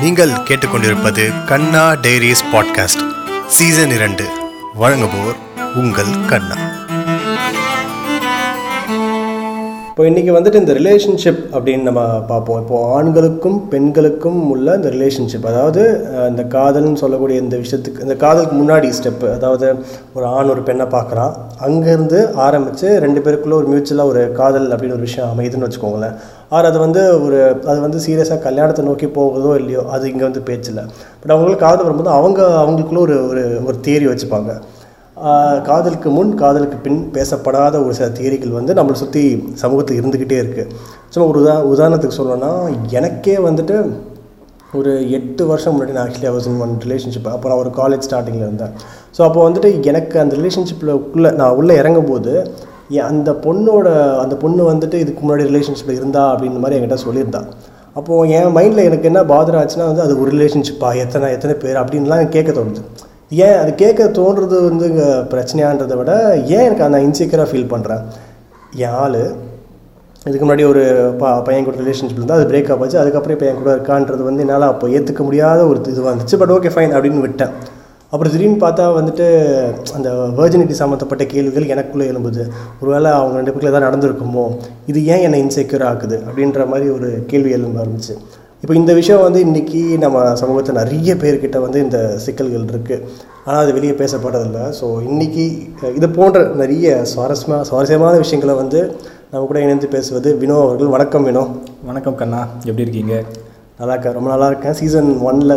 நீங்கள் கேட்டுக்கொண்டிருப்பது கண்ணா diaries podcast season இரண்டு. வழங்குவோர் உங்கள் கண்ணா. இப்போ இன்றைக்கி வந்துட்டு இந்த ரிலேஷன்ஷிப் அப்படின்னு நம்ம பார்ப்போம். இப்போது ஆண்களுக்கும் பெண்களுக்கும் உள்ள இந்த ரிலேஷன்ஷிப் அதாவது இந்த காதல்னு சொல்லக்கூடிய இந்த விஷயத்துக்கு இந்த காதலுக்கு முன்னாடி ஸ்டெப்பு அதாவது ஒரு ஆண் ஒரு பெண்ணை பார்க்குறான். அங்கேருந்து ஆரம்பித்து ரெண்டு பேருக்குள்ளே ஒரு மியூச்சுவலாக ஒரு காதல் அப்படின்னு ஒரு விஷயம் அமையுதுன்னு வச்சுக்கோங்களேன். ஆர் அது வந்து ஒரு அது வந்து சீரியஸாக கல்யாணத்தை நோக்கி போகுதோ இல்லையோ அது இங்கே வந்து பேச்சில்லை பட் அவங்களுக்கு காதல் வரும்போது அவங்க அவங்களுக்குள்ள ஒரு ஒரு ஒரு தியரி வச்சுப்பாங்க. காதலுக்கு முன் காதலுக்கு பின் பேசப்படாத ஒரு சில தியரிகள் வந்து நம்மளை சுற்றி சமூகத்துக்கு இருந்துக்கிட்டே இருக்குது சும்மா ஒரு உதா உதாரணத்துக்கு சொல்லணும்னா எனக்கே வந்துட்டு ஒரு எட்டு வருஷம் முன்னாடி நான் actually was in one relationship அப்போ நான் ஒரு காலேஜ் ஸ்டார்டிங்கில் இருந்தேன். ஸோ அப்போ வந்துட்டு எனக்கு அந்த ரிலேஷன்ஷிப்பில் உள்ளே நான் உள்ளே இறங்கும் போது அந்த பொண்ணோட அந்த பொண்ணு வந்துட்டு இதுக்கு முன்னாடி ரிலேஷன்ஷிப்பில் இருந்தா அப்படின்ற மாதிரி என்கிட்ட சொல்லியிருந்தா. அப்போது என் மைண்டில் எனக்கு என்ன பாதர் ஆச்சுன்னா வந்து அது ஒரு ரிலேஷன்ஷிப்பா எத்தனை எத்தனை பேர் அப்படின்லாம் கேட்க தோணுது. ஏன் அது கேட்க தோன்றது வந்து இங்கே பிரச்சனையான்றதை விட ஏன் எனக்கு அந்த இன்செக்யூராக ஃபீல் பண்ணுறேன் என் ஆள் இதுக்கு முன்னாடி ஒரு ப பையன் கூட ரிலேஷன்ஷிப் இருந்தால் அது பிரேக்கப் ஆச்சு. அதுக்கப்புறம் இப்போ என் கூட இருக்கான்றது வந்து என்னால் அப்போ ஏற்றுக்க முடியாத ஒரு இதுவாக இருந்துச்சு. பட் ஓகே ஃபைன் அப்படின்னு விட்டேன். அப்புறம் திடீர்னு பார்த்தா வந்துட்டு அந்த வேர்ஜினிட்டி சம்மந்தப்பட்ட கேள்விகள் எனக்குள்ளே எழும்புது. ஒருவேளை அவங்க ரெண்டு பேருக்குள்ள ஏதாவது நடந்திருக்குமோ? இது ஏன் என்னை இன்செக்யூர் ஆக்குது அப்படின்ற மாதிரி ஒரு கேள்வி எழும்ப ஆரம்பிச்சு. இப்போ இந்த விஷயம் வந்து இன்றைக்கி நம்ம சமூகத்தில் நிறைய பேர்கிட்ட வந்து இந்த சிக்கல்கள் இருக்குது ஆனால் அது வெளியே பேசப்படுறதில்ல ஸோ இன்றைக்கி இது போன்ற நிறைய சுவாரஸ்யமாக சுவாரஸ்யமான விஷயங்களை வந்து நம்ம கூட இணைந்து பேசுவது வினோ அவர்கள். வணக்கம் வினோ. வணக்கம் கண்ணா. எப்படி இருக்கீங்க? நல்லா இருக்கேன். ரொம்ப நல்லா இருக்கேன். சீசன் ஒனில்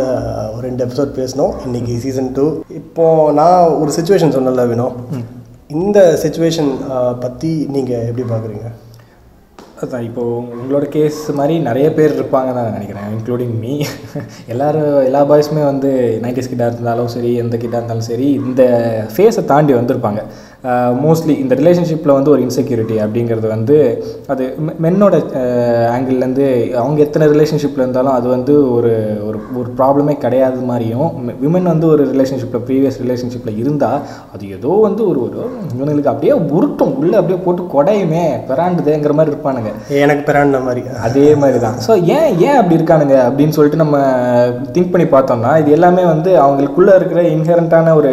ஒரு ரெண்டு எபிசோட் பேசினோம். இன்றைக்கி சீசன் டூ இப்போது நான் ஒரு சுச்சுவேஷன் சொன்னல வினோ. இந்த சுச்சுவேஷன் பற்றி நீங்கள் எப்படி பார்க்குறீங்க அதான் இப்போது உங்களோட கேஸ் மாதிரி நிறைய பேர் இருப்பாங்க தான் நினைக்கிறேன் இன்க்ளூடிங் மீ எல்லாரும் எல்லா பாய்ஸுமே வந்து நைன்டிஸ் கிட்டாக இருந்தாலும் சரி எந்த கிட்டாக இருந்தாலும் சரி இந்த ஃபேஸை தாண்டி வந்திருப்பாங்க. மோஸ்ட்லி இந்த ரிலேஷன்ஷிப்பில் வந்து ஒரு இன்செக்யூரிட்டி அப்படிங்கிறது வந்து அது மென்னோட ஆங்கிள்லேருந்து அவங்க எத்தனை ரிலேஷன்ஷிப்பில் இருந்தாலும் அது வந்து ஒரு ஒரு ஒரு ப்ராப்ளமே கிடையாது மாதிரியும் விமன் வந்து ஒரு ரிலேஷன்ஷிப்பில் ப்ரீவியஸ் ரிலேஷன்ஷிப்பில் இருந்தால் அது ஏதோ வந்து ஒரு ஒரு இவங்களுக்கு அப்படியே உருட்டும் உள்ளே அப்படியே போட்டு கொடையுமே பெறாண்டுதேங்கிற மாதிரி இருப்பானுங்க. எனக்கு பிறாண்ட மாதிரி. அதே மாதிரி தான் ஸோ ஏன் ஏன் அப்படி இருக்கானுங்க அப்படின்னு சொல்லிட்டு நம்ம திங்க் பண்ணி பார்த்தோம்னா இது எல்லாமே வந்து அவங்களுக்குள்ள இருக்கிற இன்ஹெரண்டான ஒரு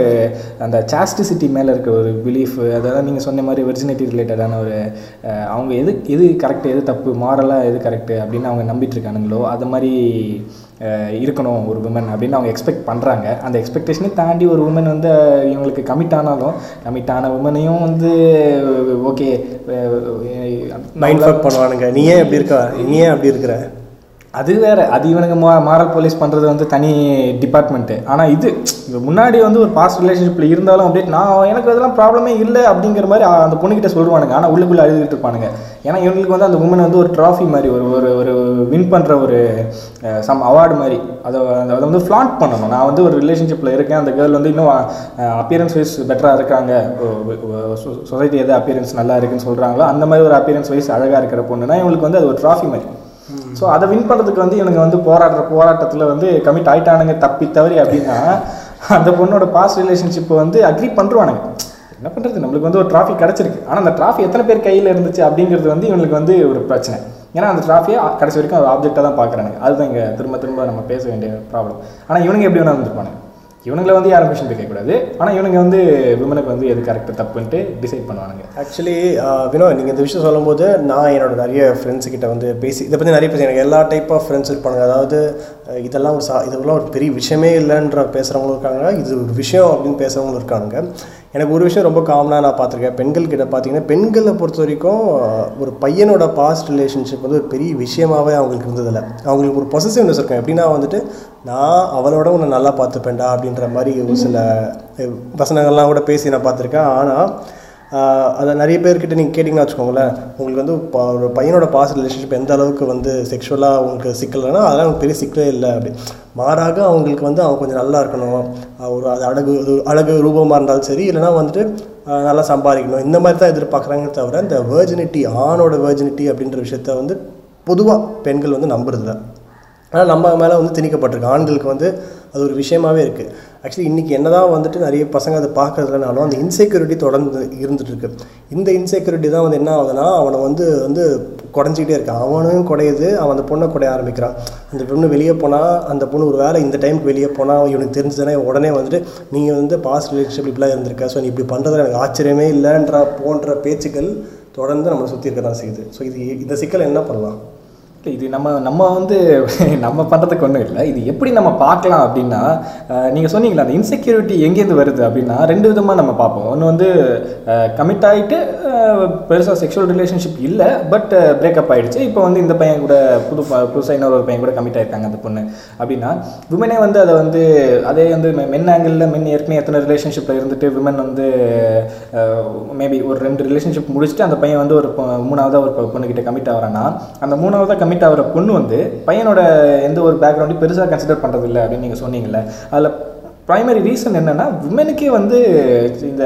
அந்த சாஸ்டிசிட்டி மேலே இருக்கிற ஒரு பிலீஃப் அதாவது நீங்கள் சொன்ன மாதிரி வெர்ஜினிட்டி ரிலேட்டடான ஒரு அவங்க எது எது கரெக்டு எது தப்பு மாரலாக எது கரெக்டு அப்படின்னு அவங்க நம்பிட்டு இருக்கானுங்களோ அது மாதிரி இருக்கணும் ஒரு உமன் அப்படின்னு அவங்க எக்ஸ்பெக்ட் பண்ணுறாங்க அந்த எக்ஸ்பெக்டேஷனை தாண்டி ஒரு உமன் வந்து இவங்களுக்கு கமிட் ஆனாலும் கமிட் ஆன உமனையும் வந்து ஓகே மைண்ட் ஃபக் பண்ணுவானுங்க. நீ ஏன் எப்படி இருக்க? நீ ஏன் அப்படி இருக்கிற? அது வேற. அது இவனுங்க மா மாரல் போலீஸ் பண்ணுறது வந்து தனி டிபார்ட்மெண்ட்டு ஆனால் இது முன்னாடி வந்து ஒரு பாஸ்ட் ரிலேஷன்ஷிப்பில் இருந்தாலும் அப்படியே நான் எனக்கு அதெல்லாம் ப்ராப்ளமே இல்லை அப்படிங்கிற மாதிரி அந்த பொண்ணுக்கிட்ட சொல்லுவானுங்க. ஆனால் உள்ளுக்குள்ளே அழுதுகிட்டு இருப்பானுங்க. ஏன்னா இவங்களுக்கு வந்து அந்த உமன் வந்து ஒரு ட்ராஃபி மாதிரி ஒரு ஒரு ஒரு வின் பண்ணுற ஒரு சம் அவார்டு மாதிரி. அதை அதை வந்து ஃப்ளாண்ட் பண்ணணும். நான் வந்து ஒரு ரிலேஷன்ஷிப்பில் இருக்கேன். அந்த கேர்ள் வந்து இன்னும் அப்பியரன்ஸ் வைஸ் பெட்டராக இருக்காங்க. சொசைட்டி எது அப்பியரன்ஸ் நல்லா இருக்குன்னு சொல்கிறாங்களோ அந்த மாதிரி ஒரு அப்பியரன்ஸ் வைஸ் அழகாக இருக்கிற பொண்ணுனா இவங்களுக்கு வந்து அது ஒரு ட்ராஃபி மாதிரி. ஸோ அதை வின் பண்ணுறதுக்கு வந்து எனக்கு வந்து போராடுற போராட்டத்தில் வந்து கமிட் ஆயிட்டானுங்க தப்பி தவறி அப்படின்னா அந்த பொண்ணோட பாஸ்ட் ரிலேஷன்ஷிப்பை வந்து அக்ரி பண்ணுறானுங்க என்ன பண்ணுறது நம்மளுக்கு வந்து ஒரு ட்ராஃபி கிடச்சிருக்கு. ஆனால் அந்த ட்ராஃபி எத்தனை பேர் கையில் இருந்துச்சு அப்படிங்கிறது வந்து இவங்களுக்கு வந்து ஒரு பிரச்சனை. ஏன்னா அந்த ட்ராஃபியை கடைசி வரைக்கும் ஒரு ஆப்ஜெக்டாக தான் பார்க்குறானுங்க. அதுதான் இங்கே திரும்ப திரும்ப நம்ம பேச வேண்டிய ப்ராப்ளம் ஆனால் இவனுங்க எப்படி வேணால் இருந்திருப்பானுங்க இவனுங்களை வந்து யாரும் கொஷின் கேட்கக்கூடாது ஆனால் இவனுங்க வந்து விமனுக்கு வந்து எது கரெக்ட் தப்புன்ட்டு டிசைட் பண்ணுவானுங்க. ஆக்சுவலி வினோ நீங்கள் இந்த விஷயம் சொல்லும்போது நான் என்னோட நிறைய ஃப்ரெண்ட்ஸ் கிட்ட வந்து பேசி இதை பற்றி நிறைய பேசி எனக்கு எல்லா டைப் ஆஃப் ஃப்ரெண்ட்ஸ் இருப்பாங்க அதாவது இதெல்லாம் ஒரு சா இதெல்லாம் ஒரு பெரிய விஷயமே இல்லைன்ற பேசுகிறவங்களும் இருக்காங்க. இது ஒரு விஷயம் அப்படின்னு பேசுகிறவங்களும் இருக்காங்க எனக்கு ஒரு விஷயம் ரொம்ப காமனாக நான் பார்த்துருக்கேன். பெண்கள்கிட்ட பார்த்தீங்கன்னா பெண்களை பொறுத்த வரைக்கும் ஒரு பையனோட பாஸ்ட் ரிலேஷன்ஷிப் வந்து ஒரு பெரிய விஷயமாவே அவங்களுக்கு இருந்ததில்லை. அவங்களுக்கு ஒரு பொசசிவ்னஸ் இருக்கும் எப்படின்னா வந்துட்டு நான் அவளோட உன்னை நல்லா பார்த்துப்பேன்டா அப்படின்ற மாதிரி ஒரு சில வசனங்கள்லாம் கூட பேசி நான் பார்த்துருக்கேன். ஆனால் அதை நிறைய பேர்கிட்ட நீங்கள் கேட்டிங்கன்னா வச்சுக்கோங்களேன் உங்களுக்கு வந்து ஒரு பையனோட பாஸ் ரிலேஷன்ஷிப் எந்த அளவுக்கு வந்து செக்ஷுவலாக உங்களுக்கு சிக்கலைன்னா அதெல்லாம் அவங்க பெரிய சிக்கலே இல்லை அப்படி. மாறாக அவங்களுக்கு வந்து அவங்க கொஞ்சம் நல்லா இருக்கணும். ஒரு அது அழகு அழகு ரூபமாக இருந்தாலும் சரி இல்லைனா வந்துட்டு நல்லா சம்பாதிக்கணும். இந்த மாதிரி தான் எதிர்பார்க்குறாங்க தவிர இந்த வேர்ஜினிட்டி ஆணோட வேர்ஜினிட்டி அப்படின்ற விஷயத்த வந்து பொதுவாக பெண்கள் வந்து நம்புறதில்ல. ஆனால் நம்ம மேலே வந்து திணிக்கப்பட்டிருக்கு. ஆண்களுக்கு வந்து அது ஒரு விஷயமாவே இருக்குது ஆக்சுவலி இன்றைக்கி என்னதான் வந்துட்டு நிறைய பசங்க அதை பார்க்கறதுலனாலும் அந்த இன்செக்யூரிட்டி தொடர்ந்து இருந்துகிட்ருக்கு இந்த இன்செக்யூரிட்டி தான் வந்து என்ன ஆகுதுன்னா அவனை வந்து வந்து குறைஞ்சிக்கிட்டே இருக்கான். அவனும் குறையுது அவன் அந்த பொண்ணை குறைய ஆரம்பிக்கிறான். அந்த பொண்ணு வெளியே போனால் அந்த பொண்ணு ஒரு வேளை இந்த டைமுக்கு வெளியே போனால் இவனுக்கு தெரிஞ்சதுன்னா உடனே வந்துட்டு நீங்கள் வந்து பாஸ்ட் ரிலேஷன்ஷிப் இப்படிலாம் இருந்திருக்க. ஸோ நீ இப்படி பண்ணுறதுல எனக்கு ஆச்சரியமே இல்லைன்ற போன்ற பேச்சுக்கள் தொடர்ந்து நம்மளை சுற்றி இருக்க தான் செய்யுது. ஸோ இது இந்த சிக்கல் என்ன பண்ணலாம்? இது நம்ம நம்ம வந்து நம்ம பண்ணுறதுக்கு ஒன்றும் இல்லை. இது எப்படி நம்ம பார்க்கலாம் அப்படின்னா நீங்கள் சொன்னீங்களா அந்த இன்செக்யூரிட்டி எங்கேருந்து வருது அப்படின்னா ரெண்டு விதமாக நம்ம பார்ப்போம். ஒன்று வந்து கமிட் ஆகிட்டு பெருசாக செக்ஷுவல் ரிலேஷன்ஷிப் இல்லை பட் பிரேக்கப் ஆகிடுச்சு இப்போ வந்து இந்த பையன் கூட புது புதுசாக இன்னொரு ஒரு பையன் கூட கமிட் ஆகிருக்காங்க அந்த பொண்ணு. அப்படின்னா விமனே வந்து அதை வந்து அதே வந்து மென் ஆங்கிளில் மென் ஏற்கனவே எத்தனை ரிலேஷன்ஷிப்பில் இருந்துட்டு விமன் வந்து மேபி ஒரு ரெண்டு ரிலேஷன்ஷிப் முடிச்சுட்டு அந்த பையன் வந்து ஒரு மூணாவதாக ஒரு பொண்ணுக்கிட்ட கமிட் ஆகிறான்னா அந்த மூணாவதாக கமிட் ஆகிற பொண்ணு வந்து பையனோட எந்த ஒரு பேக்ரவுண்டையும் பெருசாக கன்சிடர் பண்ணுறது இல்லை அப்படின்னு நீங்கள் சொன்னீங்கல்ல. அதில் ப்ரைமரி ரீசன் என்னன்னா விமனுக்கே வந்து இந்த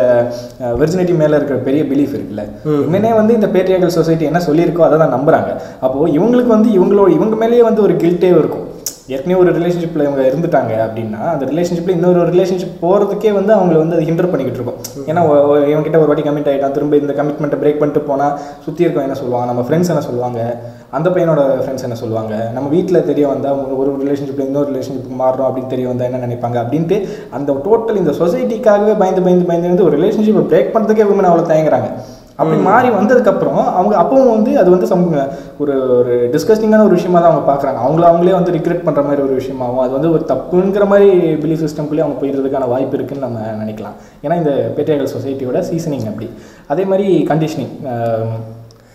வெர்ஜினிட்டி மேலே இருக்கிற பெரிய பிலீஃப் இருக்குல்ல. விமனே வந்து இந்த பேட்ரியாக்கல் சொசைட்டி என்ன சொல்லியிருக்கோ அதை தான் நம்புறாங்க. அப்போது இவங்களுக்கு வந்து இவங்களோட இவங்க மேலேயே வந்து ஒரு கில்ட்டே இருக்கும். ஏற்கனவே ஒரு ரிலேஷன்ஷிப்பில் இவங்க இருந்துட்டாங்க அப்படின்னா அந்த ரிலேஷன்ஷிப்பில் இன்னொரு ரிலேஷன்ஷிப் போகிறதுக்கே வந்து அவங்கள வந்து அது ஹிண்டர் பண்ணிக்கிட்டு இருக்கும். ஏன்னா இவன்கிட்ட ஒரு வாட்டி கமிட் ஆகிட்டான் திரும்ப இந்த கமிட்மெண்ட்டை பிரேக் பண்ணிட்டு போனால் சுற்றி இருக்கவங்க என்ன சொல்லுவாங்க நம்ம ஃப்ரெண்ட்ஸ் என்ன சொல்லுவாங்க? அந்த பையனோட ஃப்ரெண்ட்ஸ் என்ன சொல்லுவாங்க? நம்ம வீட்டில் தெரிய வந்தால் ஒரு ரிலேஷன்ஷிப்பில் இன்னொரு ரிலேஷன்ஷிப் மாறுறோம் அப்படின்னு தெரிய வந்தால் என்ன நினைப்பாங்க? அப்படின்ட்டு அந்த டோட்டல் இந்த சொசைட்டிக்காகவே பயந்து பயந்து பயந்து வந்து ஒரு ரிலேஷன்ஷிப்பை பிரேக் பண்ணுறதுக்கே விமன் அவ்வளோ தயங்குறாங்க. அப்படி மாறி வந்ததுக்கப்புறம் அவங்க அப்பவும் வந்து அது வந்து சம் ஒரு ஒரு டிஸ்கஸ்டிங்கான ஒரு விஷயமா தான் அவங்க பார்க்குறாங்க. அவங்கள அவங்களே வந்து ரிக்ரெட் பண்ணுற மாதிரி ஒரு விஷயமாகும் அது வந்து ஒரு தப்புங்கிற மாதிரி பிலீஃப் சிஸ்டம்குள்ளேயே அவங்க போயிடுறதுக்கான வாய்ப்பு இருக்குன்னு நம்ம நினைக்கலாம். ஏன்னா இந்த பேட்ரியாகல் சொசைட்டியோட சீசனிங் அப்படி. அதே மாதிரி கண்டிஷனிங்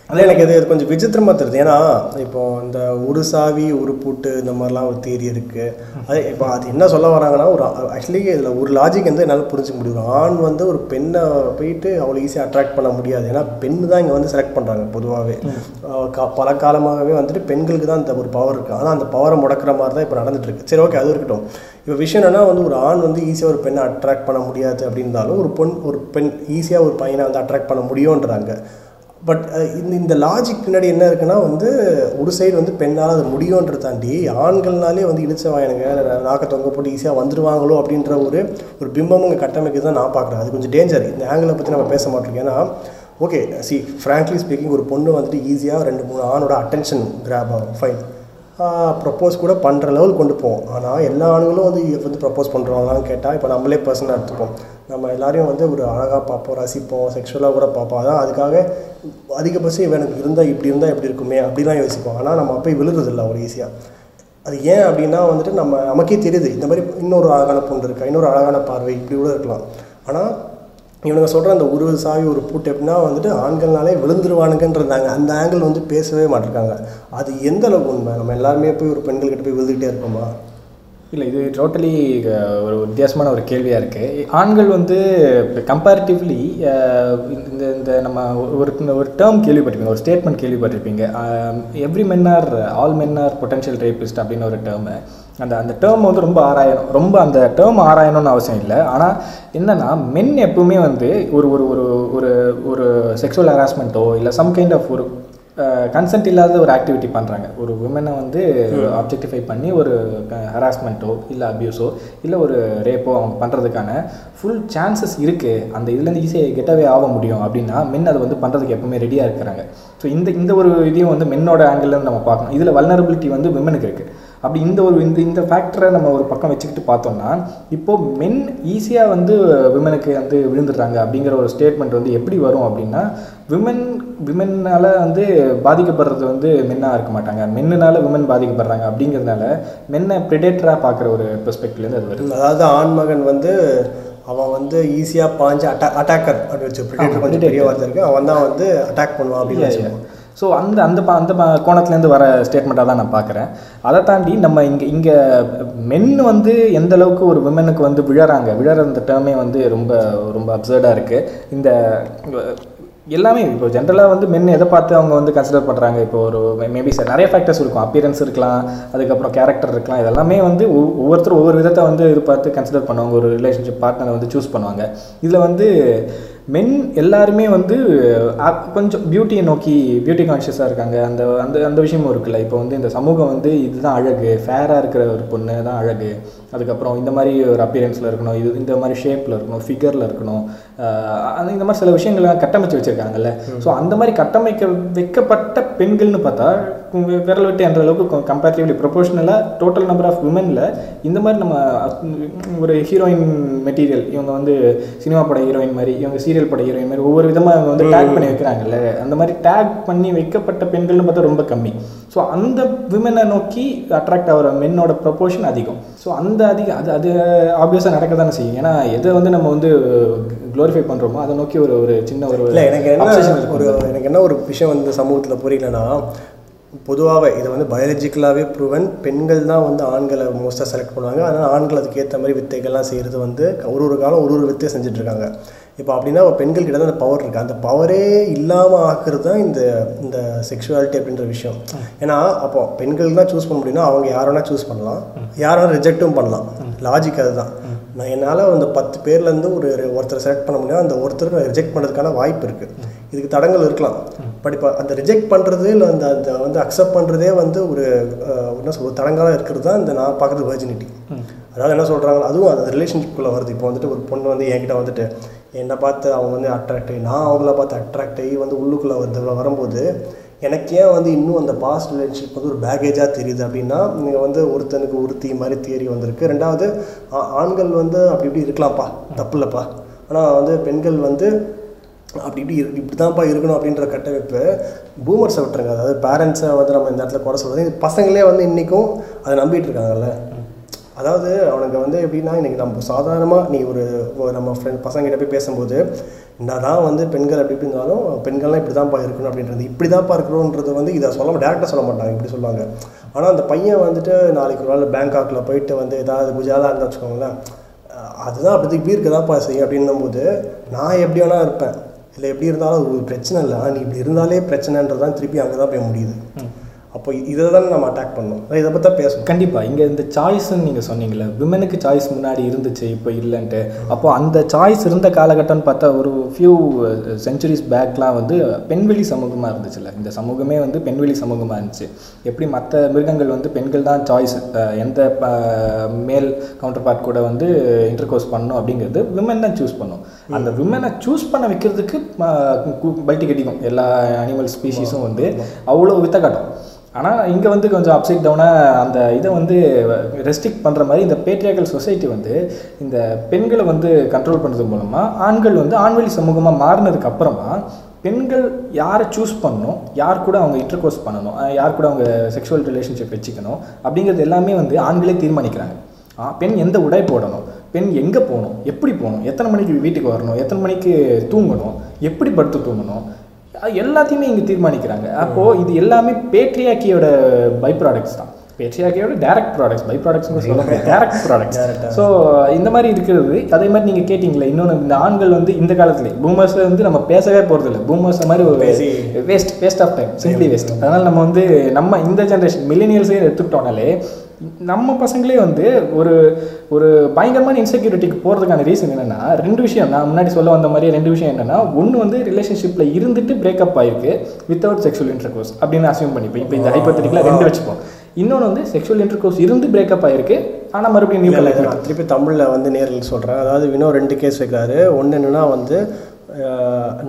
அதில் எனக்கு இது கொஞ்சம் விசித்திரமாக தெரியுது. ஏன்னா இப்போ இந்த ஒரு சாவி ஒரு பூட்டு இந்த மாதிரிலாம் ஒரு தேரி இருக்குது அது இப்போ அது என்ன சொல்ல வராங்கன்னா ஒரு ஆக்சுவலி இதில் ஒரு லாஜிக் வந்து என்னால் புரிஞ்சுக்க முடியும் ஆண் வந்து ஒரு பெண்ணை போயிட்டு அவ்வளோ ஈஸியாக அட்ராக்ட் பண்ண முடியாது. ஏன்னா பெண் தான் இங்கே வந்து செலக்ட் பண்ணுறாங்க பொதுவாகவே பல காலமாகவே வந்துட்டு பெண்களுக்கு தான் அந்த ஒரு பவர் இருக்குது ஆனால் அந்த பவரை முடக்கிற மாதிரி தான் இப்போ நடந்துட்டு இருக்கு. சரி ஓகே அது இருக்கட்டும். இப்போ விஷயம் என்னன்னா வந்து ஒரு ஆண் வந்து ஈஸியாக ஒரு பெண்ணை அட்ராக்ட் பண்ண முடியாது அப்படின்னாலும் ஒரு பொன் ஒரு பெண் ஈஸியாக ஒரு பையனை வந்து அட்ராக்ட் பண்ண முடியுன்றாங்க பட் uh, இந்த இந்த லாஜிக் பின்னாடி என்ன இருக்குன்னா வந்து ஒரு சைடு வந்து பெண்ணால் அது முடியும்ன்ற தாண்டி ஆண்கள்னாலே வந்து இடிச்ச வாயனுங்க நாக்க தொங்க போட்டு ஈஸியாக வந்துடுவாங்களோ அப்படின்ற ஒரு ஒரு பிம்பம் இங்கே கட்டமைக்கு தான் நான் பார்க்குறேன். அது கொஞ்சம் டேஞ்சர் இந்த ஆங்கிளை பற்றி நம்ம பேச மாட்டோம். ஏன்னா ஓகே சி ஃப்ராங்க்லி ஸ்பீக்கிங் ஒரு பொண்ணு வந்துட்டு ஈஸியாக ரெண்டு மூணு ஆணோட அட்டென்ஷன் கிராப் ஆகும். ஃபைன் ப்ரப்போஸ் கூட பண்ணுற லெவல் கொண்டு போவோம். ஆனால் எல்லா ஆண்களும் வந்து வந்து ப்ரப்போஸ் பண்ணுறவங்களான்னு கேட்டால் இப்போ நம்மளே பர்சனாக எடுத்துப்போம். நம்ம எல்லாரையும் வந்து ஒரு அழகாக பார்ப்போம் ரசிப்போம் செக்ஷுவலாக கூட பார்ப்போம். அதான் அதுக்காக அதிகபட்சம் இவன் எனக்கு இருந்தால் இப்படி இருந்தால் எப்படி இருக்குமே அப்படிலாம் யோசிப்போம். ஆனால் நம்ம அப்போ விழுறதில்ல ஒரு ஈஸியாக அது ஏன் அப்படின்னா வந்துட்டு நம்ம நமக்கே தெரியுது. இந்த மாதிரி இன்னொரு அழகான பொண்ணு இருக்கா இன்னொரு அழகான பார்வை இப்படி கூட இருக்கலாம். ஆனால் இவனுங்க சொல்கிற அந்த உருவ சாவி ஒரு பூட்டு எப்படின்னா வந்துட்டு ஆண்கள்னாலே விழுந்துருவானுங்கன்றாங்க. அந்த ஆங்கிள் வந்து பேசவே மாட்டிருக்காங்க. அது எந்த அளவுக்கு உண்மை? நம்ம எல்லாருமே போய் ஒரு பெண்கள்கிட்ட போய் விழுந்துக்கிட்டே இருப்போமா? இல்லை இது டோட்டலி ஒரு வித்தியாசமான ஒரு கேள்வியாக இருக்குது ஆண்கள் வந்து கம்பேரிட்டிவ்லி இந்த இந்த நம்ம ஒரு ஒரு டேர்ம் கேள்விப்பட்டிருப்பீங்க ஒரு ஸ்டேட்மெண்ட் கேள்விப்பட்டிருப்பீங்க. Every men are all men are potential rapist அப்படின்னு ஒரு டேர்மு அந்த அந்த டேர்ம் வந்து ரொம்ப ஆராயணும். ரொம்ப அந்த டேர்ம் ஆராயணும்னு அவசியம் இல்லை. ஆனால் என்னென்னா மென் எப்பவுமே வந்து ஒரு ஒரு ஒரு ஒரு ஒரு செக்ஷுவல் ஹராஸ்மெண்ட்டோ இல்லை சம் கைண்ட் ஆஃப் ஒரு கன்சென்ட் இல்லாத ஒரு ஆக்டிவிட்டி பண்ணுறாங்க ஒரு உமனை வந்து ஆப்ஜெக்டிஃபை பண்ணி ஒரு ஹராஸ்மெண்ட்டோ இல்லை அப்யூஸோ இல்லை ஒரு ரேப்போ அவங்க பண்ணுறதுக்கான ஃபுல் சான்சஸ் இருக்குது அந்த இதுலேருந்து ஈஸியாக கெட்டவே ஆக முடியும் அப்படின்னா மென் அதை வந்து பண்ணுறதுக்கு எப்பவுமே ரெடியாக இருக்கிறாங்க. ஸோ இந்த இந்த ஒரு இதையும் வந்து மென்னோட ஆங்கிள்லேருந்து நம்ம பார்க்கணும். இதில் வல்னரபிலிட்டி வந்து விமனுக்கு இருக்குது அப்படி இந்த ஒரு இந்த இந்த ஃபேக்டரை நம்ம ஒரு பக்கம் வச்சுக்கிட்டு பார்த்தோம்னா இப்போது மென் ஈஸியாக வந்து விமனுக்கு வந்து விழுந்துடுறாங்க அப்படிங்கிற ஒரு ஸ்டேட்மெண்ட் வந்து எப்படி வரும் அப்படின்னா விமன் விமனால் வந்து பாதிக்கப்படுறது வந்து மென்னாக இருக்க மாட்டாங்க. மென்னுனால விமன் பாதிக்கப்படுறாங்க அப்படிங்கிறதுனால மென்னை ப்ரிடேட்டராக பார்க்குற ஒரு பெர்ஸ்பெக்டிவ்லேருந்து அது வருது. அதாவது ஆண்மகன் வந்து அவன் வந்து ஈஸியாக பாஞ்சு அட்டா அட்டாக்கர் அப்படி வச்சு ப்ரிடேட்டர் கொஞ்சம் பெரிய வார்த்தை இருக்குது அவன் தான் வந்து அட்டாக் பண்ணுவான் அப்படின்னு வச்சுக்கோங்க ஸோ அந்த அந்த ப- அந்த கோணத்துலேருந்து வர ஸ்டேட்மெண்ட்டாக தான் நான் பார்க்குறேன். அதை தாண்டி நம்ம இங்கே இங்கே மென் வந்து எந்த அளவுக்கு ஒரு விமனுக்கு வந்து விழறாங்க? விழற அந்த டேர்மே வந்து ரொம்ப ரொம்ப அப்சர்டாக இருக்குது இந்த எல்லாமே இப்போ ஜென்ரலாக வந்து மென் எதை பார்த்து அவங்க வந்து கன்சிடர் பண்ணுறாங்க இப்போ ஒரு மேபி சார் நிறைய ஃபேக்டர்ஸ் இருக்கும். அப்பியரன்ஸ் இருக்கலாம் அதுக்கப்புறம் கேரக்டர் இருக்கலாம். இதெல்லாமே வந்து ஒவ்வொருத்தரும் ஒவ்வொரு விதத்தை வந்து இது பார்த்து கன்சிடர் பண்ணுவாங்க. ஒரு ரிலேஷன்ஷிப் பார்ட்னரை வந்து சூஸ் பண்ணுவாங்க. இதில் வந்து மென் எல்லாருமே வந்து கொஞ்சம் பியூட்டியை நோக்கி பியூட்டி கான்ஷியஸாக இருக்காங்க. அந்த அந்த அந்த விஷயமும் இருக்குல்ல. இப்போ வந்து இந்த சமூகம் வந்து இதுதான் அழகு. ஃபேராக இருக்கிற ஒரு பொண்ணு தான் அழகு. அதுக்கப்புறம் இந்த மாதிரி ஒரு அப்பியரன்ஸில் இருக்கணும் இது இந்த மாதிரி ஷேப்பில் இருக்கணும் ஃபிகரில் இருக்கணும். அந்த இந்த மாதிரி சில விஷயங்கள்லாம் கட்டமைச்சு வச்சுருக்காங்கல்ல. ஸோ அந்த மாதிரி கட்டமைக்க வைக்கப்பட்ட பெண்கள்னு பார்த்தா விரல் விட்டு என்ற அளவுக்கு கம்பேரிட்டிவ்லி ப்ரொபோஷனலாக டோட்டல் நம்பர் ஆஃப் விமனில் இந்த மாதிரி நம்ம ஒரு ஹீரோயின் மெட்டீரியல் இவங்க வந்து சினிமா பட ஹீரோயின் மாதிரி இவங்க சீரியல் பட ஹீரோயின் மாதிரி ஒவ்வொரு விதமாக இவங்க வந்து டேக் பண்ணி வைக்கிறாங்கல்ல. அந்த மாதிரி டேக் பண்ணி வைக்கப்பட்ட பெண்கள்னு பார்த்தா ரொம்ப கம்மி. ஸோ அந்த விமனை நோக்கி அட்ராக்ட் ஆகிற மென்னோட ப்ரொபோஷன் அதிகம். ஸோ அந்த அதிகம் அது அது ஆப்வியஸாக நடக்க தானே செய்யும். ஏன்னா எதை வந்து நம்ம வந்து க்ளோரிஃபை பண்ணுறோமோ அதை நோக்கி ஒரு ஒரு சின்ன ஒரு இல்லை எனக்கு என்ன. ஒரு எனக்கு என்ன ஒரு விஷயம் வந்து சமூகத்தில் புரியலன்னா பொதுவாகவே இது வந்து பயாலஜிக்கலாகவே ப்ரூவன் பெண்கள் தான் வந்து ஆண்களை மோஸ்ட்டாக செலக்ட் பண்ணுவாங்க. அதனால் ஆண்கள் அதுக்கு ஏற்ற மாதிரி வித்தைகள்லாம் செய்கிறது வந்து ஒரு ஒரு காலம் ஒரு ஒரு வித்தை செஞ்சுட்டு இருக்காங்க. இப்போ அப்படின்னா பெண்கள்கிட்ட தான் அந்த பவர் இருக்குது அந்த பவரே இல்லாமல் ஆக்குறது தான் இந்த இந்த செக்ஷுவாலிட்டி அப்படின்ற விஷயம். ஏன்னா அப்போ பெண்கள் தான் சூஸ் பண்ண முடியும்னா அவங்க யார் வேணால் சூஸ் பண்ணலாம். யார் ரிஜெக்டும் ரிஜெக்ட்டும் பண்ணலாம். லாஜிக் அதுதான். நான் என்னால் அந்த பத்து பேர்லேருந்து ஒரு ஒருத்தரை செலக்ட் பண்ண முடியும் அந்த ஒருத்தர் ரிஜெக்ட் பண்ணுறதுக்கான வாய்ப்பு இருக்குது இதுக்கு தடங்கள் இருக்கலாம். பட் இப்போ அந்த ரிஜெக்ட் பண்ணுறது இல்லை அந்த அந்த வந்து அக்செப்ட் பண்ணுறதே வந்து ஒரு என்ன சொல்றது தடங்களாக இருக்கிறது தான் இந்த நான் பார்க்குறது வெர்ஜினிட்டி அதாவது என்ன சொல்கிறாங்க அதுவும் அந்த ரிலேஷன்ஷிப்புக்குள்ளே வருது. இப்போ வந்துட்டு ஒரு பொண்ணு வந்து என்கிட்ட வந்துட்டு என்னை பார்த்து அவங்க வந்து அட்ராக்ட் ஆகி நான் அவங்கள பார்த்து அட்ராக்ட் ஆகி வந்து உள்ளுக்குள்ளே வந்து வரும்போது எனக்கு ஏன் வந்து இன்னும் அந்த பாஸ்ட் ரிலேஷன்ஷிப் வந்து ஒரு பேகேஜாக தெரியுது அப்படின்னா நீங்கள் வந்து ஒருத்தனுக்கு ஒருத்தி மாதிரி தியரி வந்திருக்கு. ரெண்டாவது ஆ- ஆண்கள் வந்து அப்படி இப்படி இருக்கலாம்ப்பா தப்பு இல்லைப்பா. ஆனால் வந்து பெண்கள் வந்து அப்படி இப்படி இருக்கு இப்படி தான்ப்பா இருக்கணும் அப்படின்ற கட்டமைப்பு பூமர்ஸை விட்டுருங்க. அதாவது பேரண்ட்ஸை வந்து நம்ம இந்த இடத்துல குறை சொல்கிறது பசங்களே வந்து இன்றைக்கும் அதை நம்பிட்டு இருக்காங்கல்ல. அதாவது அவனுக்கு வந்து எப்படின்னா இன்றைக்கி நம்ம சாதாரணமாக நீ ஒரு நம்ம ஃப்ரெண்ட் பசங்கிட்ட போய் பேசும்போது என்னதான் வந்து பெண்கள் அப்படி இப்படி இருந்தாலும் பெண்கள்லாம் இப்படி தான்ப்பா இருக்கணும் அப்படின்றது இப்படி தான்ப்பா இருக்கணுன்றது வந்து இதை சொல்ல டேரெக்டாக சொல்ல மாட்டாங்க இப்படி சொல்லுவாங்க. ஆனால் அந்த பையன் வந்துட்டு நாளைக்கு ஒரு நாள் பேங்காக்கில் போயிட்டு வந்து ஏதாவது குஜாலாக இருந்தால் வச்சுக்கோங்களேன் அதுதான் அப்படி இப்படி இருக்கதாப்பா செய்யும் அப்படின்னும் போது நான் எப்படி வேணால் இருப்பேன். இல்லை எப்படி இருந்தாலும் அது ஒரு பிரச்சனை இல்லை. ஆனால் நீ இப்படி இருந்தாலே பிரச்சனைன்றது தான் திருப்பி அங்கே தான் போய் முடியுது. அப்போ இதை தான் நம்ம அட்டாக் பண்ணணும் இதை பற்றி தான் பேசணும். கண்டிப்பாக இங்கே இந்த சாய்ஸ்ன்னு நீங்கள் சொன்னீங்கல்ல விமனுக்கு சாய்ஸ் முன்னாடி இருந்துச்சு இப்போ இல்லைன்ட்டு. அப்போ அந்த சாய்ஸ் இருந்த காலகட்டம்னு பார்த்தா ஒரு ஃபியூ செஞ்சுரிஸ் பேக்லாம் வந்து பெண்வெளி சமூகமாக இருந்துச்சுல்ல. இந்த சமூகமே வந்து பெண்வெளி சமூகமாக இருந்துச்சு. எப்படி மற்ற மிருகங்கள் வந்து பெண்கள் தான் சாய்ஸ் எந்த மேல் கவுண்டர் பார்ட் கூட வந்து இன்டர் கோர்ஸ் பண்ணணும் அப்படிங்கிறது விமன் தான் சூஸ் பண்ணும். அந்த விமனை சூஸ் பண்ண வைக்கிறதுக்கு பல்ட்டி கட்டிக்கும். எல்லா அனிமல் ஸ்பீஷீஸும் வந்து அவ்வளோ வித்த காட்டும். ஆனால் இங்கே வந்து கொஞ்சம் அப்சைட் டவுனாக அந்த இதை வந்து ரெஸ்ட்ரிக்ட் பண்ணுற மாதிரி இந்த பேட்ரியாக்கல் சொசைட்டி வந்து இந்த பெண்களை வந்து கண்ட்ரோல் பண்ணுறது மூலமாக ஆண்கள் வந்து ஆண்வெளி சமூகமாக மாறினதுக்கு அப்புறமா பெண்கள் யாரை சூஸ் பண்ணணும் யார் கூட அவங்க இன்டர்கோர்ஸ் பண்ணணும் யார் கூட அவங்க செக்ஷுவல் ரிலேஷன்ஷிப் வச்சுக்கணும் அப்படிங்கிறது எல்லாமே வந்து ஆண்களே தீர்மானிக்கிறாங்க. ஆ, பெண் எந்த உடை போடணும் பெண் எங்கே போகணும் எப்படி போகணும் எத்தனை மணிக்கு வீட்டுக்கு வரணும் எத்தனை மணிக்கு தூங்கணும் எப்படி படுத்து தூங்கணும் எல்லாத்தையுமே இங்கே தீர்மானிக்கிறாங்க. அப்போது இது எல்லாமே பேட்ரியாக்கியோட பை ப்ராடக்ட்ஸ் தான். பேட்ரியாக்கியோட டேரக்ட் ப்ராடக்ட்ஸ் பை ப்ராடக்ட்ஸ் சொல்ல டேரக்ட் ப்ராடக்ட்ஸ் ஸோ இந்த மாதிரி இருக்கிறது அதே மாதிரி நீங்கள் கேட்டிங்களே இன்னொன்று இந்த ஆண்கள் வந்து இந்த காலத்துலேயே பூமர்ஸில் வந்து நம்ம பேசவே போகிறதில்ல பூமர்ஸ் மாதிரி ஒரு waste waste of time simply waste அதனால் நம்ம வந்து நம்ம இந்த ஜென்ரேஷன் மில்லினியல்ஸே எடுத்துக்கிட்டோனாலே நம்ம பசங்களே வந்து ஒரு ஒரு பயங்கரமான இன்செக்யூரிட்டிக்கு போகிறதுக்கான ரீசன் என்னென்னா ரெண்டு விஷயம் நான் முன்னாடி சொல்ல வந்த மாதிரி ரெண்டு விஷயம் என்னென்னா ஒன்று வந்து ரிலேஷன்ஷிப்பில் இருந்துட்டு பிரேக்கப் ஆயிருக்கு வித்தவுட் செக்ஷுவல் இன்டர்கோர்ஸ் அப்படின்னு அசியூம் பண்ணிப்போம். இப்போ இந்த ஹைப்போத்தட்டிக்கலாக ரெண்டு வச்சுப்போம். இன்னொன்று வந்து செக்ஷுவல் இன்டர்கோர்ஸ் இருந்து பிரேக்கப் ஆயிருக்கு ஆனால் மறுபடியும் நியூ திருப்பி தமிழில் வந்து நேரில் சொல்கிறேன் அதாவது வினோ ரெண்டு கேஸ் வைக்கிறாரு. ஒன்று என்னென்னா வந்து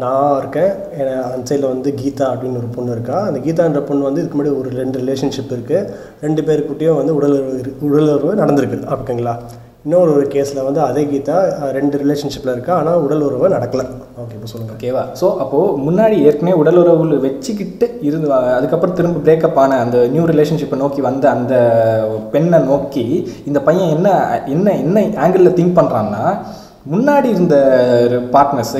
நான் இருக்கேன். அந்த சைடில் வந்து கீதா அப்படின்னு ஒரு பொண்ணு இருக்கா. அந்த கீதான்ற பொண்ணு வந்து இதுக்கு முன்னாடி ஒரு ரெண்டு ரிலேஷன்ஷிப் இருக்குது ரெண்டு பேருக்குட்டேயும் வந்து உடலுறவு உடலுறவு நடந்திருக்கு. ஓகேங்களா? இன்னொரு ஒரு கேஸில் வந்து அதே கீதா ரெண்டு ரிலேஷன்ஷிப்பில் இருக்கா. ஆனால் உடல் உறவு நடக்கலை. ஓகே இப்போ சொல்லுங்கள் ஓகேவா? ஸோ அப்போது முன்னாடி ஏற்கனவே உடலுறவு வச்சுக்கிட்டு இருந்து அதுக்கப்புறம் திரும்ப பிரேக்கப் ஆன அந்த நியூ ரிலேஷன்ஷிப்பை நோக்கி வந்த அந்த பெண்ணை நோக்கி இந்த பையன் என்ன என்ன என்ன ஆங்கிளில் திங்க் பண்ணுறான்னா முன்னாடி இருந்த பார்ட்னர்ஸ்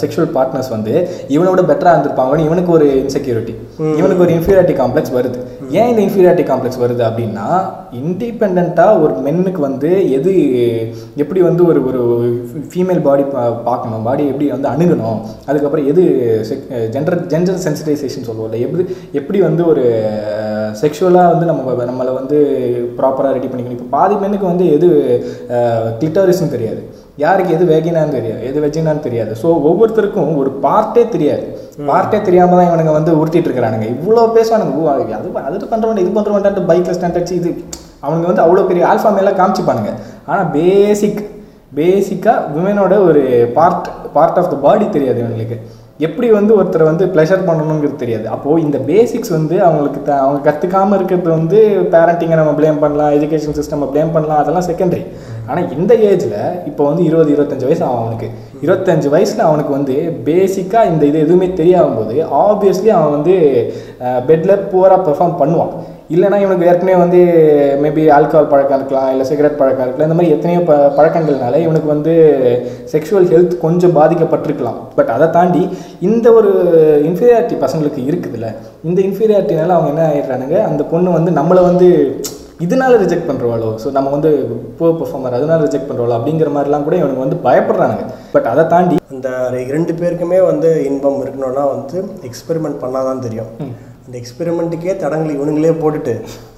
செக்ஷுவல் பார்ட்னர்ஸ் வந்து இவனோட பெட்டராக இருந்திருப்பாங்கன்னு இவனுக்கு ஒரு இன்செக்யூரிட்டி இவனுக்கு ஒரு இன்ஃபீரியாரிட்டி காம்ப்ளெக்ஸ் வருது. ஏன் இந்த இன்ஃபீரியாரிட்டி காம்ப்ளெக்ஸ் வருது அப்படின்னா இண்டிபெண்ட்டாக ஒரு மென்னுக்கு வந்து எது எப்படி வந்து ஒரு ஒரு ஃபீமேல் பாடி பார்க்கணும் பாடி எப்படி வந்து அணுகணும் அதுக்கப்புறம் எது ஜெண்டர் ஜெண்டர் சென்சிடைசேஷன் சொல்லுவோம்ல எப்படி எப்படி வந்து ஒரு செக்ஷுவலாக வந்து நம்ம நம்மளை வந்து ப்ராப்பராக ரெடி பண்ணிக்கணும். இப்போ பாதி மென்னுக்கு வந்து எது கிளிட்டாரிஸ்னு தெரியாது. யாருக்கு எது வேகினான்னு தெரியாது எது வெஜினான்னு தெரியாது. ஸோ ஒவ்வொருத்தருக்கும் ஒரு பார்ட்டே தெரியாது. பார்ட்டே தெரியாம தான் இவனுங்க வந்து உருட்டிட்டு இருக்கிறானுங்க. இவ்வளோ பேசுவானுங்க. ஓ அது அது பண்ணுறவன் இது பண்ணுறவன்ட்டு பைக்கில் ஸ்டாண்ட் அடிச்சு இது. அவனுங்க வந்து அவ்வளோ பெரிய ஆல்ஃபா மேலே காமிச்சிப்பானுங்க. ஆனால் பேசிக் பேசிக்காக விமனோட ஒரு part part of the body தெரியாது இவங்களுக்கு எப்படி வந்து ஒருத்தரை வந்து ப்ளஷர் பண்ணணுங்கிறது தெரியாது. அப்போது இந்த பேசிக்ஸ் வந்து அவங்களுக்கு த அவங்க கற்றுக்காமல் இருக்கிறது வந்து பேரண்டிங்கை நம்ம ப்ளேம் பண்ணலாம் எஜுகேஷன் சிஸ்டம் ப்ளேம் பண்ணலாம் அதெல்லாம் செகண்டரி ஆனால் இந்த ஏஜில் இப்போ வந்து இருபது இருபத்தஞ்சு வயசு ஆகும் அவனுக்கு. இருபத்தஞ்சு வயசில் அவனுக்கு வந்து பேசிக்காக இந்த இது எதுவுமே தெரியாகும் போது ஆப்வியஸ்லி அவன் வந்து பெட்டில் புவராக பெர்ஃபார்ம் பண்ணுவான். இல்லைனா இவனுக்கு ஏற்கனவே வந்து மேபி ஆல்கஹால் பழக்கம் இருக்கலாம் இல்லை சிகரெட் பழக்கம் இருக்கலாம் இந்த மாதிரி எத்தனையோ ப பழக்கங்கள்னால இவனுக்கு வந்து செக்ஷுவல் ஹெல்த் கொஞ்சம் பாதிக்கப்பட்டிருக்கலாம். பட் அதை தாண்டி இந்த ஒரு இன்ஃபீரியாரிட்டி பசங்களுக்கு இருக்குதுல்ல இந்த இன்ஃபீரியாரிட்டினால அவங்க என்ன ஆயிடுறானுங்க அந்த பொண்ணு வந்து நம்மளை வந்து இதனால ரிஜெக்ட் பண்ணுறவாளோ ஸோ நம்ம வந்து போ பெர்ஃபார்மர் அதனால ரிஜெக்ட் பண்ணுறவாளோ அப்படிங்கிற மாதிரிலாம் கூட இவனுக்கு வந்து பயப்படுறானுங்க. பட் அதை தாண்டி அந்த இரண்டு பேருக்குமே வந்து இன்பம் இருக்கணும்னா வந்து எக்ஸ்பெரிமெண்ட் பண்ணாதான் தெரியும். அந்த எக்ஸ்பெரிமெண்ட்டுக்கே தடங்களை இவனுங்களே போட்டுட்டு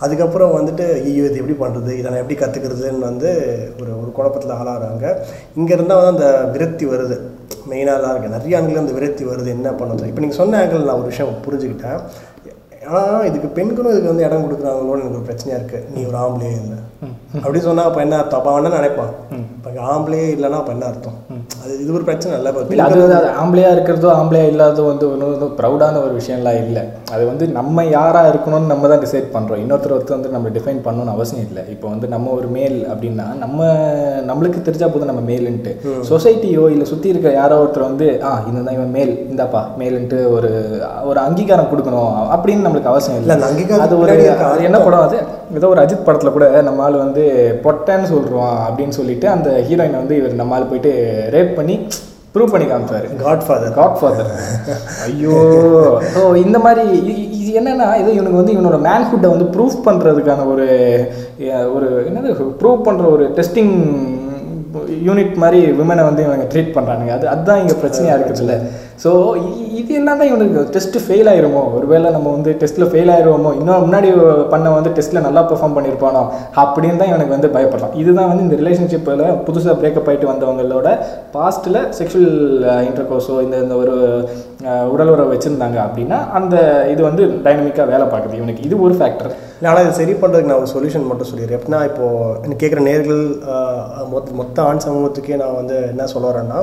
அதுக்கப்புறம் வந்துட்டு ஐயோ இது எப்படி பண்ணுறது இதை நான் எப்படி கற்றுக்கிறதுன்னு வந்து ஒரு ஒரு குழப்பத்தில் ஆளாகிறாங்க இங்கே இருந்தால் வந்து அந்த விரக்தி வருது. மெயினாக இருக்குது நிறைய ஆண்கள் அந்த விரக்தி வருது. என்ன பண்ணுறது இப்போ நீங்கள் சொன்ன ஆங்கிள் நான் ஒரு விஷயம் புரிஞ்சுக்கிட்டேன். ஆனால் இதுக்கு பெண்களும் இதுக்கு வந்து இடம் கொடுக்குறாங்களோன்னு எனக்கு ஒரு பிரச்சனையாக இருக்குது நீ ஒரு ஆம்பளையே இல்லை. அப்படி சொன்னால் அப்போ என்ன அர்த்தம்? அப்போ நினைப்பான்? இப்போ ஆம்பளையே இல்லைன்னா அப்போ என்ன அர்த்தம்? அது இது ஒரு பிரச்சனை இல்லை. இப்போ அது வந்து அது ஆம்பளையா இருக்கிறதோ ஆம்பளையா இல்லாததோ வந்து ஒன்றும் ப்ரௌடான ஒரு விஷயம்லாம் இல்லை. அது வந்து நம்ம யாராக இருக்கணும்னு நம்ம தான் டிசைட் பண்ணுறோம் இன்னொருத்தர் ஒருத்தர் வந்து நம்ம டிஃபைன் பண்ணணும்னு அவசியம் இல்லை. இப்போ வந்து நம்ம ஒரு மேல் அப்படின்னா நம்ம நம்மளுக்கு தெரிஞ்சா போதும் நம்ம மேலுன்ட்டு சொசைட்டியோ இல்லை சுற்றி இருக்க யாரோ ஒருத்தர் வந்து ஆ இந்த தான் இவன் மேல் இந்தாப்பா மேலுன்ட்டு ஒரு ஒரு அங்கீகாரம் கொடுக்கணும். அப்படின்னு நம்மளுக்கு அவசியம் இல்ல, அது ஒரு என்ன படம் அது? ஏதோ ஒரு அஜித் படத்தில் கூட நம்ம ஆள் வந்து பொட்டன்னு சொல்கிறோம் அப்படின்னு சொல்லிட்டு அந்த ஹீரோயினை வந்து இவர் நம்ம ஆள் போயிட்டு ரேப் பண்ணி ப்ரூவ் பண்ணி காமிச்சாரு காட் ஃபாதர் காட் ஃபாதர் ஐயோ. ஸோ இந்த மாதிரி இது என்னன்னா இது இவனுக்கு வந்து இவனோட மேன்ஹுட்டை வந்து ப்ரூஃப் பண்ணுறதுக்கான ஒரு ஒரு என்னது ப்ரூவ் பண்ணுற ஒரு டெஸ்டிங் யூனிட் மாதிரி விமனை வந்து இவங்க ட்ரீட் பண்ணுறானுங்க அது அதுதான் இங்கே பிரச்சனையாக இருக்குதுல்ல. ஸோ இது என்ன தான் இவனுக்கு டெஸ்ட்டு ஃபெயில் ஆயிருமோ? ஒருவேளை நம்ம வந்து டெஸ்ட்டில் ஃபெயில் ஆயிருவோமோ? இன்னும் முன்னாடி பண்ண வந்து டெஸ்ட்டில் நல்லா பெர்ஃபார்ம் பண்ணியிருப்பானோ? அப்படின்னு தான் இவனுக்கு வந்து பயப்படலாம். இதுதான் வந்து இந்த ரிலேஷன்ஷிப்பில் புதுசாக பிரேக்கப் ஆகிட்டு வந்தவங்களோட பாஸ்ட்டில் செக்ஷுவல் இன்டர்கோர்ஸோ இந்த இந்த ஒரு உடலுறவு உடல் வச்சுருந்தாங்க அப்படின்னா அந்த இது வந்து டைனமிக்காக வேலை பார்க்குது இவனுக்கு. இது ஒரு ஃபேக்டர் இல்லை ஆனால் இது சரி பண்ணுறதுக்கு நான் ஒரு சொல்யூஷன் மட்டும் சொல்லிடுறேன். எப்படின்னா இப்போது எனக்கு கேட்குற நேர்கள் மொத்த மொத்த ஆண் சமூகத்துக்கே நான் வந்து என்ன சொல்ல வரேன்னா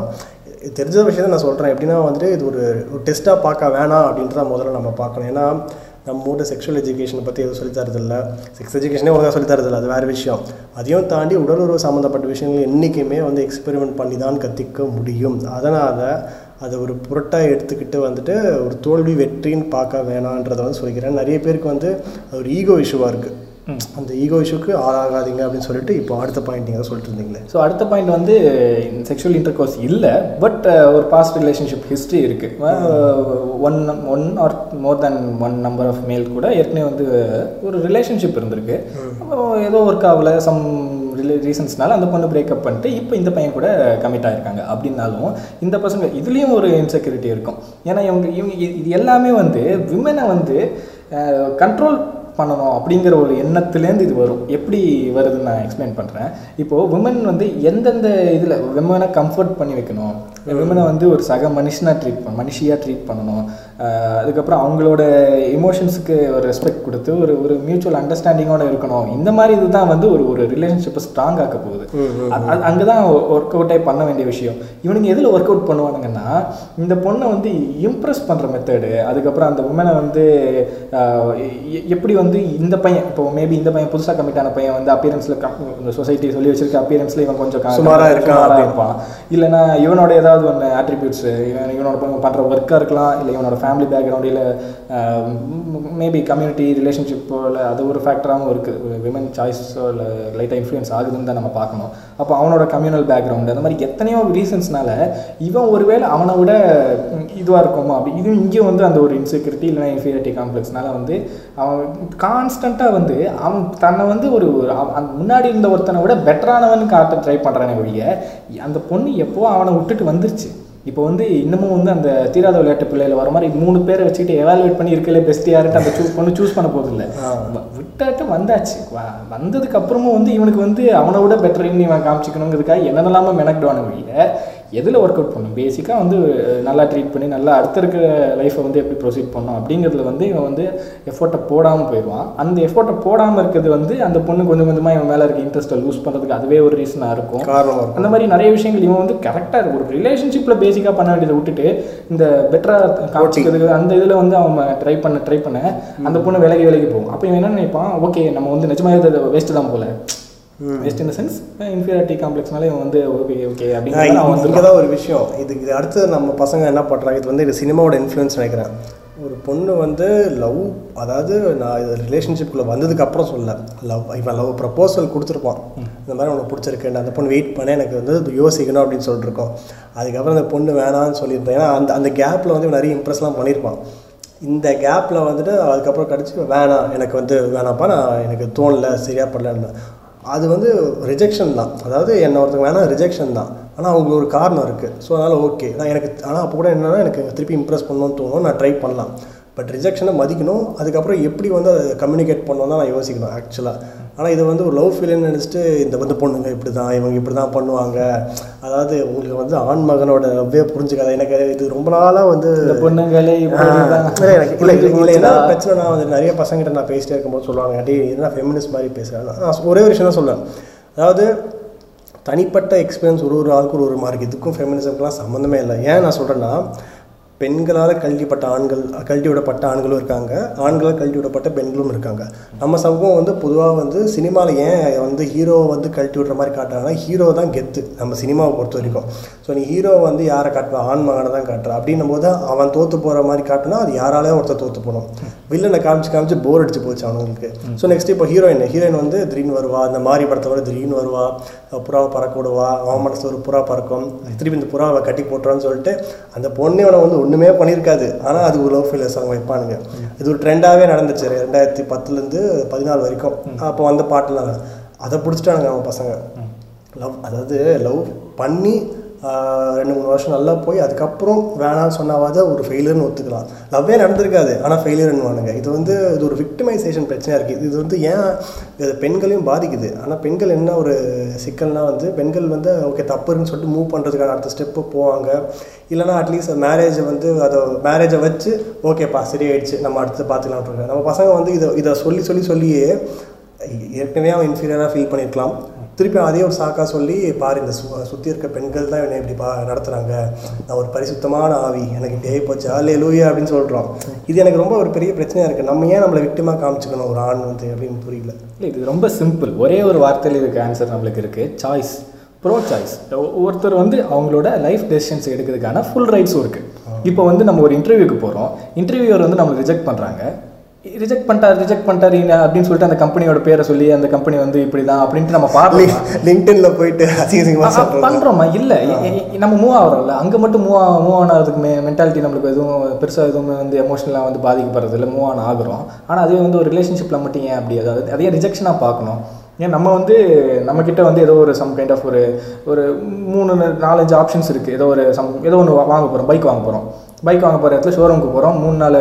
தெரிஞ்ச விஷயத்தை நான் சொல்கிறேன் எப்படின்னா வந்துட்டு இது ஒரு ஒரு டெஸ்ட்டாக பார்க்க வேணாம் அப்படின்றத முதல்ல நம்ம பார்க்கணும். ஏன்னா நம்ம ஊரில் செக்ஷுவல் எஜுகேஷனை பற்றி எதுவும் சொல்லித்தரதில்ல செக்ஸ் எஜுகேஷனே ஒழுங்காக சொல்லித்தரதில்லை அது வேறு விஷயம். அதையும் தாண்டி உடல் உறவு சம்மந்தப்பட்ட விஷயங்கள் என்றைக்குமே வந்து எக்ஸ்பெரிமெண்ட் பண்ணி தான் கற்றுக்க முடியும். அதனால் அதை ஒரு புரட்டாக எடுத்துக்கிட்டு வந்துட்டு ஒரு தோல்வி வெற்றின்னு பார்க்க வேணான்றதை வந்து சொல்லிக்கிறேன். நிறைய பேருக்கு வந்து அது ஒரு ஈகோ இஷ்யூவாக இருக்குது அந்த ஈகோ இஷ்யூக்கு ஆளாகாதீங்க அப்படின்னு சொல்லிட்டு இப்போ அடுத்த பாயிண்ட் நீங்கள் சொல்லிட்டு இருந்தீங்களே. ஸோ அடுத்த பாயிண்ட் வந்து செக்ஷுவல் இன்டர் கோர்ஸ் இல்லை பட் ஒரு பாஸ்ட் ரிலேஷன்ஷிப் ஹிஸ்ட்ரி இருக்குது one one or more than one number of male கூட ஏற்கனவே வந்து ஒரு ரிலேஷன்ஷிப் இருந்திருக்கு. ஏதோ ஒர்க் ஆகல சம் ரீசன்ஸ்னால அந்த பொண்ணு பிரேக்கப் பண்ணிட்டு இப்போ இந்த பையன் கூட கமிட் ஆயிருக்காங்க. அப்படின்னாலும் இந்த பசங்க இதுலேயும் ஒரு இன்செக்யூரிட்டி இருக்கும். ஏன்னா இவங்க இவங்க இது இது எல்லாமே வந்து விமனை வந்து கண்ட்ரோல் பண்ணணும் அப்படிங்கிற ஒரு எண்ணத்துலேருந்து இது வரும். எப்படி வருதுன்னு நான் எக்ஸ்பிளைன் பண்ணுறேன் இப்போது விமன் வந்து எந்தெந்த இதில் விமனை கம்ஃபர்ட் பண்ணி வைக்கணும். விமனை வந்து ஒரு சக மனுஷனாக ட்ரீட் பண்ண மனுஷியாக ட்ரீட் பண்ணணும். அதுக்கப்புறம் அவங்களோட எமோஷன்ஸுக்கு ஒரு ரெஸ்பெக்ட் கொடுத்து ஒரு ஒரு மியூச்சுவல் அண்டர்ஸ்டாண்டிங்கோட இருக்கணும். இந்த மாதிரி இதுதான் வந்து ஒரு ஒரு ரிலேஷன்ஷிப்பை ஸ்ட்ராங் ஆக்க போகுது. அங்கே தான் ஒர்க் அவுட்டே பண்ண வேண்டிய விஷயம். இவனுங்க எதில் ஒர்க் அவுட் பண்ணுவானுங்கன்னா இந்த பொண்ணை வந்து இம்ப்ரெஸ் பண்ணுற மெத்தடு அதுக்கப்புறம் அந்த உமனை வந்து எப்படி வந்து இந்த பையன் இப்போ மேபி இந்த பையன் புதுசாக கமிட் ஆன பையன் வந்து அப்பியரன்ஸில் இந்த சொசைட்டி சொல்லி வச்சிருக்க அப்பியரன்ஸில் இவன் கொஞ்சம் க- சுமாரா இருக்கான். இருப்பான். இல்லைன்னா இவனோட ஏதாவது ஒன்று ஆட்ரிபியூட்ஸ் இவன் இவனோட பண்ணுற ஒர்க்காக இருக்கலாம் இல்லை இவனோட ஃபேமிலி பேக்ரவுண்ட் இல்லை மேபி கம்யூனிட்டி ரிலேஷன்ஷிப்பில் அது ஒரு ஃபேக்டராகவும் இருக்குது விமன் சாய்ஸோ இல்லை லைட்டாக இன்ஃப்ளூயன்ஸ் ஆகுதுன்னு தான் நம்ம பார்க்கணும். அப்போ அவனோட கம்யூனல் பேக்ரவுண்டு அந்த மாதிரி எத்தனையோ ரீசன்ஸ்னால இவன் ஒருவேளை அவனை விட இதுவாக இருக்குமா? அப்படி இது இங்கேயும் வந்து அந்த ஒரு இன்செக்யூரிட்டி இல்லைனா இன்ஃபீரியாரிட்டி காம்ப்ளெக்ஸ்னால வந்து அவன் கான்ஸ்டண்ட்டாக வந்து அவன் தன்னை வந்து ஒரு ஒரு முன்னாடி இருந்த ஒருத்தனை விட பெட்டரானவன் காட்ட ட்ரை பண்ணுறானே ஒழிய அந்த பொண்ணு எப்போ அவனை விட்டுட்டு வந்துருச்சு? இப்போ வந்து இன்னமும் வந்து அந்த தீராத விளையாட்டு பிள்ளையில வர மாதிரி மூணு பேரை வச்சுக்கிட்டு எவாலுவேட் பண்ணி இருக்கல பெஸ்ட் யாருட்டு அந்த சூஸ் பொண்ணு சூஸ் பண்ண போகிறது இல்லை விட்டாட்டு வந்தாச்சு. வந்ததுக்கு அப்புறமும் வந்து இவனுக்கு வந்து அவனை விட பெட்டர் இன்னும் இவன் காமிச்சிக்கணுங்கிறதுக்காக என்னென்னலாம மெனக்கிடுவான வழியில எதில் ஒர்க் அவுட் பண்ணும் பேசிக்காக வந்து நல்லா ட்ரீட் பண்ணி நல்லா அடுத்த இருக்கிற லைஃப்பை வந்து எப்படி ப்ரொசீட் பண்ணணும்? அப்படிங்கிறதுல வந்து இவன் வந்து எஃபோர்ட்டை போடாமல் போயிடுவான். அந்த எஃபோர்ட்டை போடாமல் இருக்கிறது வந்து அந்த பொண்ணு கொஞ்சம் கொஞ்சமாக இவன் மேலே இருக்க இன்ட்ரெஸ்ட்டை லூஸ் பண்ணுறதுக்கு அதுவே ஒரு ரீசனாக இருக்கும். இருக்கும். அந்த மாதிரி நிறைய விஷயங்கள் இவன் வந்து கரெக்டாக ஒரு ரிலேஷன்ஷிப்பில் பேசிக்காக பண்ண வேண்டியதை விட்டுட்டு இந்த பெட்டராக காமிச்சிக்கிறதுக்கு அந்த இதில் வந்து அவன் ட்ரை பண்ண ட்ரை பண்ண அந்த பொண்ணு விலகி விலகி போகும். அப்போ இவன் என்ன நினைப்பான்? ஓகே நம்ம வந்து நிஜமாவே வேஸ்ட்டு தான் போல. வேஸ்ட் இன் சென்ஸ் இன்ஃபீரியாரிட்டி காம்ப்ளெக்ஸ்னால இவன் வந்து ஓகே ஓகே இங்கே தான் ஒரு விஷயம். இது இது அடுத்து நம்ம பசங்க என்ன பண்ணுறாங்க இது வந்து இது சினிமாவோட இன்ஃப்ளூயன்ஸ் நினைக்கிறேன். ஒரு பொண்ணு வந்து லவ் அதாவது நான் இது ரிலேஷன்ஷிப்பில் வந்ததுக்கு அப்புறம் சொல்ல லவ் இவன் லவ் ப்ரப்போசல் கொடுத்துருப்பான். இந்த மாதிரி உனக்கு பிடிச்சிருக்கு நான் அந்த பொண்ணு வெயிட் பண்ண எனக்கு வந்து யோசிக்கணும் அப்படின்னு சொல்லிட்டு இருக்கோம். அதுக்கப்புறம் அந்த பொண்ணு வேணாம்னு சொல்லியிருப்பேன். ஏன்னா அந்த அந்த கேப்பில் வந்து நிறைய இம்ப்ரெஸ்லாம் பண்ணியிருப்பான். இந்த கேப்பில் வந்துட்டு அதுக்கப்புறம் கிடச்சி வேணாம் எனக்கு வந்து வேணாம்ப்பா நான் எனக்கு தோணல சரியா படலன்னு. அது வந்து ரிஜெக்ஷன் தான். அதாவது என்ன ஒருத்தங்க வேணால் ரிஜெக்ஷன் தான். ஆனால் அவங்களுக்கு ஒரு காரணம் இருக்குது ஸோ அதனால் ஓகே நான் எனக்கு ஆனால் அப்போ கூட என்னென்னா எனக்கு திருப்பி இம்ப்ரெஸ் பண்ணணும்னு தோணும். நான் ட்ரை பண்ணலாம். பட் ரிஜெக்ஷனை மதிக்கணும். அதுக்கப்புறம் எப்படி வந்து அதை கம்யூனிகேட் பண்ணணும் தான் நான் யோசிக்கணும் ஆக்சுவலாக ஆனால் இது வந்து ஒரு லவ் ஃபீல்னு நினச்சிட்டு இந்த வந்து பொண்ணுங்க இப்படி தான் இவங்க இப்படி தான் பண்ணுவாங்க. அதாவது உங்களுக்கு வந்து ஆண் மகனோட லவ்வே புரிஞ்சுக்காது? எனக்கு இது ரொம்ப நாளாக வந்து பொண்ணுங்களே. இல்லை என்ன பிரச்சனை நான் வந்து நிறைய பசங்கிட்ட நான் பேசிட்டே இருக்கும்போது சொல்லுவாங்க. டே என்ன ஃபெமினிஸ்ட் மாதிரி பேசுகிறேன் நான் ஒரே ஒரு விஷயம் தான் சொல்லுவேன். அதாவது தனிப்பட்ட எக்ஸ்பீரியன்ஸ் ஒரு ஒரு ஆளுக்கு ஒரு ஒரு மாதிரி இருக்கு. இதுக்கும் ஃபெமினிசம்க்குலாம் சம்மந்தமே இல்லை. ஏன் நான் சொல்கிறேன்னா பெண்களால் கல்விப்பட்ட ஆண்கள் கழட்டி விடப்பட்ட ஆண்களும் இருக்காங்க. ஆண்களால் கழட்டி விடப்பட்ட பெண்களும் இருக்காங்க. நம்ம சமூகம் வந்து பொதுவாக வந்து சினிமாவில் ஏன் வந்து ஹீரோவை வந்து கழட்டி விடுற மாதிரி காட்டுறாங்கன்னா ஹீரோ தான் கெத்து. நம்ம சினிமாவை பொறுத்த வரைக்கும். ஸோ நீ ஹீரோ வந்து யாரை காட்டுவா? ஆண் மகனை தான் காட்டுற. அப்படின்னும் போது அவன் தோற்று போகிற மாதிரி காட்டினா அது யாராலே ஒருத்தர் தோற்று போகணும். வில்லனை காமிச்சு காமிச்சு போர் அடிச்சு போச்சு அவனுங்களுக்கு. ஸோ நெக்ஸ்ட் இப்போ ஹீரோயின் ஹீரோயின் வந்து திடீர்னு வருவா. இந்த மாதிரி படத்தை விட திடீர்னு வருவா. புறாவை பறக்க விடுவா அவன் மனசு ஒரு புறா பறக்கும் திருப்பி இந்த புறாவை கட்டி போட்டுறான்னு சொல்லிட்டு அந்த பொண்ணு அவனை வந்து ஒன்றுமே பண்ணியிருக்காது. ஆனால் அது ஒரு லவ் ஃபெயிலியர்ஸ் அவங்க வைப்பானுங்க. இது ஒரு ட்ரெண்டாகவே நடந்துச்சு ரெண்டாயிரத்தி பத்துலேருந்து பதினாலு வரைக்கும். அப்போ வந்த பாட்டுலாம் அதை பிடிச்சிட்டானுங்க அவன் பசங்க. லவ் அதாவது லவ் பண்ணி ரெண்டு மூணு வருஷம் நல்லா போய் அதுக்கப்புறம் வேணாம்னு சொன்னாவது ஒரு ஃபெயிலியர்னு ஒத்துக்கலாம். லவ்வே நடந்திருக்காது ஆனால் ஃபெயிலியர்னுவானுங்க இது வந்து இது ஒரு விக்டிமைசேஷன் பிரச்சனையாக இருக்குது இது வந்து ஏன் இது பெண்களையும் பாதிக்குது? ஆனால் பெண்கள் என்ன ஒரு சிக்கல்னால் வந்து பெண்கள் வந்து ஓகே தப்புன்னு சொல்லிட்டு மூவ் பண்ணுறதுக்கான அடுத்த ஸ்டெப்பு போவாங்க. இல்லைனா அட்லீஸ்ட் மேரேஜை வந்து அதை மேரேஜை வச்சு ஓகேப்பா சரியாயிடுச்சு நம்ம அடுத்து பார்த்துக்கலாம்னு நம்ம பசங்க வந்து இதை இதை சொல்லி சொல்லி சொல்லியே ஏற்கனவே அவன் இன்ஃபீரியராக ஃபீல் பண்ணியிருக்கலாம் திருப்பி அதே ஒரு சாக்கா சொல்லி பாரு இந்த சு சுற்றி இருக்க பெண்கள் தான் என்னை இப்படி பா நடத்துகிறாங்க நான் ஒரு பரிசுத்தமான ஆவி. எனக்கு இப்படி ஆகி போச்சு. ஆலே லூயா அப்படின்னு சொல்கிறோம் இது எனக்கு ரொம்ப ஒரு பெரிய பிரச்சனையாக இருக்குது நம்ம ஏன் நம்மளை விக்டிமாக காமிச்சிக்கணும்? ஒரு ஆண் வந்து அப்படின்னு புரியல. இல்லை இது ரொம்ப சிம்பிள் ஒரே ஒரு வார்த்தையில் இதுக்கு ஆன்சர் நம்மளுக்கு இருக்குது சாய்ஸ் ப்ரோ சாய்ஸ் ஒருத்தர் வந்து அவங்களோட லைஃப் டெசிஷன்ஸ் எடுக்கிறதுக்கான ஃபுல் ரைட்ஸும் இருக்குது இப்போ வந்து நம்ம ஒரு இன்டர்வியூக்கு போகிறோம் இன்டர்வியூவர் வந்து நம்மளை ரிஜெக்ட் பண்ணுறாங்க ரிஜெக்ட் பண்ணிட்டார் ரிஜெக்ட் பண்ணிட்டாரு அப்படின்னு சொல்லிட்டு அந்த கம்பெனியோட பேரை சொல்லி அந்த கம்பெனி வந்து இப்படி தான் அப்படின்ட்டு நம்ம பார்க்கலாம் லிங்க்டின்ல போயிட்டு பண்ணுறோமா இல்லை நம்ம மூவ் ஆகிறோம்ல. அங்கே மட்டும் மூவ் மூவ் ஆன் ஆகிறதுக்கு மென்டாலிட்டி நம்மளுக்கு எதுவும் பெருசாக எதுவுமே வந்து எமோஷனலாக வந்து பாதிக்கப்படுறது இல்லை மூவ் ஆன் ஆகுறோம். ஆனால் அதே வந்து ஒரு ரிலேஷன்ஷிப்பில் மட்டும் ஏன் அப்படி? அதாவது அதே ரிஜெக்ஷனாக பார்க்கணும். ஏன் நம்ம வந்து நம்மக்கிட்ட வந்து ஏதோ ஒரு சம் கைண்ட் ஆஃப் ஒரு ஒரு மூணு நாலஞ்சு ஆப்ஷன்ஸ் இருக்குது ஏதோ ஒரு சம் ஏதோ ஒன்று வாங்க போகிறோம் பைக் வாங்க போகிறோம் பைக் வாங்க போகிற இடத்துல ஷோரூமுக்கு போகிறோம் மூணு நாலு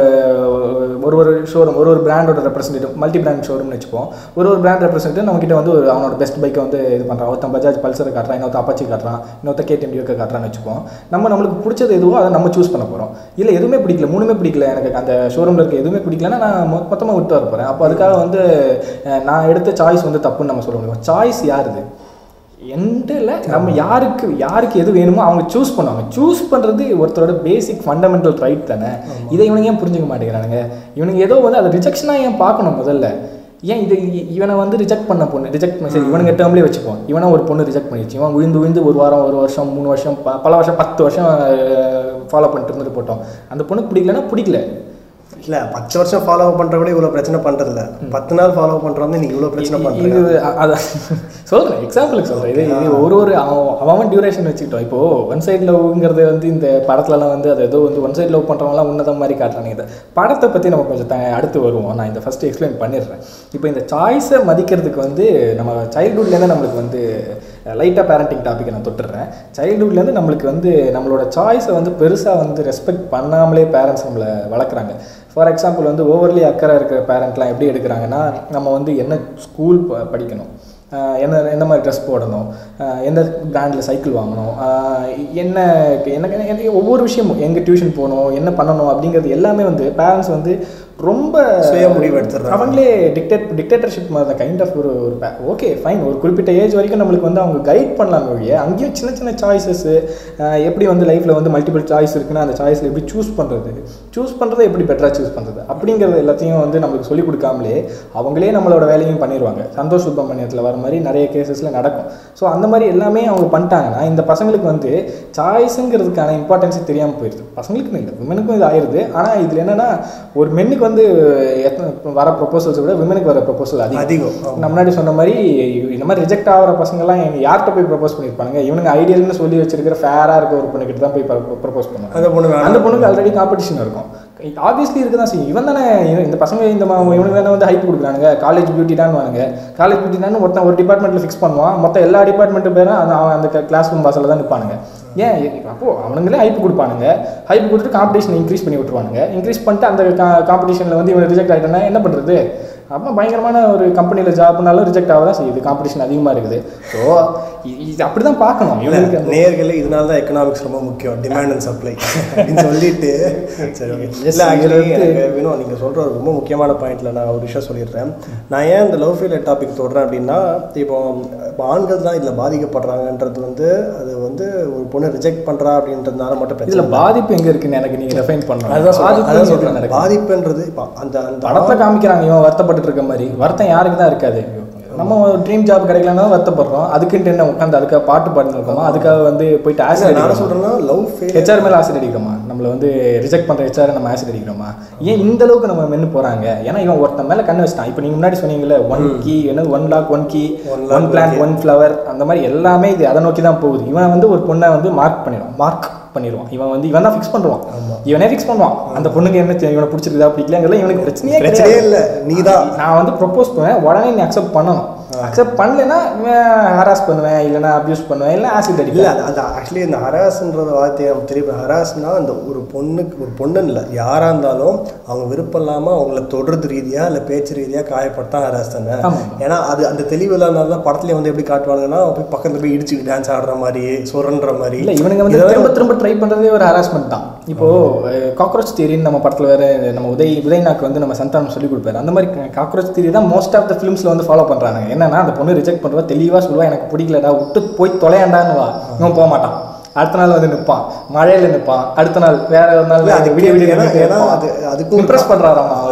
ஒரு ஒரு ஷோரூம் ஒரு ஒரு பிராண்டோட ரெப்ரஸன்டேட்டிவ் மல்டி பிராண்ட் ஷோரூம்னு வச்சுப்போம் ஒரு ஒரு பிராண்ட் ரெப்ரஸன்டேட்டிவ் நம்மகிட்ட வந்து ஒரு அவனோட பெஸ்ட் பைக்கை வந்து இது பண்ணுறான் ஒருத்தன் பஜாஜ் பல்சரை காட்டுறான் இன்னொருத்த அப்பாச்சி காட்டுறான் இன்னொருத்த கேடிஎம் டியோக்கை காட்டுறான்னு வச்சுப்போம் நம்ம நம்மளுக்கு பிடிச்சது எதுவோ அதை நம்ம சூஸ் பண்ண போகிறோம் இல்லை எதுவுமே பிடிக்கல மூணுமே பிடிக்கல எனக்கு அந்த ஷோரூமில் இருக்க எதுவுமே பிடிக்கலன்னா நான் மொத்தமாக விட்டு வர போகிறேன் அப்போ அதுக்காக வந்து நான் எடுத்த சாய்ஸ் வந்து தப்புன்னு நம்ம சொல்ல முடியும். சாய்ஸ் யாருது எண்டில் நம்ம யாருக்கு யாருக்கு எது வேணுமோ அவங்க சூஸ் பண்ணுவாங்க. சூஸ் பண்ணுறது ஒருத்தரோட பேசிக் ஃபண்டமெண்டல் ரைட் தானே? இதை இவனுங்க ஏன் புரிஞ்சுக்க மாட்டேங்கிறானுங்க? இவனுங்க ஏதோ வந்து அதை ரிஜெக்ஷனாக ஏன் பார்க்கணும் முதல்ல? ஏன் இது இவனை வந்து ரிஜெக்ட் பண்ண பொண்ணு ரிஜெக்ட் சரி இவனுங்க டேர்ம்லேயே வச்சுப்போம். இவனை ஒரு பொண்ணு ரிஜெக்ட் பண்ணிடுச்சு. இவன் விழுந்து விழுந்து ஒரு வாரம் ஒரு வருஷம் மூணு வருஷம் பல வருஷம் பத்து வருஷம் ஃபாலோ பண்ணிட்டு இருந்துட்டு போட்டோம். அந்த பொண்ணுக்கு பிடிக்கலன்னா பிடிக்கல. இல்ல பத்து வருஷம் ஃபாலோ பண்றவங்களே இவ்வளவு பிரச்சனை பண்றதில்ல. பத்து நாள் ஃபாலோ பண்றவங்க நீங்க இவ்வளவு பிரச்சனை இது பண்றீங்க. அ- அதான் சொல்கிறேன் எக்ஸாம்பிளுக்கு சொல்கிறேன் இது இது ஒரு ஒரு அவன் அவன் டியூரேஷன் வச்சுக்கிட்டோம். இப்போது ஒன் சைடு லவ்ங்கிறது வந்து இந்த படத்துலலாம் வந்து அது ஏதோ வந்து ஒன் சைடு லவ் பண்ணுறவங்களாம் உன்னதம் மாதிரி காட்டுறாங்க இதை படத்தை பற்றி நம்ம கொஞ்சம் த அடுத்து வருவோம். நான் இந்த ஃபஸ்ட்டு எக்ஸ்பிளைன் பண்ணிடுறேன். இப்போ இந்த சாய்ஸை மதிக்கிறதுக்கு வந்து நம்ம சைல்ட்ஹுட்லேருந்து நம்மளுக்கு வந்து லைட்டாக பேரண்டிங் டாப்பிக்கை நான் தொட்டுடுறேன். சைல்ட்ஹுட்லேருந்து நம்மளுக்கு வந்து நம்மளோட சாய்ஸை வந்து பெருசாக வந்து ரெஸ்பெக்ட் பண்ணாமலே பேரண்ட்ஸ் நம்மளை வளர்க்குறாங்க. ஃபார் எக்ஸாம்பிள் வந்து ஓவர்லி அக்கறை இருக்கிற பேரண்ட்லாம் எப்படி எடுக்கிறாங்கன்னா நம்ம வந்து என்ன ஸ்கூல் படிக்கணும்? என்ன என்ன எந்த மாதிரி ட்ரெஸ் போடணும்? எந்த பிராண்டில் சைக்கிள் வாங்கணும்? என்ன எனக்கு ஒவ்வொரு விஷயமும் எங்கே டியூஷன் போகணும் என்ன பண்ணணும் அப்படிங்கிறது எல்லாமே வந்து பேரண்ட்ஸ் வந்து ரொம்ப சுய முடிவு எடுத்துடுறாங்க. அவங்களே டிக்டேட் டிக்டேட்டர்ஷிப் மாதிரி தான் கைண்ட் ஆஃப் ஒரு ஒரு ஓகே ஃபைன் ஒரு குறிப்பிட்ட ஏஜ் வரைக்கும் நம்மளுக்கு வந்து அவங்க கைட் பண்ணலாம் ஒழிய அங்கேயும் சின்ன சின்ன சாய்ஸஸ் எப்படி வந்து லைஃப்பில் வந்து மல்டிபிள் சாய்ஸ் இருக்குன்னா அந்த சாய்ஸில் எப்படி சூஸ் பண்ணுறது சூஸ் பண்ணுறதை எப்படி பெட்டராக சூஸ் பண்ணுறது அப்படிங்கிறது எல்லாத்தையும் வந்து நம்மளுக்கு சொல்லிக் கொடுக்காமலே அவங்களே நம்மளோட வேலையும் பண்ணிடுவாங்க. சந்தோஷ் சுப்ரமணியத்தில் வர மாதிரி நிறைய கேசஸில் நடக்கும். ஸோ அந்த மாதிரி எல்லாமே அவங்க பண்ணிட்டாங்கன்னா இந்த பசங்களுக்கு வந்து சாய்ஸுங்கிறதுக்கான இம்பார்ட்டன்ஸே தெரியாமல் போயிடுது பசங்களுக்குன்னு இல்லை விமனுக்கும் இது ஆயிடுது ஆனால் இதில் என்னென்னா ஒரு மென்னுக்கு வந்து எத்தனை வர ப்ரொபோசல்ஸை விட விமனுக்கு வர ப்ரொபோசல் அதிகம். அதிகம். நான் முன்னாடி சொன்ன மாதிரி இந்த மாதிரி ரிஜெக்ட் ஆகிற பசங்கள்லாம் எங்க யார்கிட்ட போய் ப்ரொபோஸ் பண்ணியிருப்பாங்க இவனுங்க ஐடியல்னு சொல்லி வச்சிருக்கிற ஃபேராக இருக்க ஒரு பொண்ணுக்கிட்ட தான் போய் ப்ரொபோஸ் பண்ணுவாங்க. அந்த பொண்ணு. அந்த பொண்ணுக்கு ஆல்ரெடி காம்படிஷன் இருக்கும். ஆப்வியஸ்லி இருக்க தான் செய்யும். இவன் தானே இந்த பசங்க இந்த இவனுக்கு தானே வந்து ஹைப் கொடுக்குறானுங்க. காலேஜ் பியூட்டி தான் வானுங்க காலேஜ் பியூட்டி தான் ஒருத்தன் ஒரு டிபார்ட்மெண்ட்டில் ஃபிக்ஸ் பண்ணுவான். மொத்த எல்லா டிபார்ட்மெண்ட்டு பேரும் அந்த அந்த கிளாஸ் ரூம் பாஸில் தான் நிற்பானுங்க ஏன்? அப்போ அவனுங்களே ஹைப் கொடுப்பானுங்க. ஹைப் கொடுத்துட்டு காம்படிஷன் இன்க்ரீஸ் பண்ணி விட்டுருவானுங்க. இன்க்ரீஸ் பண்ணிட்டு அந்த காம்படிஷனில் வந்து இவன் ரிஜெக்ட் ஆகிட்டானா என்ன பண்ணுறது அப்போ பயங்கரமான ஒரு கம்பெனியில் ஜாப்னாலும் ரிஜெக்ட் ஆக தான் செய்யுது. காம்படிஷன் அதிகமாக இருக்குது. ஸோ இது அப்படி தான் பார்க்கணும் இவனுக்கு நேர்களே இதனால தான் எக்கனாமிக்ஸ் ரொம்ப முக்கியம். டிமாண்ட் அண்ட் சப்ளை அப்படின்னு சொல்லிட்டு. சரி ஓகே இல்லை ஆக்சுவலி வேணும் நீங்கள் சொல்கிற ஒரு ரொம்ப முக்கியமான பாயிண்ட்ல நான் ஒரு விஷயம் சொல்லிடுறேன். நான் ஏன் இந்த லவ் ஃபெயிலியர் டாபிக் தொடுறேன் அப்படின்னா இப்போ ஆண்கள் தான் இதில் பாதிக்கப்படுறாங்கன்றது வந்து அது வந்து ஒரு பொண்ணு ரிஜெக்ட் பண்ணுறா அப்படின்றதுனால மட்டும் இதுல பாதிப்பு எங்க இருக்குன்னு எனக்கு நீங்க ரெஃபைன். பாதிப்பு அதான் நடக்குது? பாதிப்புன்றது இப்போ அந்த அந்த படத்துல காமிக்கிறாங்க இவன் வருத்தப்பட்டு இருக்க மாதிரி. வருத்தம் யாருக்கு தான் இருக்காது. நம்ம ட்ரீம் ஜாப் கிடைக்கலன்னா வருத்தப்படுறோம். அதுக்குன்ட்டு என்ன உட்காந்து அதுக்காக பாட்டு பாடிட்டு இருக்கோமா? அதுக்காக வந்து போயிட்டு ஆசிட் நான் சொல்கிறேன்னா லவ் ஹெச்ஆர் மேல ஆசிட் அடிக்கிறோமா? நம்மள வந்து ரிஜெக்ட் பண்ற ஹெச்ஆர் நம்ம ஆசிட் அடிக்கிறோமா? ஏன் இந்த அளவுக்கு நம்ம மென்னு போறாங்க? ஏன்னா இவன் ஒருத்தன் மேல கண்ணு வச்சிட்டான். இப்போ நீங்க முன்னாடி சொன்னீங்கல்ல ஒன் கீ என்ன one lock one key one plan one flower அந்த மாதிரி எல்லாமே இது அதை நோக்கி தான் போகுது. இவன் வந்து ஒரு பொண்ணை வந்து மார்க் பண்ணிடுவான் மார்க் பண்ணிடுவான் இவன் வந்து இவன் தான் ஃபிக்ஸ் பண்ணுவான் இவனே ஃபிக்ஸ் பண்ணுவான். அந்த பொண்ணுக்கு என்ன இவனை பிடிச்சிருக்குதா பிடிக்கலங்கிறதுல இவனுக்கு பிரச்சனையே பிரச்சனையே இல்லை. நீ தான் நான் வந்து ப்ரொப்போஸ் பண்ணுவேன். உடனே நீ அக்செப்ட் பண்ணணும். அக்செப்ட் பண்ணலைன்னா ஹராஸ் பண்ணுவேன் இல்லைன்னா அப்யூஸ் பண்ணுவேன் இல்லை ஆசிட் இல்லை அடிப்பேன் அது அது ஆக்சுவலி இந்த ஹராஸ்ன்ற வார்த்தையை நம்ம திருப்பி ஹராஸ்னா அந்த ஒரு பொண்ணுக்கு ஒரு பொண்ணுன்னு இல்லை யாராக இருந்தாலும் அவங்க விருப்பம் இல்லாமல் அவங்கள தொடர்றது ரீதியாக இல்லை பேச்சு ரீதியாக காயப்பட்டா ஹராஸ் தானே. ஏன்னா அது அந்த தெளிவு இல்லாதனால தான் படத்துலேயே வந்து எப்படி காட்டுவாங்கன்னா போய் பக்கத்தில் போய் இடிச்சு டான்ஸ் ஆடுற மாதிரி சுரன்ற மாதிரி. இல்ல இவனுங்க வந்து திரும்ப திரும்ப ட்ரை பண்றதே ஒரு ஹராஸ்மெண்ட் தான். இப்போ காக்ரோச் தியரின்னு நம்ம படத்துல வேற நம்ம உதய் உதய்நாக்கு வந்து நம்ம சந்தானம் சொல்லி கொடுப்பாரு. அந்த மாதிரி காக்ரோச் தியரி தான் மோஸ்ட் ஆஃப் த ஃபிலிம்ஸ்ல வந்து ஃபாலோ பண்றாங்க என்னன்னா அந்த பொண்ணு ரிஜெக்ட் பண்றவா தெளிவா சொல்லுவா எனக்கு பிடிக்கலடா விட்டு போய் தொலையாண்டான்னு வா. இவன் போக மாட்டான். அடுத்த நாள் வந்து நிப்பான். மழையில நிப்பான். அடுத்த நாள் வேற ஒரு நாள் அது விடிய விடிய ஏன்னா- அது அதுக்கும் இம்ப்ரெஸ்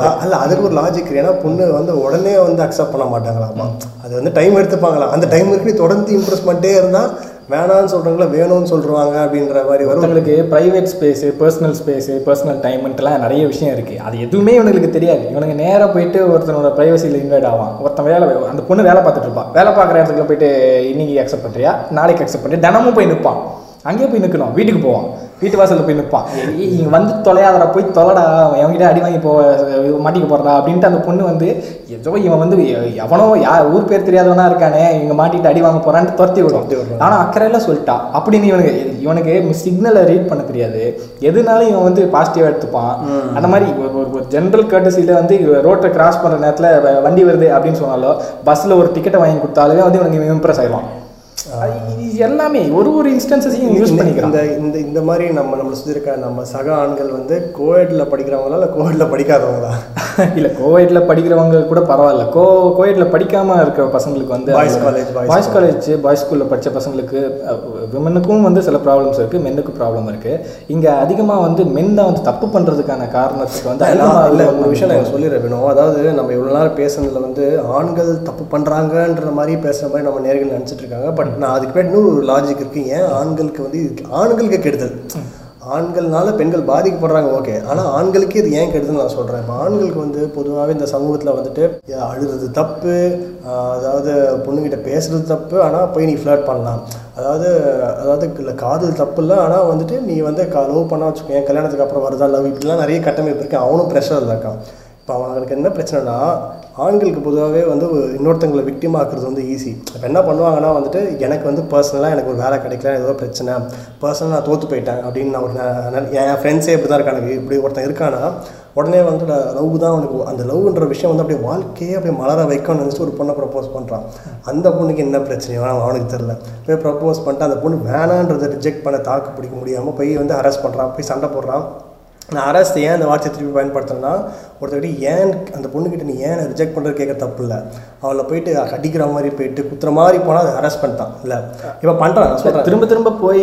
அ- அல்ல அதுக்கு ஒரு லாஜிக் ஏன்னா பொண்ணு வந்து உடனே வந்து அக்செப்ட் பண்ண மாட்டாங்களாமா. அது வந்து டைம் எடுத்துப்பாங்களாம். அந்த டைம் இருக்கு தொடர்ந்து இம்ப்ரெஸ் பண்ணிட்டே இருந்தா வேணான்னு சொல்கிறவங்கள வேணும்னு சொல்கிறாங்க அப்படின்ற மாதிரி வரும். Private space personal space personal டைம்ன்ட்டுலாம் நிறைய விஷயம் இருக்குது அது எதுவுமே இவனுக்கு தெரியாது. இவனுக்கு நேராக போயிட்டு ஒருத்தனோட ப்ரைவசியில் இன்வைட் ஆவான் ஒருத்தன் வேலை அந்த பொண்ணு வேலை பார்த்துட்டு இருப்பான் வேலை பார்க்குற இடத்துக்கு போயிட்டு இன்னைக்கு அக்செப்ட் பண்ணுறியா நாளைக்கு அக்செப்ட் பண்ணி தினமும் போய் நிற்பான் அங்கேயே போய் நிற்கணும் வீட்டுக்கு போவான். வீட்டு வாசலில் போய் நிற்பான் இங்கே வந்து தொலையாதடா போய் தொலைடா எவன்கிட்ட அடி வாங்கி போ மாட்டிக்க போறடா அப்படின்ட்டு அந்த பொண்ணு வந்து ஏதோ இவன் வந்து எவனோ யா ஊர் பேர் தெரியாதவனா இருக்கானே இவங்க மாட்டிட்டு அடி வாங்க போறான்ட்டு துரத்தி விடும் விடுறான். ஆனா அக்கறையில சொல்லிட்டா. அப்படின்னு இவனுக்கு இவனுக்கு சிக்னலை ரீட் பண்ண தெரியாது. எதுனாலும் இவன் வந்து பாசிட்டிவா எடுத்துப்பான். அந்த மாதிரி ஒரு- ஜென்ரல் கர்டசியில் வந்து ரோட்டை கிராஸ் பண்ற நேரத்துல வண்டி வருது அப்படின்னு சொன்னாலோ பஸ்ல ஒரு டிக்கெட்டை வாங்கி கொடுத்தாலுமே வந்து இவனுக்கு இம்ப்ரெஸ் ஆயிடுவான். இது எல்லாமே ஒரு ஒரு இன்ஸ்டன்சஸையும் யூஸ் பண்ணிக்கிறான். இந்த இந்த இந்த மாதிரி நம்ம நம்மளை சுற்றி இருக்க நம்ம சக ஆண்கள் வந்து கோஎட்ல படிக்கிறவங்களா இல்லை கோஎட்ல படிக்காதவங்களா? இல்ல கோவைட்ல படிக்கிறவங்க கூட பரவாயில்ல. கோ கோவைட்ல படிக்காம இருக்கிற பசங்களுக்கு வந்து college, boys boys college boys ஸ்கூல்ல படிச்ச பசங்களுக்கு விமனுக்கும் வந்து சில ப்ராப்ளம்ஸ் இருக்கு மென்னுக்கும் ப்ராப்ளம் இருக்கு. இங்க அதிகமா வந்து மென் தான் வந்து தப்பு பண்றதுக்கான காரணத்துக்கு வந்து இல்லை ஒரு விஷயம் நான் சொல்லிடுறேன் வேணும் அதாவது நம்ம இவ்வளோ நேரம் பேசுனதுல வந்து ஆண்கள் தப்பு பண்ணுறாங்கன்ற மாதிரி பேசுகிற மாதிரி நம்ம நேர்கள் நினச்சிட்டு இருக்காங்க. பட் நான் அதுக்கு பேர் இன்னொரு லாஜிக் இருக்குது ஏன்? ஆண்களுக்கு வந்து ஆண்களுக்கு கெடுதல். ஆண்கள்னால பெண்கள் பாதிக்கப்படுறாங்க ஓகே. ஆனால் ஆண்களுக்கே இது ஏன் கெடுதுன்னு நான் சொல்கிறேன் இப்போ ஆண்களுக்கு வந்து பொதுவாகவே இந்த சமூகத்தில் வந்துட்டு அழுகிறது தப்பு அதாவது பொண்ணுக்கிட்ட பேசுறது தப்பு ஆனால் போய் நீ ஃப்ளாட் பண்ணலாம். அதாவது அதாவது இல்லை காதல் தப்பு இல்லை ஆனால் வந்துட்டு நீ வந்து லவ் வச்சுக்கோ என் கல்யாணத்துக்கு அப்புறம் வருதா லவ் இப்படிலாம் நிறைய கட்டமைப்பு இருக்கு. அவனும் ப்ரெஷர் இருக்கான். இப்போ அவங்களுக்கு என்ன பிரச்சனைனா ஆண்களுக்கு பொதுவாகவே வந்து இன்னொருத்தங்களை victim ஆக்குறது வந்து ஈஸி இப்போ என்ன பண்ணுவாங்கன்னா வந்துட்டு எனக்கு வந்து பர்சனலாக எனக்கு ஒரு வேலை கிடைக்கல ஏதோ பிரச்சனை. பர்சனலாக நான் தோற்று போயிட்டேன் அப்படின்னு நான் ஒரு என் ஃப்ரெண்ட்ஸே இப்படி தான் இருக்கானுங்க. இப்படி ஒருத்தன் இருக்கானா உடனே வந்து லவ் தான் அவனுக்கு அந்த லவ்ன்ற விஷயம் வந்து அப்படியே வாழ்க்கையே அப்படியே மலர வைக்கணும்னு நினச்சி ஒரு பொண்ணை ப்ரப்போஸ் பண்ணுறான் அந்த பொண்ணுக்கு என்ன பிரச்சனையோ அவனுக்கு தெரில போய் ப்ரப்போஸ் பண்ணிட்டு அந்த பொண்ணு வேணான்றதை ரிஜெக்ட் பண்ண தாக்கு பிடிக்க முடியாமல் போய் வந்து அரெஸ்ட் பண்ணுறான் போய் சண்டை போடுறான். நான் அரசு ஏன் அந்த வார்த்தையை திருப்பி பயன்படுத்துறேன்னா ஒருத்தர்கிட்ட ஏன் அந்த பொண்ணுக்கிட்ட நீ ஏன் ரிஜெக்ட் பண்ணுறது கேட்க தப்பு இல்லை? அவளை போயிட்டு அடிக்கிற மாதிரி போயிட்டு குத்துற மாதிரி போனால் அதை அரெஸ்ட் பண்ணிட்டான் இல்லை? இப்போ பண்ணுறான் சொல்கிறேன் திரும்ப திரும்ப போய்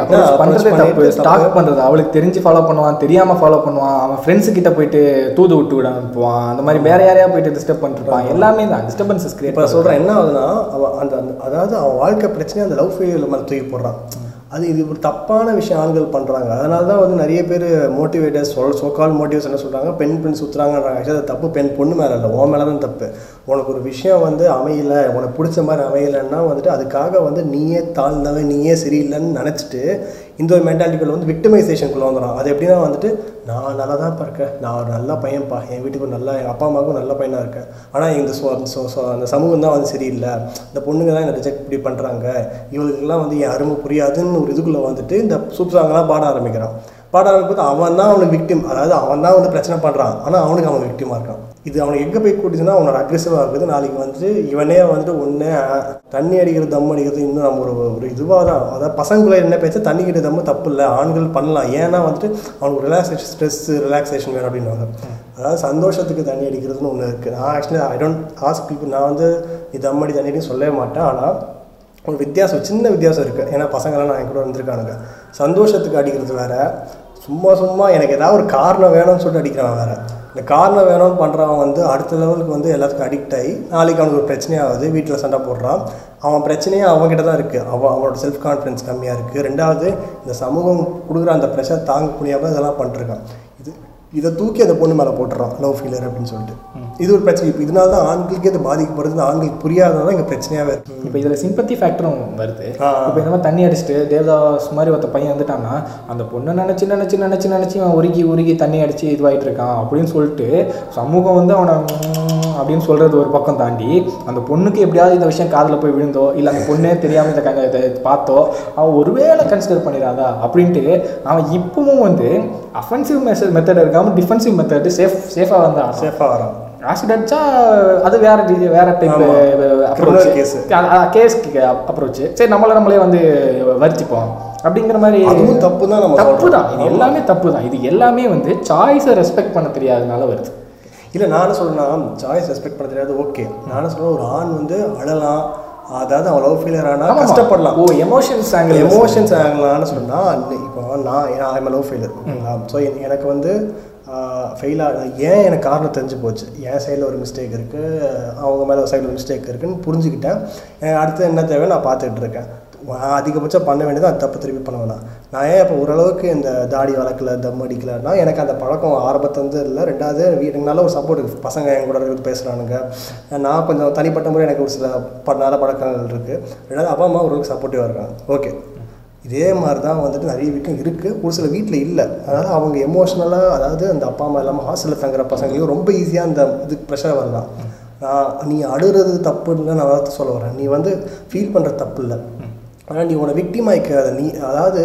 தப்பு பண்ணிட்டு ஸ்டாக் தப்பு. பண்றது அவளுக்கு தெரிஞ்சு ஃபாலோ பண்ணுவான் தெரியாம ஃபாலோ பண்ணுவான் அவன் ஃப்ரெண்ட்ஸ் கிட்ட போயிட்டு தூது விட்டு விட அனுப்புவான் அந்த மாதிரி வேற யாரையா போயிட்டு டிஸ்டர்ப் பண்ணிருப்பான். எல்லாமே தான் டிஸ்டர்பன்சஸ் கிரியேட் இப்போ சொல்கிறேன் என்ன ஆகுதுன்னா அவன் அந்த அந்த- அதாவது அவன் வாழ்க்கை பிரச்சனையை அந்த லவ் ஃபெயிலியர் மேலே தூக்கி போடுறான். அது இது ஒரு தப்பான விஷயம் ஆண்கள் பண்ணுறாங்க அதனால தான் வந்து நிறைய பேர் மோட்டிவேட்டர்ஸ் சொல் சோக்கால் மோட்டிவ்ஸ் என்ன சொல்கிறாங்க பெண் பெண் சுற்றுறாங்கன்றாங்க ஆக்சுவலி அது தப்பு. பெண் பொண்ணு மேலே இல்லை. உன் மேலே தான் தப்பு. உனக்கு ஒரு விஷயம் வந்து அமையலை உனக்கு பிடிச்ச மாதிரி அமையலைன்னா வந்துட்டு அதுக்காக வந்து நீயே தாழ்ந்தவன் நீயே சரியில்லைன்னு நினச்சிட்டு இந்த ஒரு மென்டாலிட்டிக்குள்ள வந்து விக்டிமைசேஷனுக்குள்ளே வந்துடும் அது எப்படின்னா வந்துட்டு நான் நல்லா தான் இருக்கேன். நான் ஒரு நல்ல பையன்ப்பா என் வீட்டுக்கு நல்லா என் அப்பா அம்மாவுக்கும் நல்ல பையனாக இருக்கேன். ஆனால் இந்த அந்த சமூகம் தான் வந்து சரியில்லை. இந்த பொண்ணுங்க தான் என்னை ரிஜெக்ட் இப்படி பண்ணுறாங்க இவங்களுக்குலாம் வந்து என் அருமை புரியாதுன்னு ஒரு இதுக்குள்ளே வந்துட்டு இந்த சூப் சாங்கெல்லாம் பாட ஆரம்பிக்கிறான். பாட ஆரம்பிக்கும் அவன் தான் அவனுக்கு விக்டிம் அதாவது அவன் தான் வந்து பிரச்சனை பண்ணுறான் ஆனால் அவனுக்கு அவன் விக்டிமாக இருக்கான். இது அவனை எங்கே போய் கூட்டிச்சுன்னா அவனோட அக்ரெசிவாக இருக்குது நாளைக்கு வந்துட்டு இவனே வந்துட்டு ஒன்று தண்ணி அடிக்கிறது தம் அடிக்கிறது இன்னும் நம்ம ஒரு ஒரு இதுவாக தான் அதாவது பசங்களை என்ன பேச தண்ணி கிட்ட தம்மு தப்பு இல்லை ஆண்கள் பண்ணலாம். ஏன்னா வந்துட்டு அவனுக்கு ரிலாக்ஸேஷன் ஸ்ட்ரெஸ்ஸு ரிலாக்ஸேஷன் வேணும் அப்படின்வாங்க அதாவது சந்தோஷத்துக்கு தண்ணி அடிக்கிறதுன்னு ஒன்று இருக்குது நான் actually I don't ask people நான் வந்து நீ தம் அடி தண்ணி அடின்னு சொல்லவே மாட்டேன். ஆனால் ஒரு வித்தியாசம் சின்ன வித்தியாசம் இருக்குது ஏன்னா பசங்களாம் நான் என் கூட வந்திருக்கானுங்க. சந்தோஷத்துக்கு அடிக்கிறது வேறு. சும்மா சும்மா எனக்கு ஏதாவது ஒரு காரணம் வேணும்னு சொல்லிட்டு அடிக்கிறான் வேறு. இந்த காரணம் வேணும்னு பண்ணுறவன் வந்து அடுத்த லெவலுக்கு வந்து எல்லாத்துக்கும் அடிக்ட் ஆகி நாளைக்கு அவனுக்கு ஒரு பிரச்சனையாகுது வீட்டில் சண்டை போடுறான். அவன் பிரச்சனையே அவங்ககிட்ட தான் இருக்குது அவன் அவனோட செல்ஃப் கான்ஃபிடன்ஸ் கம்மியாக இருக்குது ரெண்டாவது இந்த சமூகம் கொடுக்குற அந்த ப்ரெஷர் தாங்க முடியாமல் இதெல்லாம் பண்ணிருக்கான் இது இதை தூக்கி அந்த பொண்ணு மேலே போட்டுறான். லவ் ஃபீலர் அப்படின்னு சொல்லிட்டு. இது ஒரு பிரச்சனை. இப்போ இதனால தான் ஆண்களுக்கே இது பாதிக்கப்படுது. ஆண்களுக்கு புரியாதனால இங்கே பிரச்சனையாகவே இருக்குது இப்போ இதில் சிம்பத்தி ஃபேக்டரும் வருது. இப்போ இந்த மாதிரி தண்ணி அடிச்சுட்டு தேவதாஸ் மாதிரி ஒருத்த பையன் வந்துட்டான்னா அந்த பொண்ணை நினச்சி நினச்சி நினச்சி நினச்சி அவன் உருகி உருகி தண்ணி அடித்து இதுவாகிட்டு இருக்கான் அப்படின்னு சொல்லிட்டு சமூகம் வந்து அவனை அப்படின்னு சொல்கிறது ஒரு பக்கம் தாண்டி அந்த பொண்ணுக்கு எப்படியாவது இந்த விஷயம் காதில் போய் விழுந்தோ இல்லை அந்த பொண்ணே தெரியாமல் இந்த கங்க இதை பார்த்தோ அவன் ஒருவேளை கன்சிடர் பண்ணிடாதா அப்படின்ட்டு அவன் இப்பவும் வந்து அஃபென்சிவ் மெசேஜ் மெத்தட் இருக்காமல் டிஃபென்சிவ் மெத்தட் சேஃப் சேஃபாக வந்தான் சேஃபாக வரான். ஆசிட் அடிச்சா அது வேற வேற டைப். Approach case. கேஸ்க்கு அப்ரோச் சரி நம்மள நம்மளே வந்து வரிச்சிப்போம் அப்படிங்கிற மாதிரி அதுவும் தப்பு தான் நம்ம தப்பு. தான் இது எல்லாமே தப்பு தான் இது எல்லாமே வந்து சாய்ஸை ரெஸ்பெக்ட் பண்ண தெரியாதனால வருது. இல்லை நானும் சொல்றேன்னா சாய்ஸ் ரெஸ்பெக்ட் பண்ண தெரியாது ஓகே நானும் சொல்றேன் ஒரு ஆண் வந்து அழலாம். அதாவது அவன் லவ் ஃபெயிலியர் ஆனால். கஷ்டப்படலாம். ஓ எமோஷன்ஸ் ஆங்கிள் எமோஷன்ஸ் ஆகலாம்னு சொன்னால் இப்போ நான் ஐம் லவ் ஃபெயிலியர் ஸோ எனக்கு வந்து ஃபெயிலாக ஏன் எனக்கு காரணம் தெரிஞ்சு போச்சு? என் சைடில் ஒரு மிஸ்டேக் இருக்குது அவங்க மேலே ஒரு சைடில் ஒரு மிஸ்டேக் இருக்குன்னு புரிஞ்சுக்கிட்டேன். அடுத்து என்ன தேவை நான் பார்த்துட்டு இருக்கேன். அதிகபட்சம் பண்ண வேண்டியது அந்த தப்பு திருப்பி பண்ண வேணாம். நான் ஏன் இப்போ ஓரளவுக்கு இந்த தாடி வளர்க்கல தம் அடிக்கலன்னா எனக்கு அந்த பழக்கம் ஆரம்பத்துலேருந்து இல்லை. ரெண்டாவது வீட்டுக்கு நல்ல ஒரு சப்போர்ட் இருக்குது பசங்க என் கூட இருக்கிறது பேசுகிறானுங்க நான் கொஞ்சம் தனிப்பட்ட முறை எனக்கு ஒரு சில ப- நல்ல பழக்கங்கள் இருக்குது ரெண்டாவது அப்பா அம்மா ஓரளவுக்கு சப்போர்ட்டிவாக இருக்காங்க. ஓகே இதே மாதிரி தான் வந்துட்டு நிறைய வீட்டும் இருக்குது ஒரு சில வீட்டில் இல்லை. அதனால் அவங்க எமோஷ்னலாக அதாவது அந்த அப்பா அம்மா இல்லாமல் ஹாஸ்டலில் தங்குற பசங்களையும் ரொம்ப ஈஸியாக அந்த இதுக்கு ப்ரெஷர் வரலாம். நான் நீ அழுகிறது தப்புன்னு நான் வார்த்தை சொல்ல வரேன். நீ வந்து ஃபீல் பண்ணுற தப்பு இல்லை. ஆனால் நீ உன்னை விக்டிம் ஆகிக்காத நீ அதாவது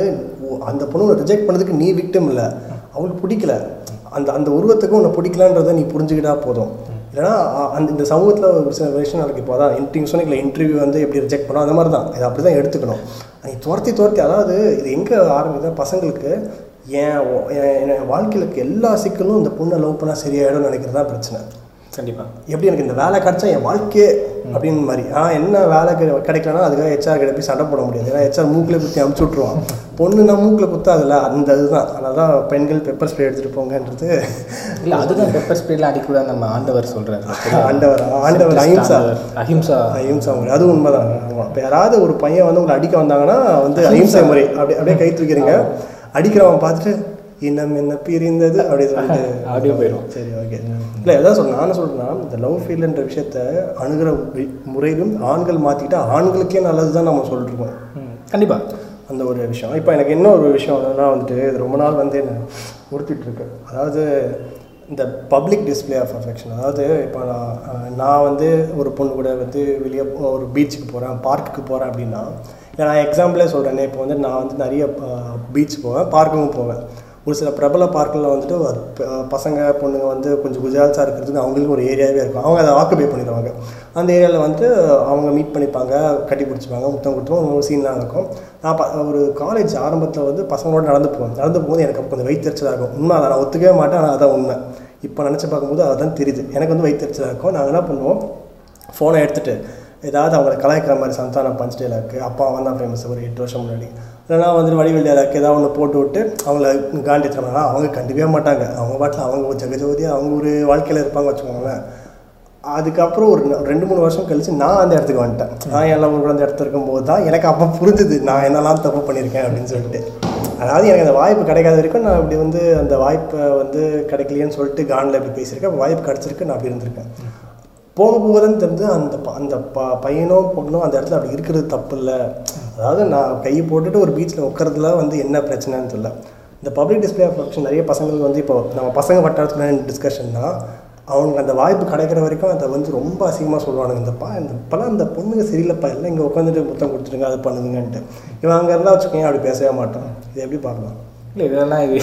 அந்த பொண்ணு ரிஜெக்ட் பண்ணதுக்கு நீ விக்டிம் இல்லை. அவளுக்கு பிடிக்கல. அந்த அந்த உருவத்துக்கு உன்னை பிடிக்கலான்றத நீ புரிஞ்சுக்கிட்டா போதும். இல்லைன்னா அந்த இந்த சமூகத்தில் ஒரு சில விஷயம் நடக்கு இப்போ அதான் இன்ட்ரிங் சொன்னீங்களே இன்டர்வியூ வந்து எப்படி ரிஜெக்ட் பண்ணோம் அந்த மாதிரி தான் இதை அப்படி தான் எடுத்துக்கணும். நீ துரத்தி துரத்தி அதாவது இது எங்கே ஆரம்பிக்குது பசங்களுக்கு என் என் வாழ்க்கையில் எல்லா சிக்கலும் இந்த பொண்ணை லவ் பண்ணால் சரியாயிடும் நினைக்கிறது தான் பிரச்சனை. கண்டிப்பா. எப்படி எனக்கு இந்த வேலை கிடைச்சா என் வாழ்க்கையே அப்படின்னு மாதிரி. ஆனால் என்ன வேலை கிடை- கிடைக்கலனா அதுக்காக ஹெச்ஆர் கிட்ட போய் சண்டை போட முடியாது. ஏன்னா ஹெச்ஆர் மூக்கில் குத்தி அமுச்சு விட்ருவான் பொண்ணுனா மூக்கில் குத்தாதுல்ல அந்த இதுதான். அதனால தான் பெண்கள் பெப்பர் ஸ்ப்ரே எடுத்துகிட்டு போங்கன்றது. இல்ல அதுதான் பெப்பர் ஸ்ப்ரேலாம் அடிக்கூடாது நம்ம ஆண்டவர் சொல்றாரு. ஆண்டவர் ஆண்டவர் அஹிம்சா. அஹிம்சா. அஹிம்சா முறை. அது உண்மைதான். இப்போ யாராவது ஒரு பையன் வந்து உங்களை அடிக்க வந்தாங்கன்னா வந்து அஹிம்சா. முறை. அப்படியே அப்படியே கை தூக்கிறீங்க அடிக்கிறவன் பார்த்துட்டு இன்னும் என்ன பிரிந்தது? அப்படி சொல்லிட்டு அப்படியே போயிடும் சரி ஓகே இல்லை எதாவது சொல்ல நான் சொல்கிறேன்னா இந்த லவ் ஃபீல்ன்ற விஷயத்த அணுகிற முறையிலும் ஆண்கள் மாற்றிக்கிட்டா ஆண்களுக்கே நல்லது தான் நம்ம சொல்லிட்டுருக்கோம் ம், கண்டிப்பா. அந்த ஒரு விஷயம். இப்போ எனக்கு என்ன ஒரு விஷயம் என்னன்னா வந்துட்டு இது ரொம்ப நாள் வந்து என்ன உறுத்திட்டு இருக்கு அதாவது இந்த பப்ளிக் டிஸ்ப்ளே ஆஃப் அஃபெக்ஷன் அதாவது இப்போ நான் நான் வந்து ஒரு பொண்ணு கூட வந்து வெளியே ஒரு பீச்சுக்கு போகிறேன் பார்க்குக்கு போகிறேன் அப்படின்னா நான் எக்ஸாம்பிளே சொல்கிறேனே இப்போ வந்து நான் வந்து நிறைய பீச் போவேன் பார்க்குக்கும் போவேன். ஒரு சில பிரபல பார்க்கில் வந்துட்டு பசங்க பொண்ணுங்க வந்து கொஞ்சம் குஜால்ஸாக இருக்கிறதுக்கு அவங்களுக்கு ஒரு ஏரியாவே இருக்கும். அவங்க அதை ஆக்குபை பண்ணிடுவாங்க. அந்த ஏரியாவில் வந்து அவங்க மீட் பண்ணிப்பாங்க கட்டி பிடிச்சிப்பாங்க முத்தம் கொடுத்தோம் ஒரு சீன்லாம் இருக்கும். நான் ப ஒரு காலேஜ் ஆரம்பத்தில் வந்து பசங்களோட நடந்து போவேன். நடந்து போகும்போது எனக்கு அப்போ கொஞ்சம் வைத்தறிச்சலாக இருக்கும். உண்மை அதை நான் ஒத்துக்கவே மாட்டேன் ஆனால் அதான் உண்மை. இப்போ நினச்சி பார்க்கும்போது அதுதான் தெரியுது. எனக்கு வந்து வைத்தறிச்சலாக இருக்கும். நாங்கள் என்ன பண்ணுவோம்? ஃபோனை எடுத்துகிட்டு ஏதாவது அவங்களை கலாய்க்கிற மாதிரி சந்தானம் பஞ்ச் டேலாக்கு அப்பா தான் ஃபேமஸ் ஒரு எட்டு வருஷம் முன்னாடி இல்லைனா வந்துட்டு வடிவில் டேலாக்கு ஏதாவது ஒன்று போட்டு விட்டு அவங்கள காண்டி அவங்க கண்டுக்கவே மாட்டாங்க. அவங்க பாட்டில் அவங்க ஒரு ஜெகஜோதியாக அவங்க ஒரு வாழ்க்கையில் இருப்பாங்க வச்சுக்கோங்களேன். அதுக்கப்புறம் ஒரு ரெண்டு மூணு வருஷம் கழிச்சு நான் அந்த இடத்துக்கு வந்துட்டேன். நான் எல்லாம் ஒரு அந்த இடத்துல இருக்கும்போது தான் எனக்கு அப்போ புரிஞ்சுது நான் என்னெல்லாம் தப்பு பண்ணியிருக்கேன் அப்படின்னு சொல்லிட்டு. அதாவது எனக்கு அந்த வாய்ப்பு கிடைக்காத வரைக்கும் நான் இப்படி வந்து அந்த வாய்ப்பை வந்து கிடைக்கலையேன்னு சொல்லிட்டு கானில் இப்படி பேசியிருக்கேன். வாய்ப்பு கிடச்சிருக்கு நான் அப்படி இருந்திருக்கேன். போக போக தான் தெரிஞ்சு அந்த ப- அந்த ப பையனோ பொண்ணோ அந்த இடத்துல அப்படி இருக்கிறது தப்பு இல்லை அதாவது நான் கை போட்டுட்டு ஒரு பீச்சில் உட்கறதுல வந்து என்ன பிரச்சனைன்னு தெரியல. இந்த பப்ளிக் டிஸ்பிளே ஆஃப் அஃபெக்ஷன் நிறைய பசங்களுக்கு வந்து இப்போ நம்ம பசங்க வட்டாரத்தில் டிஸ்கஷன்னா அவனுக்கு அந்த வாய்ப்பு கிடைக்கிற வரைக்கும் அதை வந்து ரொம்ப அசிங்கமாக சொல்லுவானுங்க. இந்த பா இந்த இப்போலாம் அந்த பொண்ணுங்க சரியில்லைப்பா எல்லாம் இங்கே உட்காந்துட்டு முத்தம் கொடுத்துருங்க அது பண்ணுங்கன்ட்டு. இவன் அங்கே இருந்தால் வச்சுக்கோங்க அப்படி பேசவே மாட்டான். இது எப்படி பார்க்கலாம்? இல்லை இதெல்லாம் இது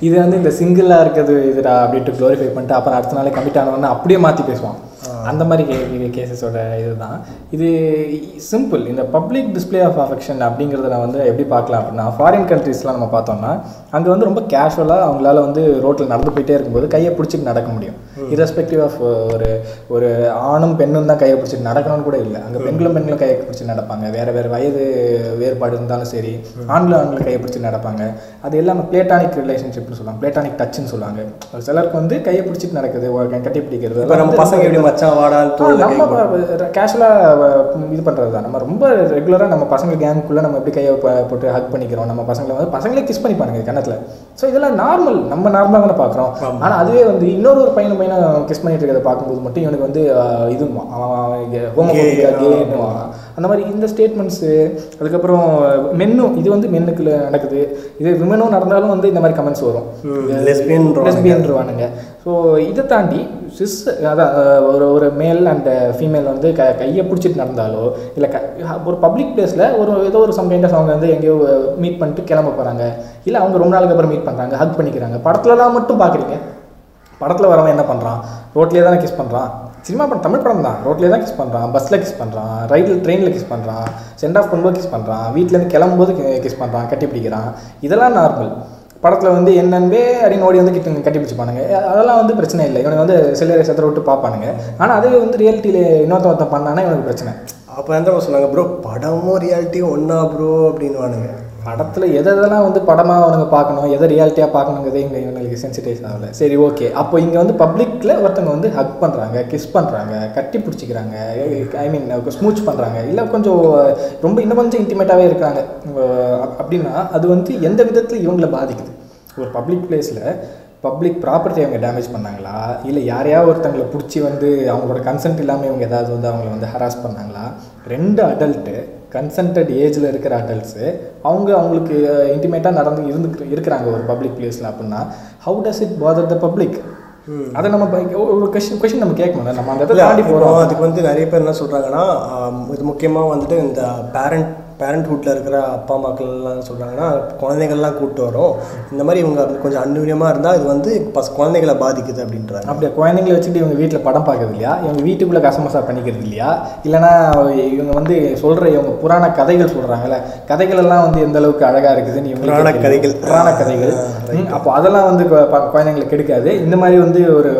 இது வந்து இந்த சிங்கிளாக இருக்கிறது இதுடா அப்படின்ட்டு க்ளோரிஃபை பண்ணிட்டு அப்புறம் அடுத்த நாளே கமிட் ஆனவொன்னே அப்படியே மாற்றி பேசுவான். அந்த மாதிரி கே கேசஸோட இதுதான். இது சிம்பிள் இந்த பப்ளிக் டிஸ்ப்ளே ஆஃப் அஃபெக்ஷன் அப்படிங்கிறத நான் வந்து எப்படி பார்க்கலாம் அப்படின்னா ஃபாரின் கண்ட்ரீஸ்லாம் நம்ம பார்த்தோம்னா அங்கே வந்து ரொம்ப கேஷுவலாக அவங்களால வந்து ரோட்டில் நடந்து போயிட்டே இருக்கும்போது கையை பிடிச்சிட்டு நடக்க முடியும். இரஸ்பெக்டிவ் ஆஃப் ஒரு ஒரு ஆணும் பெண்ணும் தான் கையை பிடிச்சிட்டு நடக்கணும்னு கூட இல்லை. அங்கே பெண்களும் பெண்களும் கையை பிடிச்சி நடப்பாங்க. வேறு வேறு வயது வேறுபாடு இருந்தாலும் சரி ஆண்களும் ஆண்களும் கையை பிடிச்சி நடப்பாங்க. அது எல்லாமே பிளேட்டானிக் ரிலேஷன்ஷிப்னு சொல்லுவாங்க. பிளேட்டானிக் டச்சுன்னு சொல்லுவாங்க. ஒரு சிலருக்கு வந்து கையை பிடிச்சிட்டு நடக்குது கட்டி பிடிக்கிறது. நம்ம பசங்க எப்படி மச்சான் கேஷுவலாக இது பண்ணுறது தான் நம்ம ரொம்ப ரெகுலராக நம்ம பசங்க கேங்குக்குள்ளே நம்ம எப்படி கையை போட்டு ஹக் பண்ணிக்கிறோம் நம்ம பசங்களை வந்து பசங்களே கிஸ் பண்ணிப்பானுங்க கன்னத்தில். ஸோ இதெல்லாம் நார்மல் நம்ம நார்மலாக தானே பார்க்குறோம். ஆனால் அதுவே வந்து இன்னொரு ஒரு பையனை பையனை கிஸ் பண்ணிட்டு இருக்கிறத பார்க்கும்போது மட்டும் இவனுக்கு வந்து ஹோமோபிக்கா கேன்னுவான் அந்த மாதிரி இந்த ஸ்டேட்மெண்ட்ஸு அதுக்கப்புறம் மென்னும் இது வந்து மென்னுக்குள்ள நடக்குது. இது விமனும் நடந்தாலும் வந்து இந்த மாதிரி கமெண்ட்ஸ் வரும். லெஸ்பியன் லெஸ்பியன்ருவானுங்க ஸோ இதை தாண்டி சிஸ் அதான் ஒரு ஒரு மேல் அண்ட் ஃபீமேல் வந்து க கையை பிடிச்சிட்டு நடந்தாலோ இல்லை க ஒரு பப்ளிக் பிளேஸில் ஒரு ஏதோ ஒரு சம் கைண்ட் அவங்க வந்து எங்கேயோ மீட் பண்ணிட்டு கிளம்ப போகிறாங்க இல்லை அவங்க ரொம்ப நாளுக்கு அப்புறம் மீட் பண்ணுறாங்க ஹக் பண்ணிக்கிறாங்க. படத்துலலாம் மட்டும் பார்க்குறீங்க படத்தில் வரவன் என்ன பண்ணுறான் ரோட்லேயே தானே கிஸ் பண்ணுறான் சினிமா படம் தமிழ் படம் தான். ரோட்லேயே தான் கிஸ் பண்ணுறான் பஸ்ஸில் கிஸ் பண்ணுறான் ரயிலில் ட்ரெயினில் கிஸ் பண்ணுறான் சென்ட் ஆஃப் பண்ணும்போது கிஸ் பண்ணுறான் வீட்டிலேருந்து கிளம்பும்போது கிஸ் பண்ணுறான் கட்டி பிடிக்கிறான். இதெல்லாம் நார்மல் படத்தில் வந்து என்னன்பே அப்படின்னு ஓடி வந்து கிட்ட கட்டி பிடிச்சிப்பானுங்க. அதெல்லாம் வந்து பிரச்சனை இல்லை. இவனுக்கு வந்து சிலரை சத்திர விட்டு பார்ப்பானுங்க. ஆனால் அதுவே வந்து ரியாலிட்டியில் இன்னொருத்த ஒருத்தன் பண்ணானா இவனுக்கு பிரச்சனை. அப்போ வந்து சொன்னாங்க ப்ரோ படமும் ரியாலிட்டியும் ஒன்றா ப்ரோ அப்படின்னுவானுங்க. படத்தில் எதை எதெல்லாம் வந்து படமாக அவனுங்க பார்க்கணும் எதை ரியாலிட்டியாக பார்க்கணுங்கிறதே இங்கே இவங்களுக்கு சென்சிட்டைஸ் ஆகல. சரி ஓகே அப்போ இங்கே வந்து பப்ளிக்கில் ஒருத்தவங்க வந்து ஹக் பண்ணுறாங்க கிஸ் பண்ணுறாங்க கட்டி பிடிச்சிக்கிறாங்க ஐ மீன் ஸ்மூச் பண்ணுறாங்க இல்லை கொஞ்சம் ரொம்ப இன்னும் கொஞ்சம் இன்டிமேட்டாகவே இருக்காங்க. அப்படின்னா அது வந்து எந்த விதத்தில் இவங்களை பாதிக்குது? ஒரு பப்ளிக் பிளேஸில் பப்ளிக் ப்ராப்பர்ட்டி அவங்க டேமேஜ் பண்ணாங்களா? இல்லை யாரையாவது ஒருத்தங்களை பிடிச்சி வந்து அவங்களோட கன்சென்ட் இல்லாமல் இவங்க ஏதாவது வந்து அவங்கள வந்து ஹராஸ் பண்ணாங்களா? ரெண்டு அடல்ட்டு கன்சென்டட் ஏஜில் இருக்கிற அடல்ட்ஸு அவங்க அவங்களுக்கு இன்டிமேட்டாக நடந்து இருந்து இருக்கிறாங்க ஒரு பப்ளிக் பிளேஸில் அப்படின்னா how does it bother the public அதை நம்ம ஒரு கொஷின் கொஷின் நம்ம கேட்கணும் நம்ம அந்த இடத்துல தாண்டி போகிறோம் அதுக்கு வந்து நிறைய பேர் என்ன சொல்கிறாங்கன்னா இது முக்கியமாக வந்துட்டு இந்த பேரண்ட் பேரண்ட்ஹுட்டில் இருக்கிற அப்பா அம்மாக்கள் எல்லாம் சொல்கிறாங்கன்னா குழந்தைகள்லாம் கூப்பிட்டு வரோம். இந்த மாதிரி இவங்க கொஞ்சம் அந்யூன்யமாக இருந்தால் இது வந்து பஸ் குழந்தைகளை பாதிக்குது அப்படின்றாங்க. அப்படியே? குழந்தைங்களை வச்சுட்டு இவங்க வீட்டில் படம் பார்க்கறது இல்லையா இவங்க வீட்டுக்குள்ளே கசமசா பண்ணிக்கிறது இல்லையா இல்லைன்னா இவங்க வந்து சொல்கிற இவங்க புராண கதைகள் சொல்கிறாங்கல்ல கதைகள் எல்லாம் வந்து எந்த அளவுக்கு அழகாக இருக்குதுன்னு இவங்களுக்கு புராண. கதைகள். புராண கதைகள். அப்போ அதெல்லாம் வந்து கு- ப- குழந்தைங்களுக்கு கெடுக்காது. இந்த மாதிரி வந்து ஒரு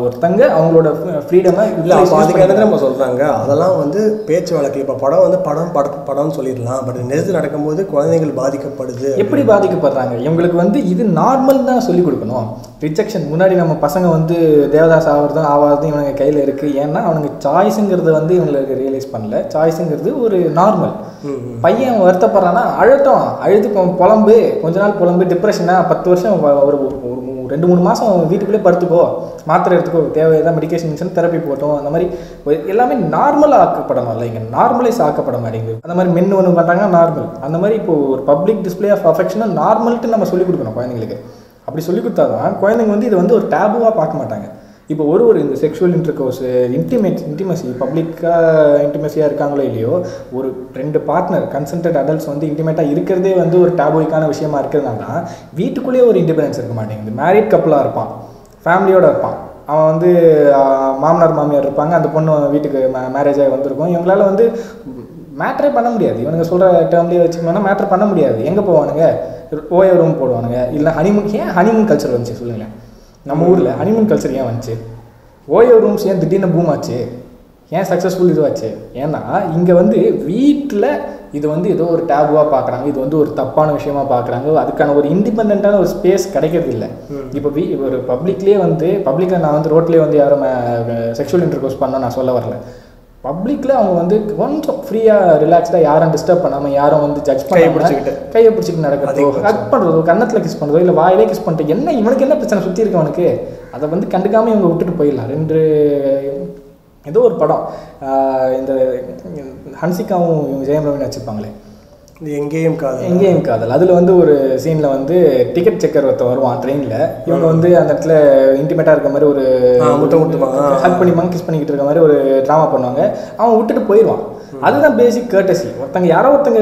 ஒருத்தங்க அவங்களோட ஃப்ரீடமை இல்லை அப்போ அதுக்கு என்ன நம்ம சொல்கிறாங்க அதெல்லாம் வந்து பேச்சு வழக்கு இப்போ படம் வந்து படம் பட படம்னு சொல்லிடலாம். பட் நிஜத்தில் நடக்கும்போது குழந்தைகள் பாதிக்கப்படுது. எப்படி பாதிக்கப்படுறாங்க? இவங்களுக்கு வந்து இது நார்மல் தான் சொல்லி கொடுக்கணும். ரிஜெக்ஷன் முன்னாடி நம்ம பசங்க வந்து தேவதாஸ் ஆகிறதும் ஆகாததும் இவனுங்க கையில் இருக்குது ஏன்னா அவனுங்க சாய்ஸுங்கிறது வந்து இவங்களுக்கு ரியலைஸ் பண்ணல. சாய்ஸுங்கிறது ஒரு நார்மல் பையன் வருத்தப்படுறான்னா அழட்டும் அழுது புலம்பு. கொஞ்ச நாள் புலம்பு டிப்ரெஷனா பத்து வருஷம் ஒரு ஒரு ரெண்டு மூணு மாதம் வீட்டுக்குள்ளே படுத்துக்கோ. மாத்திரை எடுத்துக்கோ. தேவையான மெடிகேஷன் தெரப்பி போட்டோம். அந்த மாதிரி எல்லாமே நார்மலாக ஆக்கப்படணும். இல்லை இங்கே நார்மலைஸ் ஆக்கப்பட மாட்டேங்குது. அந்த மாதிரி மென் ஒன்று பண்ணுறாங்கன்னா நார்மல் அந்த மாதிரி இப்போ ஒரு பப்ளிக் டிஸ்ப்ளே ஆஃப் அஃபெக்ஷனை நார்மல்ட்டு நம்ம சொல்லிக் கொடுக்கணும் குழந்தைங்களுக்கு. அப்படி சொல்லி கொடுத்தாதான் குழந்தைங்க வந்து இதை வந்து ஒரு டேபுவாக பார்க்க மாட்டாங்க. இப்போ ஒரு ஒரு இந்த செக்ஷுவல் இன்டர்கோர்ஸ் இன்டிமேட் இன்டிமசி பப்ளிக்காக இன்டிமேசியாக இருக்காங்களோ இல்லையோ ஒரு ரெண்டு பார்ட்னர் கன்சன்டட் அடல்ட்ஸ் வந்து இன்டிமேட்டாக இருக்கிறதே வந்து ஒரு டேபோய்க்கான விஷயமா இருக்கிறதுனால தான் வீட்டுக்குள்ளேயே ஒரு இண்டிபெண்டன்ஸ் இருக்க மாட்டேங்குது. மேரிட் கப்பலாக இருப்பான் ஃபேமிலியோடு இருப்பான். அவன் வந்து மாமனார் மாமியார் இருப்பாங்க. அந்த பொண்ணு வீட்டுக்கு மேரேஜ் ஆகி வந்திருக்கும். இவங்களால வந்து மேட்ரே பண்ண முடியாது. இவனுங்க சொல்கிற டேர்ம்லேயே வச்சுக்கணும்னா மேட்ரு பண்ண முடியாது. எங்கே போவானுங்க? ஓய ரூம் போடுவானுங்க. இல்லை ஹனிமூன் ஏன் ஹனிமூன் கல்ச்சர் வந்துச்சு சொல்லுங்களேன் நம்ம ஊரில் ஹனிமூன் கல்ச்சர் ஏன் வந்துச்சு? ஓயோ ரூம்ஸ் ஏன் திடீர்னு பூம் ஆச்சு? ஏன் சக்ஸஸ்ஃபுல் இதுவாச்சு? ஏன்னா இங்கே வந்து வீட்டில் இது வந்து ஏதோ ஒரு டேபுவாக பார்க்குறாங்க இது வந்து ஒரு தப்பான விஷயமா பார்க்குறாங்க அதுக்கான ஒரு இண்டிபெண்ட்டான ஒரு ஸ்பேஸ் கிடைக்கிறது இல்லை. இப்போ வீ ஒரு பப்ளிக்லேயே வந்து பப்ளிக்கில் நான் வந்து ரோட்லேயே வந்து யாரும் செக்ஷுவல் இன்டர்கோர்ஸ் பண்ண நான் சொல்ல வரல. பப்ளிக்கில் அவங்க வந்து கொஞ்சம் ஃப்ரீயாக ரிலாக்ஸ்டாக யாரும் டிஸ்டர்ப் பண்ணாமல் யாரும் வந்து ஜட்ஜ் கையை பிடிச்சுக்கிட்டு. கையை பிடிச்சிட்டு நடக்கிறதோ ஹக் பண்ணுறதோ கன்னத்தில் கிஸ் பண்ணுறதோ இல்லை வாயிலே கிஸ் பண்ணிட்டு என்ன இவனுக்கு என்ன பிரச்சனை சுற்றி இருக்கவனுக்கு அதை வந்து கண்டுக்காம இவங்க விட்டுட்டு போயிடலாம். ரெண்டு ஏதோ ஒரு படம். இந்த ஹன்சிகாவும் இவங்க ஜெயம் ரவி நடிச்சிருப்பாங்களே. இது எங்கேயும் காது எங்கேயும் காதல். அதில் வந்து ஒரு சீனில் வந்து டிக்கெட் செக்கர் ஒருத்தன் வருவான் ட்ரெயினில் இவங்க வந்து அந்த இடத்துல இன்டிமேட்டாக இருக்க மாதிரி ஒரு முத்தமா, ஆ, ஹக் பண்ணி கிஸ் பண்ணிக்கிட்டு இருக்க மாதிரி ஒரு ட்ராமா பண்ணுவாங்க. அவன் விட்டுட்டு போயிடுவான் அதுதான் பேசிக் கர்டசி ஒருத்தங்க யாரோ ஒருத்தங்க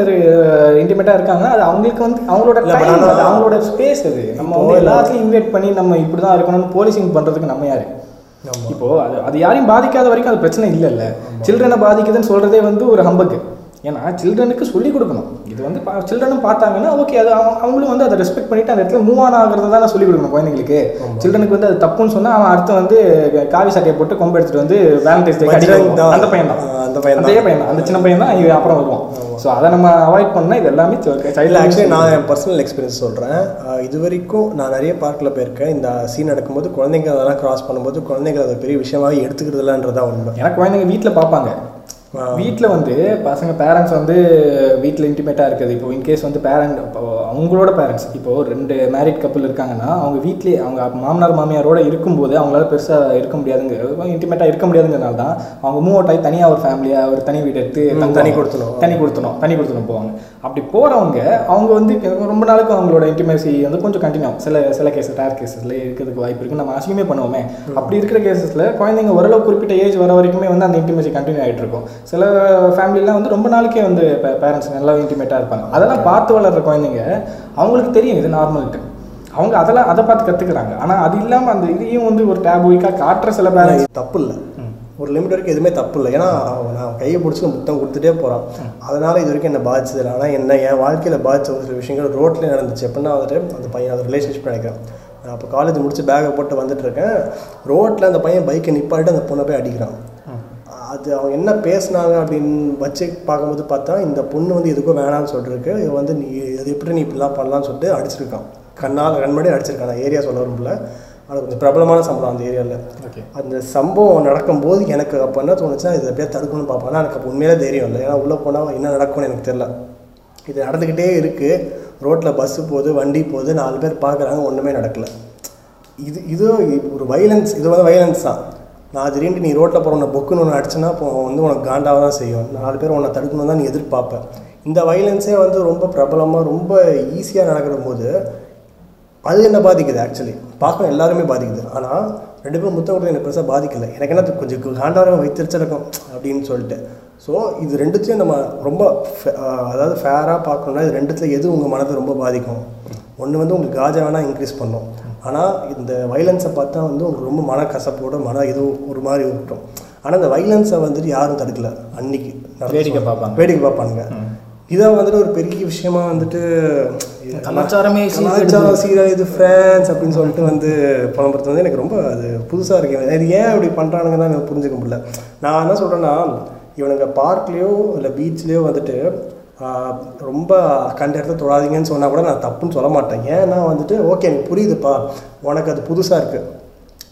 இன்டிமேட்டாக இருக்காங்க அது அவங்களுக்கு வந்து அவங்களோட அது அவங்களோட ஸ்பேஸ் அது. நம்ம வந்து எல்லாத்தையும் இன்வைட் பண்ணி நம்ம இப்படி தான் இருக்கணும்னு போலீசிங் பண்ணுறதுக்கு நம்ம யாரு. இப்போ அது அது யாரையும் பாதிக்காத வரைக்கும் அது பிரச்சனை இல்லைல்ல. சில்ட்ரனை பாதிக்குதுன்னு சொல்றதே வந்து ஒரு ஹம்பக்கு ஏன்னா சில்ட்ரனுக்கு சொல்லி கொடுக்கணும். இது வந்து சில்ட்ரனும் பார்த்தாங்கன்னா ஓகே அது அவங்க- அவங்களும் வந்து அதை ரெஸ்பெக்ட் பண்ணிட்டு அந்த இடத்துல மூவ் ஆன் ஆகிறத தான் சொல்லி கொடுக்கணும் குழந்தைங்களுக்கு. சில்ட்ரனுக்கு வந்து அது தப்புன்னு சொன்னா அவன் அடுத்து வந்து காவி சட்டையை போட்டு கொம்பு எடுத்துட்டு வந்து வேலண்டைன்ஸ் டே தான். அந்த பையன் தான் அந்த பையன். அதே பையன் அந்த சின்ன பையன் தான் இவன் அப்புறம் வருவான். ஸோ அதை நம்ம அவாய்ட் பண்ணா இது எல்லாமே இல்லை சைல்டு ஆக்சுவலி நான் என் பர்சனல் எக்ஸ்பீரியன்ஸ் சொல்கிறேன் இது வரைக்கும் நான் நிறைய பார்க்கில் போயிருக்கேன். இந்த சீன் நடக்கும்போது குழந்தைங்க அதெல்லாம் கிராஸ் பண்ணும்போது குழந்தைங்க அதை பெரிய விஷயமாவே எடுத்துக்கிறது இல்லைன்றதான் உண்மை. எனக்கு குழந்தைங்க வீட்டில் பார்ப்பாங்க. வீட்டில் வந்து பசங்க பேரண்ட்ஸ் வந்து வீட்டில் இன்டிமேட்டாக இருக்குது. இப்போ இன்கேஸ் வந்து பேரண்ட் இப்போ அவங்களோட பேரண்ட்ஸ் இப்போ ரெண்டு மேரிட் கப்பல் இருக்காங்கன்னா அவங்க வீட்லேயே அவங்க மாமனார் மாமியாரோட இருக்கும்போது அவங்களால பெருசாக இருக்க முடியாதுங்க இன்டிமேட்டாக இருக்க முடியாதுங்கிறனால தான் அவங்க மூவ் அவுட் ஆகி தனியாக ஒரு ஃபேமிலியாக ஒரு தனி வீடு எடுத்து. தனி கொடுத்தணும். தனி கொடுத்தணும் தனி கொடுத்தணும் போவாங்க. அப்படி போகிறவங்க அவங்க வந்து ரொம்ப நாளுக்கு அவங்களோட இன்டிமேசி வந்து கொஞ்சம் கண்டினியூ சில சில கேஸ் ரேர் கேசஸ்ல இருக்கிறதுக்கு வாய்ப்பு இருக்குது நம்ம அசிங்கமே பண்ணுவோமே. அப்படி இருக்கிற கேசஸில் குழந்தைங்க ஓரளவு குறிப்பிட்ட ஏஜ் வர வரைக்குமே வந்து அந்த இன்டிமேசி கண்டினியூ ஆகிட்டு இருக்கும். சில ஃபேமிலிலாம் வந்து ரொம்ப நாளைக்கே வந்து பேரண்ட்ஸ் நல்லா இன்டிமேட்டாக இருப்பாங்க. அதெல்லாம் பார்த்து வளர்ற குழந்தைங்க அவங்களுக்கு தெரியும் இது நார்மல்ட்டு அவங்க அதெல்லாம் அதை பார்த்து கற்றுக்குறாங்க ஆனால் அது இல்லாமல் அந்த இதையும் வந்து ஒரு டேப் வீக்காக காட்டுற சில பேரண்ட்ஸ் தப்பு இல்லை ஒரு லிமிட் வரைக்கும் எதுவுமே தப்பு இல்லை ஏன்னா அவன் நான் கையை பிடிச்சி முத்தம் கொடுத்துட்டே போகிறான் அதனால இது வரைக்கும் என்ன பாதிச்சது இல்லை. ஆனால் என்ன என் வாழ்க்கையில் பாதிச்ச ஒரு சில விஷயங்கள் ரோட்லேயே நடந்துச்சு. எப்படின்னா வந்துட்டு அந்த பையன் அது ரிலேஷன்ஷிப் நினைக்கிறேன். நான் அப்போ காலேஜ் முடிச்சு பேக்கை போட்டு வந்துட்டு இருக்கேன். ரோட்டில் அந்த பையன் பைக்கை நிப்பாட்டிட்டு அந்த பொண்ணை போய் அடிக்கிறான். அது அவங்க என்ன பேசுனாங்க அப்படின்னு வச்சு பார்க்கும்போது பார்த்தா இந்த பொண்ணு வந்து எதுக்கும் வேணாம்னு சொல்லிருக்கு. இது வந்து நீ இது எப்படி நீ இப்படிலாம் பண்ணலாம்னு சொல்லிட்டு அடிச்சிருக்கான். கண்ணால் கண்மணி அடிச்சிருக்கான். அந்த ஏரியா சொல்ல விரும்பல அது கொஞ்சம் பிரபலமான சம்பளம் அந்த ஏரியாவில் ஓகே அந்த சம்பவம் நடக்கும்போது எனக்கு அப்போ என்ன தோணுச்சுன்னா இதை எப்படியா தடுக்கணும்னு பார்ப்பேன். எனக்கு அப்போ உண்மையிலே தைரியம் இல்லை. ஏன்னா உள்ளே போனால் என்ன நடக்கும்னு எனக்கு தெரியல. இது நடந்துக்கிட்டே இருக்குது ரோட்டில் பஸ்ஸு போகுது வண்டி போகுது. நாலு பேர் பார்க்குறாங்க. ஒன்றுமே நடக்கல. இது இது ஒரு வைலன்ஸ் இது வந்து வைலன்ஸ் தான். நான் திடீர்னு நீ ரோட்டில் போகிற உன்னை பொக்குன்னு ஒன்று அடிச்சுன்னா இப்போ வந்து உனக்கு காண்டாக தான் செய்யும் நாலு பேர் உன்னை தடுக்கணும் தான் நீ எதிர்பார்ப்பேன் இந்த வைலன்ஸே வந்து ரொம்ப பிரபலமாக ரொம்ப ஈஸியாக நடக்கிற போது அது என்ன பாதிக்குது ஆக்சுவலி பார்க்க எல்லாருமே பாதிக்குது. ஆனால் ரெண்டு பேரும் முத்த கொடுத்து எனக்கு பெருசாக பாதிக்கல. எனக்கு என்ன கொஞ்சம் காண்டாரம் வைத்திருச்சிருக்கும் அப்படின்னு சொல்லிட்டு. ஸோ இது ரெண்டுத்தையும் நம்ம ரொம்ப அதாவது ஃபேராக பார்க்கணுன்னா இது ரெண்டுத்தில் எது உங்கள் மனதை ரொம்ப பாதிக்கும்? ஒன்று வந்து உங்களுக்கு காஜா வேணால் இன்க்ரீஸ் பண்ணும். ஆனால் இந்த வைலன்ஸை பார்த்தா வந்து உங்களுக்கு ரொம்ப மன கசப்போட மன ஏதோ ஒரு மாதிரி விட்டும் ஆனால் இந்த வைலன்ஸை வந்துட்டு யாரும் தடுக்கல. அன்னைக்கு வேடிக்கை. பார்ப்பாங்க. வேடிக்கை பார்ப்பாங்க இதை வந்துட்டு ஒரு பெரிய விஷயமா வந்துட்டு கலாச்சாரமே கலாச்சாரம் சீரா இது ஃப்ரான்ஸ் அப்படின்னு சொல்லிட்டு வந்து புலம்புறது வந்து எனக்கு ரொம்ப அது புதுசாக இருக்கு. இது ஏன் இப்படி பண்ணுறானுங்க தான் எனக்கு புரிஞ்சுக்க முடியல. நான் என்ன சொல்கிறேன்னா இவனுங்க பார்க்லேயோ இல்லை பீச்லேயோ வந்துட்டு ரொம்ப கண்ட இடத்துல தொடாதீங்கன்னு சொன்னால் கூட நான் தப்புன்னு சொல்ல மாட்டேன். ஏன்னா வந்துட்டு ஓகே எனக்கு புரியுதுப்பா. உனக்கு அது புதுசாக இருக்குது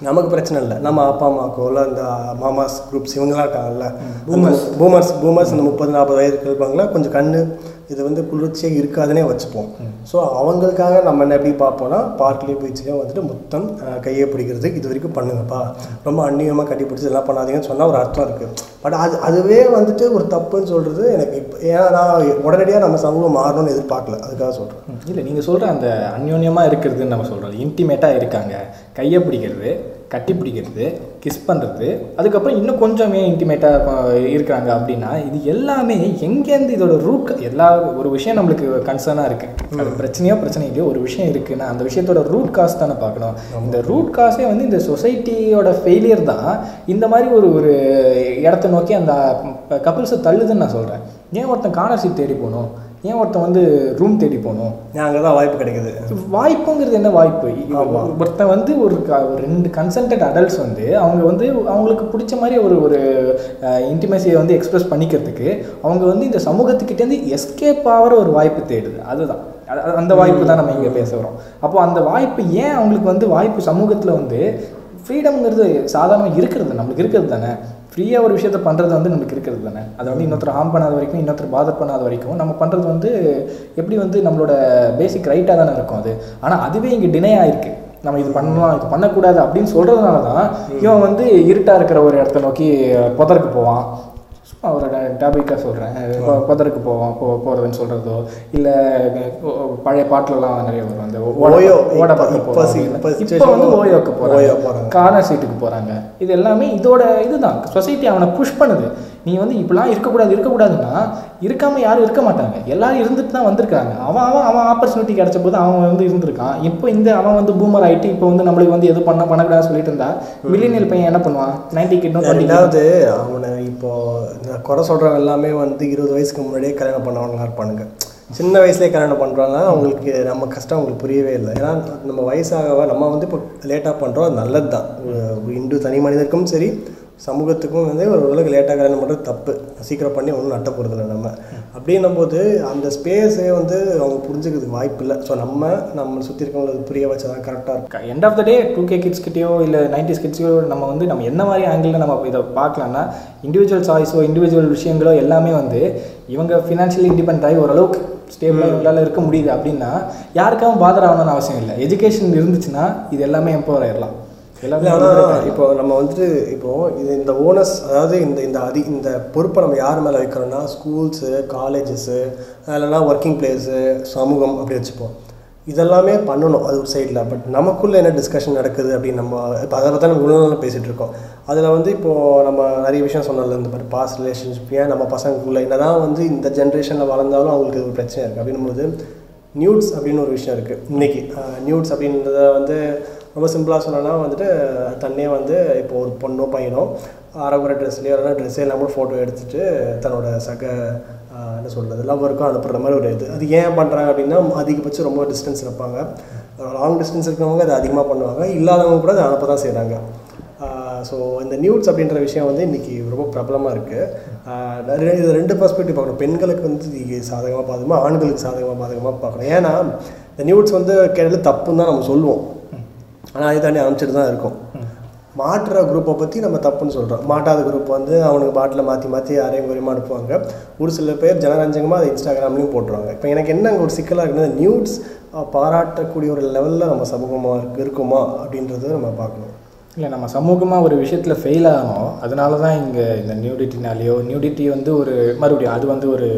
நமக்கு பிரச்சனை இல்லை. நம்ம அப்பா அம்மாக்கோ இல்லை இந்த மாமாஸ் குரூப்ஸ் இவங்கெல்லாம் இருக்காங்கல்ல. பூமர்ஸ் பூமர்ஸ் இந்த முப்பது நாற்பது வயதுக்கு இருப்பாங்களா? கொஞ்சம் கண்ணு இது வந்து குளிர்ச்சியாக இருக்காதுன்னே வச்சுப்போம். ஸோ அவங்களுக்காக நம்ம என்ன எப்படி பார்ப்போம்னா பார்க்லேயே போயிடுச்சுன்னா வந்துட்டு மொத்தம் கையை பிடிக்கிறது இது வரைக்கும் பண்ணுங்கப்பா. ரொம்ப அந்நியமாக கட்டி பிடிச்சி இதெல்லாம் பண்ணாதீங்கன்னு சொன்னால் ஒரு அர்த்தம் இருக்குது பட் அது அதுவே வந்துட்டு ஒரு தப்புன்னு சொல்கிறது எனக்கு இப்போ ஏன்னா நான் உடனடியாக நம்ம சமூகம் மாறணும்னு எதிர்பார்க்கல. அதுக்காக சொல்கிறேன் இல்லை நீங்கள் சொல்கிற அந்த அந்யோன்யமாக இருக்கிறதுன்னு நம்ம சொல்கிறோம் இன்டிமேட்டாக இருக்காங்க. கையை பிடிக்கிறது கட்டி பிடிக்கிறது கிஸ் பண்ணுறது அதுக்கப்புறம் இன்னும் கொஞ்சமே இன்டிமேட்டாக இருக்காங்க அப்படின்னா இது எல்லாமே எங்கேருந்து இதோட ரூட் எல்லா ஒரு விஷயம் நம்மளுக்கு கன்சர்னாக இருக்குது அது பிரச்சனையோ பிரச்சனை இல்லையோ ஒரு விஷயம் இருக்குன்னா அந்த விஷயத்தோட ரூட் காஸ் தானே பார்க்கணும். இந்த ரூட் காஸே வந்து இந்த சொசைட்டியோட ஃபெயிலியர் தான் இந்த மாதிரி ஒரு ஒரு இடத்த நோக்கி அந்த கப்பிள்ஸை தள்ளுதுன்னு நான் சொல்கிறேன் ஏன் ஒருத்தன் சீட் தேடி போகணும்? ஏன் ஒருத்தன் வந்து ரூம் தேடி போகணும்? அங்கே தான் வாய்ப்பு கிடைக்குது? வாய்ப்புங்கிறது என்ன வாய்ப்பு? ஒருத்தன் வந்து ஒரு ரெண்டு கன்சன்டட் அடல்ட்ஸ் வந்து அவங்க வந்து அவங்களுக்கு பிடிச்ச மாதிரி ஒரு ஒரு இன்டிமேசியை வந்து எக்ஸ்பிரஸ் பண்ணிக்கிறதுக்கு அவங்க வந்து இந்த சமூகத்துக்கிட்டேருந்து எஸ்கேப் ஆகிற ஒரு வாய்ப்பு தேடுது. அதுதான். அது- அது- அந்த வாய்ப்பு தான் நம்ம இங்கே பேச வரோம் அப்போ அந்த வாய்ப்பு ஏன் அவங்களுக்கு வந்து வாய்ப்பு சமூகத்தில் வந்து ஃப்ரீடம்ங்கிறது சாதாரணமாக இருக்கிறது நம்மளுக்கு இருக்கிறது தானே? ஃப்ரீயாக ஒரு விஷயத்த பண்ணுறது வந்து நமக்கு இருக்கிறது தானே? அதை வந்து இன்னொருத்தர் ஹார்ம் பண்ணாத வரைக்கும் இன்னொருத்தர் பாதர் பண்ணாத வரைக்கும் நம்ம பண்ணுறது வந்து எப்படி வந்து நம்மளோட பேசிக் ரைட்டாக தானே இருக்கும் அது? ஆனால் அதுவே இங்கே டினை ஆயிருக்கு. நம்ம இது பண்ணலாம் இது பண்ணக்கூடாது அப்படின்னு சொல்கிறதுனால தான் இவன் வந்து இருட்டாக இருக்கிற ஒரு இடத்த நோக்கி புதருக்கு போவான். சும்மா ஒரு டாபிக்காக சொல்கிறேன் புதருக்கு போவான் போ போகிறதுன்னு சொல்கிறதோ இல்லை பழைய பாட்டுலலாம் நிறைய வரும். அந்த ஓயோ, ஓட பார்க்க இப்ப வந்து ஓயோக்கு போறாங்க. கார்னர் சீட்டுக்கு போகிறாங்க இது எல்லாமே இதோட இதுதான். சொசைட்டி அவனை புஷ் பண்ணுது. நீ வந்து இப்படிலாம் இருக்கக்கூடாது இருக்கக்கூடாதுன்னா இருக்காம யாரும் இருக்க மாட்டாங்க. எல்லாரும் இருந்துட்டு தான் வந்திருக்காங்க. அவன் அவன் அவன் ஆப்பர்ச்சுனிட்டி கிடைச்ச போது அவன் வந்து இருந்திருக்கான். இப்போ இந்த அவன் வந்து பூமர் ஆயிட்டு இப்போ வந்து நம்மளுக்கு வந்து எது பண்ண பண்ணக்கூடாதுன்னு சொல்லிட்டு இருந்தா மில்லினியல் பையன் என்ன பண்ணுவான்? நைன்டி டுவெண்ட்டி ரெண்டாவது அவனை இப்போ குறை சொல்கிறவங்க எல்லாமே வந்து இருபது வயசுக்கு முன்னாடியே கல்யாணம் பண்ணவங்களா இருப்பானுங்க. சின்ன வயசுலேயே கல்யாணம் பண்ணுறாங்க அவங்களுக்கு நம்ம கஷ்டம் அவங்களுக்கு புரியவே இல்லை. ஏன்னா நம்ம வயசாக நம்ம வந்து இப்போ லேட்டாக பண்ணுறோம் அது நல்லது தான் ஒரு இந்து தனி மனிதருக்கும் சரி சமூகத்துக்கும் வந்து ஒரு உலக லேட்டாக கல்யாணம் பண்ணுறது தப்பு. சீக்கிரம் பண்ணி ஒன்றும் நட்ட போகிறதில்ல நம்ம. அப்படின்னும் போது அந்த ஸ்பேஸே வந்து அவங்க புரிஞ்சுக்கிறதுக்கு வாய்ப்பு இல்லை. ஸோ நம்ம நம்ம சுற்றி இருக்கவங்களுக்கு புரிய வச்சா தான் கரெக்டாக இருக்கும். End of the day two K கிட்ஸ்கிட்டயோ இல்லை நைன்டிஸ் கிட்ஸ்க்கோ நம்ம வந்து நம்ம என்ன மாதிரி ஆங்கிளில் நம்ம இதை பார்க்கலாம்னா இண்டிவிஜுவல் சாய்ஸோ இண்டிவிஜுவல் விஷயங்களோ எல்லாமே வந்து இவங்க ஃபினான்ஷியலி இண்டிபெண்ட் ஆகி ஓரளவுக்கு ஸ்டேபிளாக இவங்களால இருக்க முடியுது அப்படின்னா யாருக்காகவும் பாதர் ஆகணும்னு அவசியம் இல்லை. எஜுகேஷன் இருந்துச்சுன்னா இது எல்லாமே எம்பவர் ஆயிடலாம் எல்லாமே ஆனால் இப்போ நம்ம வந்துட்டு இப்போ இது இந்த ஓனர்ஸ் அதாவது இந்த இந்த அதி இந்த பொறுப்பை நம்ம யார் மேலே வைக்கிறோம்னா ஸ்கூல்ஸு காலேஜஸ்ஸு இல்லைன்னா ஒர்க்கிங் பிளேஸு சமூகம் அப்படி வச்சுப்போம். இதெல்லாமே பண்ணணும் அது ஒரு சைடில் பட் நமக்குள்ளே என்ன டிஸ்கஷன் நடக்குது அப்படின்னு நம்ம இப்போ அதை பற்றி நம்ம நாள் பேசிகிட்டு இருக்கோம். அதில் வந்து இப்போது நம்ம நிறைய விஷயம் சொன்னல இந்த மாதிரி பாஸ்ட் ரிலேஷன்ஷிப் ஏன் நம்ம பசங்களுக்குள்ள என்னதான் வந்து இந்த ஜென்ரேஷனில் வளர்ந்தாலும் அவங்களுக்கு ஒரு பிரச்சனை இருக்குது அப்படின்னும்போது நியூட்ஸ் அப்படின்னு ஒரு விஷயம் இருக்குது இன்னைக்கு நியூட்ஸ் அப்படின்றத வந்து ரொம்ப சிம்பிளாக சொல்லணும்னா வந்துட்டு தன்னே வந்து இப்போ ஒரு பொண்ணோ பையனோ அரைகுறை ட்ரெஸ்லேயோ இல்லைனா ட்ரெஸ்ஸே இல்லாமல் ஃபோட்டோ எடுத்துட்டு தன்னோட சக என்ன சொல்கிறது லவ்வருக்கும் அனுப்புகிற மாதிரி ஒரு இது. அது ஏன் பண்ணுறாங்க அப்படின்னா அதிகபட்சம் ரொம்ப டிஸ்டன்ஸ் இருப்பாங்க. லாங் டிஸ்டன்ஸ் இருக்கிறவங்க அதை அதிகமாக பண்ணுவாங்க. இல்லாதவங்க கூட அதை அனுப்ப தான் செய்கிறாங்க ஸோ இந்த நியூட்ஸ் அப்படின்ற விஷயம் வந்து இன்றைக்கி ரொம்ப பிரபலமாக இருக்குது இது ரெண்டு பர்ஸ்பெக்டிவ் பார்க்கணும். பெண்களுக்கு வந்து இது சாதகமாக பார்க்கணுமா ஆண்களுக்கு சாதகமாக பாதகமாக பார்க்கணும். ஏன்னா இந்த நியூட்ஸ் வந்து கேட்டது தப்புன்னு தான் நம்ம சொல்லுவோம். ஆனால் அதை தாண்டி அமைச்சிட்டு தான் இருக்கும். மாட்டுற குரூப்பை பற்றி நம்ம தப்புன்னு சொல்கிறோம் மாட்டாத குரூப் வந்து அவனுக்கு பாட்டில் மாற்றி மாற்றி அரையும் குறையமாக அனுப்புவாங்க. ஒரு சில பேர் ஜனரஞ்சகமாக அதை இன்ஸ்டாகிராம்லேயும் போட்டுருவாங்க. இப்போ எனக்கு என்ன அங்கே ஒரு சிக்கலாக இருக்குன்னா நியூட்ஸ் பாராட்டக்கூடிய ஒரு லெவலில் நம்ம சமூகமாக இருக்குமா அப்படின்றத நம்ம பார்க்கணும். இல்லை நம்ம சமூகமாக ஒரு விஷயத்தில் ஃபெயில் ஆகணும் அதனால தான் இங்கே இந்த நியூடிட்டினாலேயோ நியூடிட்டி வந்து ஒரு மறுபடியும் அது வந்து ஒரு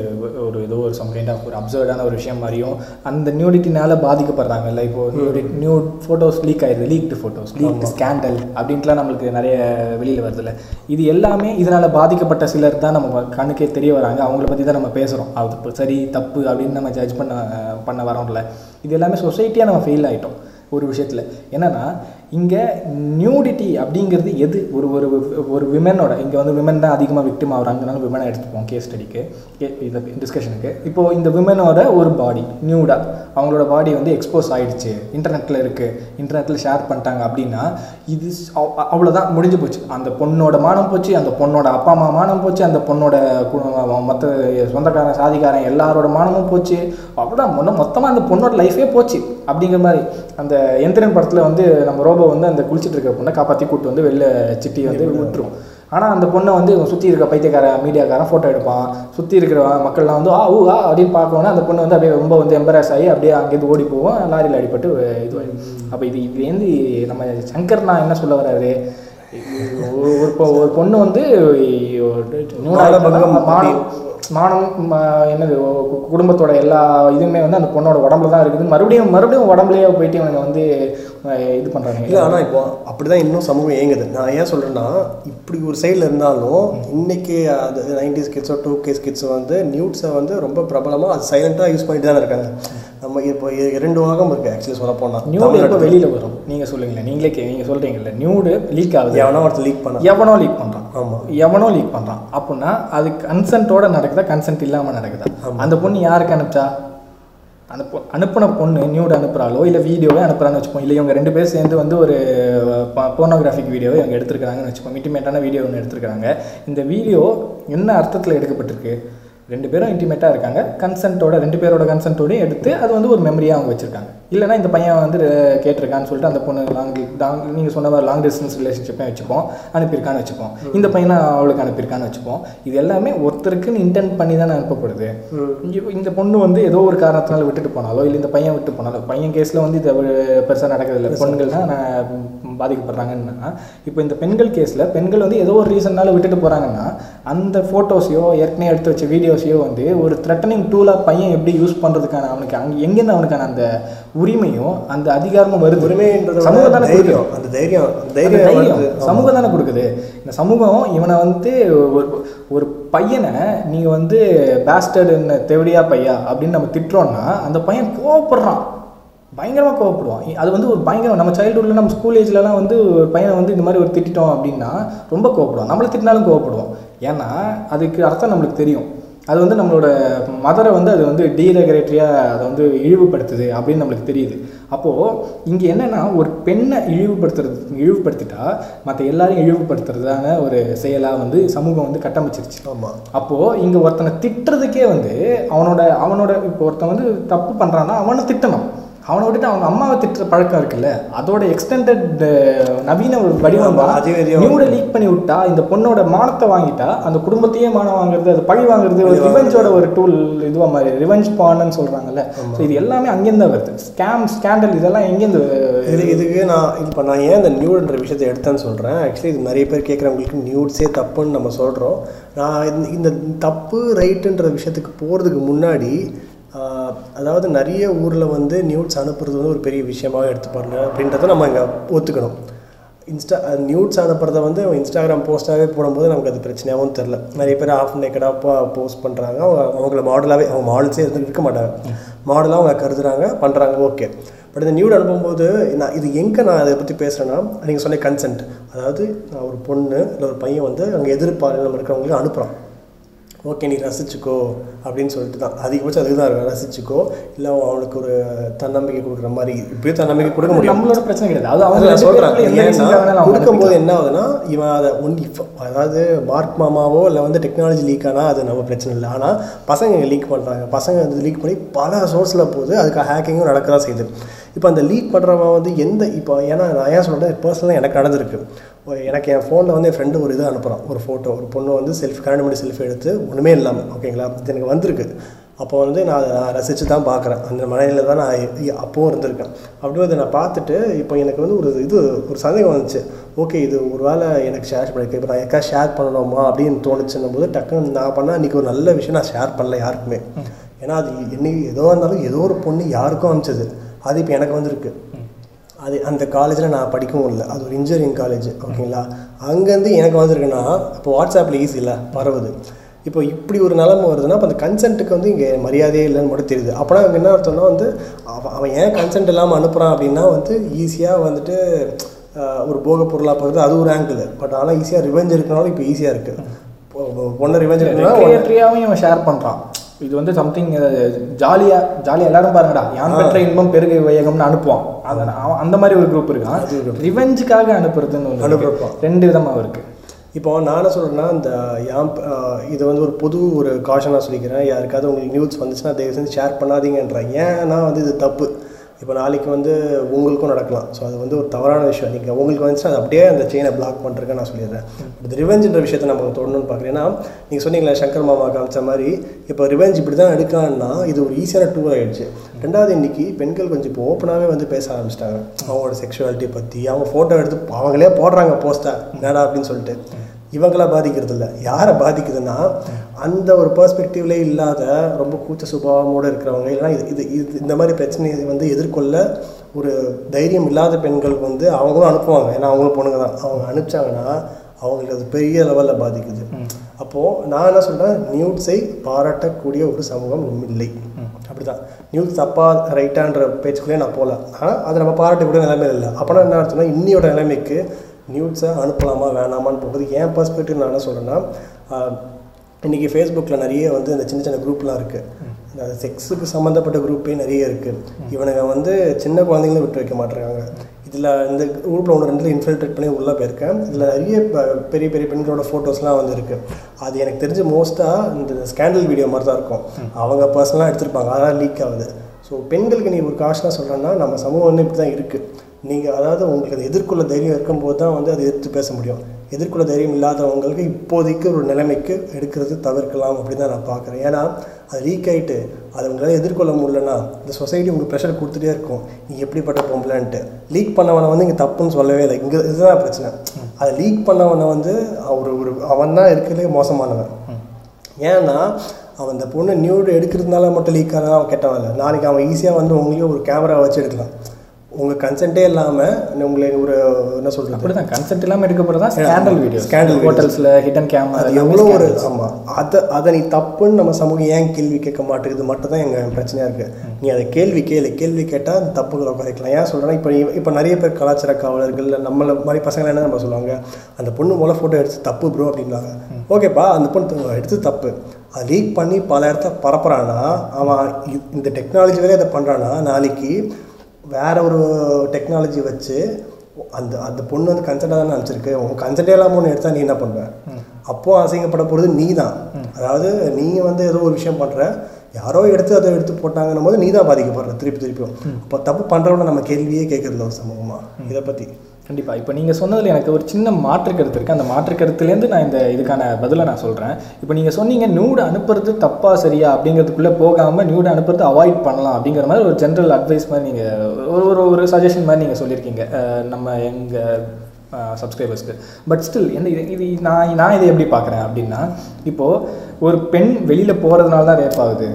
ஒரு ஏதோ ஒரு சம் கைண்ட் ஆஃப் ஒரு அப்சர்வ்டான ஒரு விஷயம் மாதிரியும் அந்த நியூடிட்டினால பாதிக்கப்படுறாங்கல்ல இப்போ நியூடி நியூ ஃபோட்டோஸ் லீக் ஆயிடுது லீக்டு ஃபோட்டோஸ் லீக் ஸ்கேண்டல் அப்படின்ட்டுலாம் நம்மளுக்கு நிறைய வெளியில் வருதுல்ல. இது எல்லாமே இதனால் பாதிக்கப்பட்ட சிலர் தான் நம்ம கண்ணுக்கே தெரிய வராங்க. அவங்கள பற்றி தான் நம்ம பேசுகிறோம் அது சரி தப்பு அப்படின்னு நம்ம ஜட்ஜ் பண்ண பண்ண வரோம்ல. இது எல்லாமே சொசைட்டியாக நம்ம ஃபெயில் ஆகிட்டோம் ஒரு விஷயத்தில். என்னன்னா இங்கே நியூடிட்டி அப்படிங்கிறது எது? ஒரு ஒரு ஒரு விமனோட இங்கே வந்து விமன் தான் அதிகமாக விக்டிம் ஆகிறாங்கனால விமனை எடுத்துப்போம் கேஸ் ஸ்டடிக்கு இந்த டிஸ்கஷனுக்கு இப்போது இந்த விமனோட ஒரு பாடி நியூடாக அவங்களோட பாடி வந்து எக்ஸ்போஸ் ஆகிடுச்சு இன்டர்நெட்டில் இருக்குது இன்டர்நெட்டில் ஷேர் பண்ணிட்டாங்க அப்படின்னா இது அவ்- முடிஞ்சு போச்சு. அந்த பொண்ணோட மானம் போச்சு அந்த பொண்ணோட அப்பா அம்மா மானம் போச்சு அந்த பொண்ணோட மற்ற சொந்தக்காரன் சாதிக்காரன் எல்லாரோட மானமும் போச்சு. அவ்வளோதான் மொத்தமாக அந்த பொண்ணோட லைஃபே போச்சு. அப்படிங்கிற மாதிரி அந்த எந்திரன் படத்தில் வந்து நம்ம ரோபோ வந்து அந்த குளிச்சிட்டு இருக்கிற பொண்ணை காப்பாற்றி கூட்டு வந்து வெளில சிட்டி வந்து விட்டுரும். ஆனால் அந்த பொண்ணை வந்து சுற்றி இருக்க பைத்தியக்காரன் மீடியாக்காரன் ஃபோட்டோ எடுப்பான். சுற்றி இருக்கிற மக்கள்லாம் வந்து ஆ ஊ ஆ அப்படின்னு பார்க்கணும் அந்த பொண்ணு வந்து அப்படியே ரொம்ப வந்து எம்பராஸ் ஆகி அப்படியே அங்கேருந்து ஓடி போவோம். லாரியில் அடிபட்டு இது அப்போ இது இதுலேருந்து நம்ம சங்கர் நான் என்ன சொல்ல வர்றாரு? ஒரு ஒரு பொண்ணு வந்து மானம் என்னது குடும்பத்தோட எல்லா இதுவுமே வந்து அந்த பொண்ணோட உடம்புல தான் இருக்குது. மறுபடியும் மறுபடியும் உடம்புலயே போயிட்டு இவங்க வந்து இது பண்ணுறாங்க இல்லை ஆனால் இப்போ அப்படிதான் இன்னும் சமூகம் இயங்குது. நான் ஏன் சொல்கிறேன்னா இப்படி ஒரு சைடில் இருந்தாலும் இன்னைக்கு அது நைன்டிஸ் கிட்ஸோ டூ கேஸ் கிட்ஸ் வந்து நியூட்ஸை வந்து ரொம்ப பிரபலமாக அது சைலண்ட்டாக யூஸ் பண்ணிட்டு தானே இருக்காங்க. நம்ம இப்போ இரண்டு வாகம் இருக்குது ஆக்சுவலி சொல்ல போனால் நியூடு எப்போ வெளியில் வரும்? நீங்கள் சொல்லுங்களேன். நீங்களே நீங்கள் சொல்கிறீங்கல்ல நியூடு லீக் ஆகுது. எவனா ஒருத்தர் லீக் பண்ண எவனோ லீக் பண்ணுறான் ஆமாம் எவனோ லீக் பண்ணுறான் அப்படின்னா அது கன்சென்ட்டோட நடக்குதா? கன்சென்ட் இல்லாமல் நடக்குதா? அந்த பொண்ணு யாருக்கு அனுப்பிச்சா? அந்த பொ அனுப்பின பொண்ணு நியூட் அனுப்புகிறாலோ இல்லை வீடியோவே அனுப்புறான்னு வச்சுப்போம் இல்லை இவங்க ரெண்டு பேர் சேர்ந்து வந்து ஒரு போர்னோகிராஃபிக் வீடியோவை இவங்க எடுத்திருக்கிறாங்கன்னு வச்சுப்போம் இன்டிமேட்டான வீடியோ ஒன்று எடுத்திருக்கிறாங்க. இந்த வீடியோ என்ன அர்த்தத்தில் எடுக்கப்பட்டிருக்கு? ரெண்டு பேரும் இன்டிமேட்டாக இருக்காங்க. கன்சென்ட்டோட ரெண்டு பேரோட கன்சென்ட்டோடையும் எடுத்து அது வந்து ஒரு மெமரியாக அவங்க வச்சுருக்காங்க. இல்லைனா இந்த பையன் வந்து கேட்டிருக்கான்னு சொல்லிட்டு அந்த பொண்ணு லாங் லாங் நீங்கள் சொன்ன மாதிரி லாங் டிஸ்டன்ஸ் ரிலேஷன்ஷிப்பே வச்சுப்போம். அனுப்பியிருக்கான்னு வச்சுப்போம். இந்த பையனை அவளுக்கு அனுப்பியிருக்கான்னு வச்சுப்போம். இது எல்லாமே ஒருத்தருக்குன்னு இன்டென்ட் பண்ணி தானே அனுப்பப்படுது. இந்த பொண்ணு வந்து ஏதோ ஒரு காரணத்தினால விட்டுட்டு போனாலோ இல்லை இந்த பையன் விட்டு போனாலோ பையன் கேஸில் வந்து இது பெருசாக நடக்கிறதில்ல. பெண்கள் தான் பாதிக்கப்படுறாங்கன்னா இப்போ இந்த பெண்கள் கேஸில் பெண்கள் வந்து ஏதோ ஒரு ரீசன்னால விட்டுட்டு போகிறாங்கன்னா அந்த ஃபோட்டோஸையோ ஏற்கனவே எடுத்து வச்ச வீடியோஸையோ வந்து ஒரு த்ரெட்டனிங் டூலாக பையன் எப்படி யூஸ் பண்ணுறதுக்கான அவனுக்கு அங்கே எங்கேருந்து அவனுக்கான அந்த உரிமையும் அந்த அதிகாரமும் வருது. உரிமைன்றத சமூகம் தானே. தைரியம். அந்த தைரியம் தைரியம். சமூகம் தானே கொடுக்குது. இந்த சமூகம் இவனை வந்து ஒரு ஒரு பையனை நீங்கள் வந்து பேஸ்டர்டுன்னு தெவடியா பையா அப்படின்னு நம்ம திட்டுறோம்னா அந்த பையன் கோவப்படுறான். பயங்கரமாக கோவப்படுவான். அது வந்து ஒரு பயங்கரம். நம்ம சைல்டுஹுட்டில் நம்ம ஸ்கூல் ஏஜ்லலாம் வந்து ஒரு பையனை வந்து இந்த மாதிரி ஒரு திட்டிட்டோம் அப்படின்னா ரொம்ப கோவப்படுவான். நம்மளை திட்டினாலும் கோவப்படுவோம் ஏன்னா அதுக்கு அர்த்தம் நம்மளுக்கு தெரியும். அது வந்து நம்மளோட மதரை வந்து அது வந்து டீரெகுலேட்டரியாக அதை வந்து இழிவுபடுத்துது அப்படின்னு நம்மளுக்கு தெரியுது. அப்போது இங்கே என்னென்னா ஒரு பெண்ணை இழிவுபடுத்துறது இழிவுபடுத்திட்டா மற்ற எல்லாரையும் இழிவுபடுத்துறதான ஒரு செயலாக வந்து சமூகம் வந்து கட்டமைச்சிருச்சு. ஆமா. அப்போது இங்கே ஒருத்தனை திட்டுறதுக்கே வந்து அவனோட அவனோட இப்போ ஒருத்தன் வந்து தப்பு பண்ணுறான்னா அவனை திட்டணும். அவனை விட்டுட்டு அவங்க அம்மாவை திட்டுற பழக்கம் இருக்குல்ல? அதோட எக்ஸ்டெண்டட் நவீன ஒரு வடிவம் அதிவேதியம். நியூட லீக் பண்ணி விட்டா இந்த பொண்ணோட மானத்தை வாங்கிட்டா அந்த குடும்பத்தையே மானம் வாங்குறது அது பழி வாங்குறது ஒரு ரிவெஞ்சோட ஒரு டூல் இதுவாக மாதிரி ரிவெஞ்ச் பான்னு சொல்கிறாங்கல்ல ஸோ இது எல்லாமே அங்கேருந்து தான் வருது. ஸ்கேம் ஸ்கேண்டல் இதெல்லாம் எங்கேருந்து இது இதுக்கு நான் இப்போ நான் ஏன் இந்த நியூடுன்ற விஷயத்தை எடுத்தேன்னு சொல்கிறேன் ஆக்சுவலி இது நிறைய பேர் கேட்குறவங்களுக்கு நியூட்ஸே தப்புன்னு நம்ம சொல்கிறோம் நான் இந்த- தப்பு ரைட்டுன்ற விஷயத்துக்கு போகிறதுக்கு முன்னாடி அதாவது நிறைய ஊரில் வந்து நியூட்ஸ் அனுப்புறது வந்து ஒரு பெரிய விஷயமாக எடுத்துப்பாருங்க. அப்படின்றத நம்ம இங்கே ஒத்துக்கணும். இன்ஸ்டா நியூட்ஸ் அனுப்புறத வந்து இன்ஸ்டாகிராம் போஸ்ட்டாகவே போடும்போது நமக்கு அது பிரச்சனையாகவும் தெரில நிறைய பேர் ஆஃப் நேக்கடாக போஸ்ட் பண்ணுறாங்க அவங்க அவங்கள மாடலாகவே அவங்க மாடல்ஸே இருந்து இருக்க மாட்டாங்க. மாடலாக அவங்க கருதுறாங்க பண்ணுறாங்க ஓகே பட் இந்த நியூட் அனுப்பும்போது நான் இது எங்கே நான் அதை பற்றி பேசுகிறேன்னா நீங்கள் சொன்ன கன்சென்ட் அதாவது நான் ஒரு பொண்ணு இல்லை ஒரு பையன் வந்து அங்கே எதிர்பார்ப்பு இருக்கிறவங்களுக்கு அனுப்புகிறான் ஓகே நீ ரசிச்சுக்கோ அப்படின்னு சொல்லிட்டு தான். அதிகபட்சம் அதுக்கு தான் ரசிச்சுக்கோ இல்லை அவனுக்கு ஒரு தன்னம்பிக்கை கொடுக்குற மாதிரி இப்படியும் தன்னம்பிக்கை கொடுக்க முடியும். நம்மளோட பிரச்சனை கிடையாது. அது அவங்க வேணாலும் அவங்க கொடுக்கும்போது என்ன ஆகுதுன்னா இவன் அதை ஒன் இப்போ அதாவது மார்க் மாமாவோ இல்லை வந்து டெக்னாலஜி லீக் ஆனால் அது நம்ம பிரச்சனை இல்லை. ஆனால் பசங்க லீக் பண்ணுறாங்க பசங்க வந்து லீக் பண்ணி பல சோர்ஸில் போகுது அதுக்கு ஹேக்கிங்கும் நடக்க தான் செய்யுது. இப்போ அந்த லீக் பண்ணுறவன் வந்து எந்த இப்போ ஏன்னா நான் ஏன் சொல்கிறேன் பர்சனலாக எனக்கு நடந்திருக்கு. எனக்கு என் ஃபோனில் வந்து என் ஃப்ரெண்டு ஒரு இது அனுப்புகிறான் ஒரு ஃபோட்டோ ஒரு பொண்ணு வந்து செல்ஃபி கல்யாணம் பண்ணி செல்ஃபி எடுத்து ஒன்றுமே இல்லாமல் ஓகேங்களா இது எனக்கு வந்திருக்கு. அப்போ வந்து நான் அதை நான் ரசித்து தான் பார்க்குறேன். அந்த மனையில் தான் நான் அப்போவும் இருந்திருக்கேன். அப்படியே அதை நான் பார்த்துட்டு இப்போ எனக்கு வந்து ஒரு இது ஒரு சந்தேகம் வந்துச்சு. ஓகே இது ஒரு வேளை எனக்கு ஷேர் பண்ணிருக்கு இப்போ நான் எக்கா ஷேர் பண்ணணுமா அப்படின்னு தோணுச்சுன்னும் போது டக்குன்னு நான் பண்ணால் இன்றைக்கி ஒரு நல்ல விஷயம் நான் ஷேர் பண்ணல யாருக்குமே. ஏன்னா அது என்னைக்கு ஏதோ இருந்தாலும் ஏதோ ஒரு பொண்ணு யாருக்கும் அனுப்பிச்சது. அது இப்போ எனக்கு வந்திருக்கு. அது அந்த காலேஜில் நான் படிக்கவும் இல்லை. அது ஒரு இன்ஜினியரிங் காலேஜ் ஓகேங்களா அங்கேருந்து எனக்கு வந்திருக்குன்னா இப்போ வாட்ஸ்அப்பில் ஈஸி இல்லை பரவுது. இப்போ இப்படி ஒரு நிலைமை வருதுன்னா அப்போ அந்த கன்சென்ட்டுக்கு வந்து இங்கே மரியாதையே இல்லைன்னு மட்டும் தெரியுது. அப்போனா அங்கே என்ன அர்த்தம்னா வந்து அவன் அவன் ஏன் கன்சென்ட் இல்லாமல் அனுப்புகிறான் அப்படின்னா வந்து ஈஸியாக வந்துட்டு ஒரு போக பொருளாக பார்க்குறது அது ஒரு ஆங்கிள் பட் ஆனால் ஈஸியாக ரிவெஞ்ச் இருக்கனாலும் இப்போ ஈஸியாக இருக்குது பொண்ணை ரிவெஞ்ச் இவன் ஷேர் பண்ணுறான் இது வந்து சம்திங் ஜாலியாக ஜாலியாக எல்லாரும் பாருங்கடா. யான் பெற்ற இன்பம் பெருகை வையகம்னு அனுப்புவான். அதை அந்த மாதிரி ஒரு குரூப் இருக்கான். ரிவெஞ்சுக்காக அனுப்புறதுன்னு ஒன்று. ரெண்டு விதமாக இருக்கு. இப்போ நான் என்ன சொல்கிறேன்னா இந்த யாம் இது வந்து ஒரு புது ஒரு காஷனாக சொல்லிக்கிறேன். யாருக்காவது உங்களுக்கு நியூஸ் வந்துச்சுன்னா தயவு செஞ்சு ஷேர் பண்ணாதீங்கன்றேன் ஏன்னா வந்து இது தப்பு. இப்போ நாளைக்கு வந்து உங்களுக்கும் நடக்கலாம். ஸோ அது வந்து ஒரு தவறான விஷயம். நீங்கள் உங்களுக்கு வந்துச்சுன்னா அது அப்படியே அந்த செயினை பிளாக் பண்ணுறேன்னு நான் சொல்லிடுறேன். இது ரிவெஞ்சுன்ற விஷயத்தை நம்ம தொடணும்னு பார்க்குறேன் ஏன்னா நீங்கள் சொன்னீங்களே சங்கர் மாமா காமிச்ச மாதிரி இப்போ ரிவெஞ்ச் இப்படி தான் எடுக்கலான்னா இது ஒரு ஈஸியான டூல் ஆகிடுச்சு ரெண்டாவது இன்னைக்கு பெண்கள் கொஞ்சம் இப்போ ஓப்பனாகவே வந்து பேச ஆரம்பிச்சிட்டாங்க. அவங்களோட செக்ஷுவாலிட்டி பற்றி அவங்க ஃபோட்டோ எடுத்து அவங்களே போடுறாங்க போஸ்ட்டை என்னடா அப்படின்னு சொல்லிட்டு. இவங்கள பாதிக்கிறது இல்லை யாரை பாதிக்குதுன்னா அந்த ஒரு பர்ஸ்பெக்டிவ்லே இல்லாத ரொம்ப கூச்ச சுபாவமோடு இருக்கிறவங்க. இல்லைன்னா இது இது இது இந்த மாதிரி பிரச்சனையை வந்து எதிர்கொள்ள ஒரு தைரியம் இல்லாத பெண்கள் வந்து அவங்களும் அனுப்புவாங்க. ஏன்னா அவங்களும் பொண்ணுங்க தான். அவங்க அனுப்பிச்சாங்கன்னா அவங்களுக்கு அது பெரிய லெவலில் பாதிக்குது. அப்போது நான் என்ன சொல்கிறேன் நியூட்ஸை பாராட்டக்கூடிய ஒரு சமூகம் இல்லை. அப்படிதான். நியூஸ் தப்பா ரைட்டான்ற பேச்சுக்குள்ளே நான் போகல. ஆனால் அதை நம்ம பாராட்டக்கூடிய நிலைமையில் இல்லை. அப்போனா என்ன அர்த்தம்னா இன்னியோட நிலைமைக்கு நியூஸை அனுப்பலாமா வேணாமான்னு போகுது என் பர்ஸ்பெக்டிவ் நான் என்ன சொல்கிறேன்னா இன்றைக்கி ஃபேஸ்புக்கில் நிறைய வந்து இந்த சின்ன சின்ன குரூப்லாம் இருக்குது இந்த செக்ஸுக்கு சம்மந்தப்பட்ட குரூப்பே நிறைய இருக்குது இவனுங்க வந்து சின்ன குழந்தைங்களும் விட்டு வைக்க மாட்டேறாங்க. இதில் இந்த குரூப்பில் ஒன்று ரெண்டுல இன்ஃபில்ட்ரேட் பண்ணி உள்ளே போயிருக்கேன். இதில் நிறைய பெரிய பெரிய பெண்களோட ஃபோட்டோஸ்லாம் வந்து இருக்குது அது எனக்கு தெரிஞ்சு மோஸ்ட்டாக இந்த ஸ்கேண்டல் வீடியோ மாதிரி தான் இருக்கும். அவங்க பர்சனலாக எடுத்திருப்பாங்க. அதான் லீக் ஆகுது. ஸோ பெண்களுக்கு நீ ஒரு காஷனாக சொல்கிறேன்னா நம்ம சமூகம் வந்து இப்படி தான் இருக்குது நீங்கள் அதாவது உங்களுக்கு அதை எதிர்கொள்ள தைரியம் இருக்கும்போது தான் வந்து அதை எதிர்த்து பேச முடியும். எதிர்கொள்ள தைரியம் இல்லாதவங்களுக்கு இப்போதைக்கு ஒரு நிலைமைக்கு எடுக்கிறது தவிர்க்கலாம் அப்படி தான் நான் பார்க்குறேன். ஏன்னா அது லீக் ஆகிட்டு அதை உங்களால் எதிர்கொள்ள முடியலன்னா இந்த சொசைட்டி உங்களுக்கு ப்ரெஷர் கொடுத்துட்டே இருக்கும். நீ எப்படிப்பட்ட பொம்பளைன்ட்டு. லீக் பண்ணவனை வந்து இங்கே தப்புன்னு சொல்லவே இல்லை. இங்கே இதுதான் பிரச்சனை. அதை லீக் பண்ணவனை வந்து அவர் ஒரு அவன் தான் இருக்கிறதுலே மோசமானவன். ஏன்னா அவன் அந்த பொண்ணு நியூடு எடுக்கிறதுனால மட்டும் லீக் ஆனால் அவன் கெட்டவன் இல்லை. நாளைக்கு அவன் ஈஸியாக வந்து உங்களையும் ஒரு கேமரா வச்சு எடுக்கலாம். உங்கள் கன்சென்ட்டே இல்லாமல் உங்களை ஒரு என்ன சொல்கிறது அப்படிதான் கன்செப்ட் இல்லாமல் எடுக்க போகிறது தான் ஸ்கேண்டல் வீடியோ videos. ஹோட்டல்ஸில் ஹிடன் கேமரா அது எவ்வளோ ஒரு ஆமாம் அதை அதை நீ தப்புன்னு நம்ம சமூகம் ஏன் கேள்வி கேட்க மாட்டேங்குது? மட்டும் தான் எங்கள் பிரச்சனையாக இருக்குது நீ அதை கேள்வி கேளு. கேள்வி கேட்டால் அந்த தப்புகளை குறைக்கலாம். ஏன் சொல்கிறேன்னா இப்போ இப்போ நிறைய பேர் கலாச்சார காவலர்கள் நம்மள மாதிரி பசங்களை என்ன நம்ம சொல்லுவாங்க? அந்த பொண்ணு மூலம் ஃபோட்டோ எடுத்து தப்பு ப்ரோ அப்படின்வாங்க ஓகேப்பா அந்த பொண்ணு எடுத்து தப்பு. அதை லீக் பண்ணி பல இடத்த பரப்புறான்னா அவன் இந்த டெக்னாலஜி வேற இதை பண்ணுறான்னா நாளைக்கு வேற ஒரு டெக்னாலஜி வச்சு அந்த அந்த பொண்ணு வந்து கன்சென்ட்டாக தானே அனுப்பிச்சிருக்கு. உன் கன்சென்ட்டே இல்லாமல் ஒன்று எடுத்தா நீ என்ன பண்ணுவ? அப்போ அசிங்கப்பட போகிறது நீ தான் அதாவது நீ வந்து ஏதோ ஒரு விஷயம் பண்ணுற யாரோ எடுத்து அதை எடுத்து போட்டாங்கன்னும் போது நீ தான் பாதிக்கப்படுற. திருப்பி திருப்பியும் அப்போ தப்பு பண்ணுறவன நம்ம கேள்வியே கேட்கறதில்ல ஒரு சமூகமாக இதை பற்றி கண்டிப்பாக இப்போ நீங்கள் சொன்னதில் எனக்கு ஒரு சின்ன மாற்று கருத்து இருக்குது அந்த மாற்று கருத்துலேருந்து நான் இந்த இதுக்கான பதிலை நான் சொல்கிறேன் இப்போ நீங்கள் சொன்னீங்க நியூடு அனுப்புறது தப்பா சரியா? அப்படிங்கிறதுக்குள்ளே போகாமல் நியூடு அனுப்புறது அவாய்ட் பண்ணலாம் அப்படிங்கிற மாதிரி ஒரு ஜென்ரல் அட்வைஸ் மாதிரி நீங்கள் ஒரு ஒரு ஒரு சஜஷன் மாதிரி நீங்கள் சொல்லியிருக்கீங்க நம்ம எங்கள் சப்ஸ்கிரைபர்ஸ்க்கு பட் ஸ்டில் என்ன இது இது நான் நான் இதை எப்படி பார்க்குறேன் அப்படின்னா இப்போது ஒரு பெண் வெளியில் போகிறதுனால தான் ரேப் ஆகுது.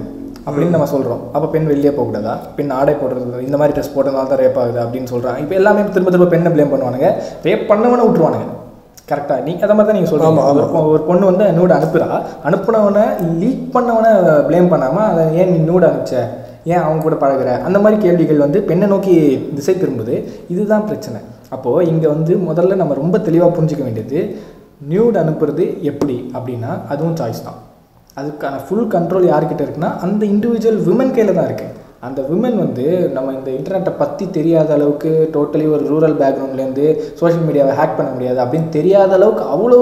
அப்படின்னு நம்ம சொல்கிறோம் அப்போ பெண் வெளியே போகக்கூடாதா? பெண் ஆடை போடுறது இந்த மாதிரி ட்ரெஸ் போட்டதுனால தான் ரேப் ஆகுது அப்படின்னு சொல்கிறாங்க இப்போ எல்லாமே திரும்ப திரும்ப பெண்ணை ப்ளேம் பண்ணுவானுங்க. ரேப் பண்ணவனை விட்டுருவானுங்க. கரெக்டாக நீ அதை மாதிரி தான் நீங்கள் சொல்கிறீங்க ஒரு பொண்ணு வந்து நூடு அனுப்புகிறா அனுப்புனவனை லீக் பண்ணவனை ப்ளேம் பண்ணாமல் அதை ஏன் நீ நூடு அனுப்பிச்ச? ஏன் அவங்க கூட பழகுற? அந்த மாதிரி கேள்விகள் வந்து பெண்ணை நோக்கி திசை திரும்புது. இதுதான் பிரச்சனை. அப்போது இங்கே வந்து முதல்ல நம்ம ரொம்ப தெளிவாக புரிஞ்சுக்க வேண்டியது நியூட் அனுப்புறது எப்படி அப்படின்னா அதுவும் சாய்ஸ் தான். அதுக்கான ஃபுல் கண்ட்ரோல் யார்கிட்ட இருக்குன்னா அந்த இண்டிவிஜுவல் விமன் கையில் தான் இருக்குது அந்த விமன் வந்து நம்ம இந்த இன்டர்நெட்டை பற்றி தெரியாத அளவுக்கு டோட்டலி ஒரு ரூரல் பேக்ரவுண்ட்லேருந்து சோஷியல் மீடியாவை ஹேக் பண்ண முடியாது அப்படின்னு தெரியாத அளவுக்கு அவ்வளோ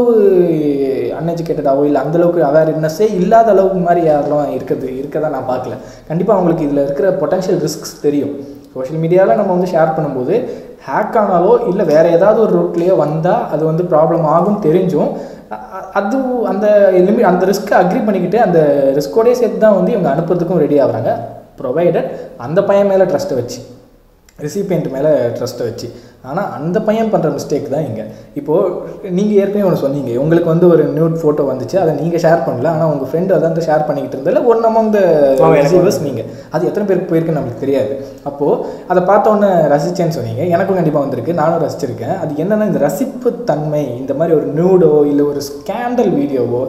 அன்எஜுகேட்டடாகவோ இல்லை அந்தளவுக்கு அவேர்னஸ்ஸே இல்லாத அளவுக்கு மாதிரி யாரெல்லாம் இருக்கிறது இருக்கதான் நான் பார்க்கல. கண்டிப்பாக அவங்களுக்கு இதில் இருக்கிற பொட்டன்ஷியல் ரிஸ்க்ஸ் தெரியும். சோஷியல் மீடியாவில் நம்ம வந்து ஷேர் பண்ணும்போது ஹேக் ஆனாலோ இல்லை வேறு ஏதாவது ஒரு ரூட்லேயோ வந்தால் அது வந்து ப்ராப்ளம் ஆகும் தெரிஞ்சும் அது அந்த லிமிட் அந்த ரிஸ்க்கை அக்ரி பண்ணிக்கிட்டு அந்த ரிஸ்க்கோடே சேர்த்து தான் வந்து இவங்க அனுப்புறதுக்கும் ரெடி ஆகுறாங்க. ப்ரொவைடட் அந்த பையன் மேலே ட்ரஸ்ட்டை வச்சு ரிசிபியன்ட் மேலே ட்ரஸ்ட்டை வச்சு. ஆனால் அந்த பையன் பண்ணுற மிஸ்டேக் தான் இங்கே. இப்போது நீங்கள் ஏற்கனவே ஒன்று சொன்னீங்க. உங்களுக்கு வந்து ஒரு நியூட் ஃபோட்டோ வந்துச்சு. அதை நீங்கள் ஷேர் பண்ணல. ஆனால் உங்கள் ஃப்ரெண்டு அதை வந்து ஷேர் பண்ணிக்கிட்டு இருந்தால ஒன் அமௌங் த ரிசீவர்ஸ் நீங்கள் அது எத்தனை பேருக்கு போயிருக்கு நம்மளுக்கு தெரியாது. அப்போது அதை பார்த்த உடனே ரசிச்சேன்னு சொன்னீங்க. எனக்கும் கண்டிப்பாக வந்திருக்கு. நானும் ரசிச்சிருக்கேன். அது என்னென்னா இந்த ரசிப்பு தன்மை இந்த மாதிரி ஒரு நியூடோ இல்லை ஒரு ஸ்கேண்டல் வீடியோவோ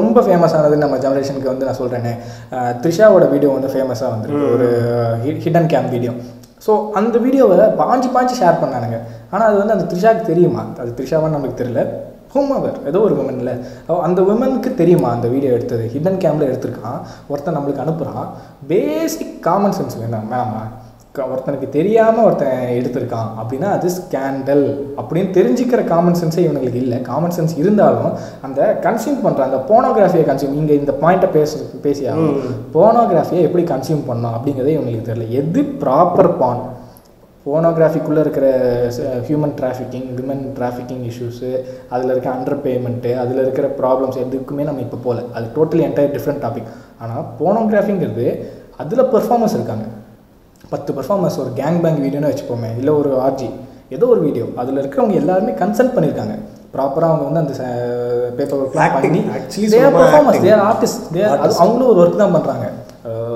ரொம்ப ஃபேமஸ் ஆனது நம்ம ஜெனரேஷனுக்கு வந்து நான் சொல்கிறேனே த்ரிஷாவோட வீடியோ வந்து ஃபேமஸாக வந்திருக்கு. ஒரு ஹிடன் கேம் வீடியோ ஸோ அந்த வீடியோவை பாஞ்சு பாஞ்சு ஷேர் பண்ணானுங்க. ஆனால் அது வந்து அந்த த்ரிஷாவுக்கு தெரியுமா? அது த்ரிஷாவான்னு நமக்கு தெரியல. ஹோமவர் ஏதோ ஒரு உமன் இல்லை அந்த உமனுக்கு தெரியுமா அந்த வீடியோ எடுத்தது? ஹிடன் கேமில் எடுத்திருக்கான். ஒருத்தன் நம்மளுக்கு அனுப்புகிறான் பேசிக் காமன் சென்ஸ் வேணாம் வேணாமா? ஒருத்தனுக்கு தெரியாமல் ஒருத்தன் எடுத்திருக்கான் அப்படின்னா அது ஸ்கேண்டல் அப்படின்னு தெரிஞ்சுக்கிற காமன் சென்ஸே இவனுங்களுக்கு இல்லை. காமன் சென்ஸ் இருந்தாலும் அந்த கன்சியூம் பண்ணுற அந்த போனோகிராஃபியை கன்சியூம் இங்கே இந்த பாயிண்ட்டை பேச பேசியாகும் போனோகிராஃபியை எப்படி கன்சியூம் பண்ணோம் அப்படிங்கிறதே இவங்களுக்கு தெரியல. எது ப்ராப்பர் பான் போனோகிராஃபிக்குள்ளே இருக்கிற human trafficking women trafficking issues அதில் இருக்க அண்டர் பேமெண்ட்டு அதில் இருக்கிற ப்ராப்ளம்ஸ் எதுக்குமே நம்ம இப்போ போகல அது டோட்டலி என்டையர் டிஃப்ரெண்ட் டாபிக் ஆனால் போனோகிராஃபிங்கிறது அதில் பெர்ஃபார்மன்ஸ் இருக்காங்க. பத்து பெர்ஃபார்மன்ஸ் ஒரு கேங் பேங் வீடியோன்னு வச்சுப்போமே இல்லை ஒரு ஆர்ஜி ஏதோ ஒரு வீடியோ அதில் இருக்கிறவங்க எல்லாருமே கன்சல்ட் பண்ணியிருக்காங்க ப்ராப்பராக அவங்க வந்து அந்த பேப்பர் Acting, பண்ணி தேர் பெர்ஃபார்மன்ஸ். தேர் ஆர்டிஸ்ட் தேர் அவங்களும் ஒரு ஒர்க் தான் பண்ணுறாங்க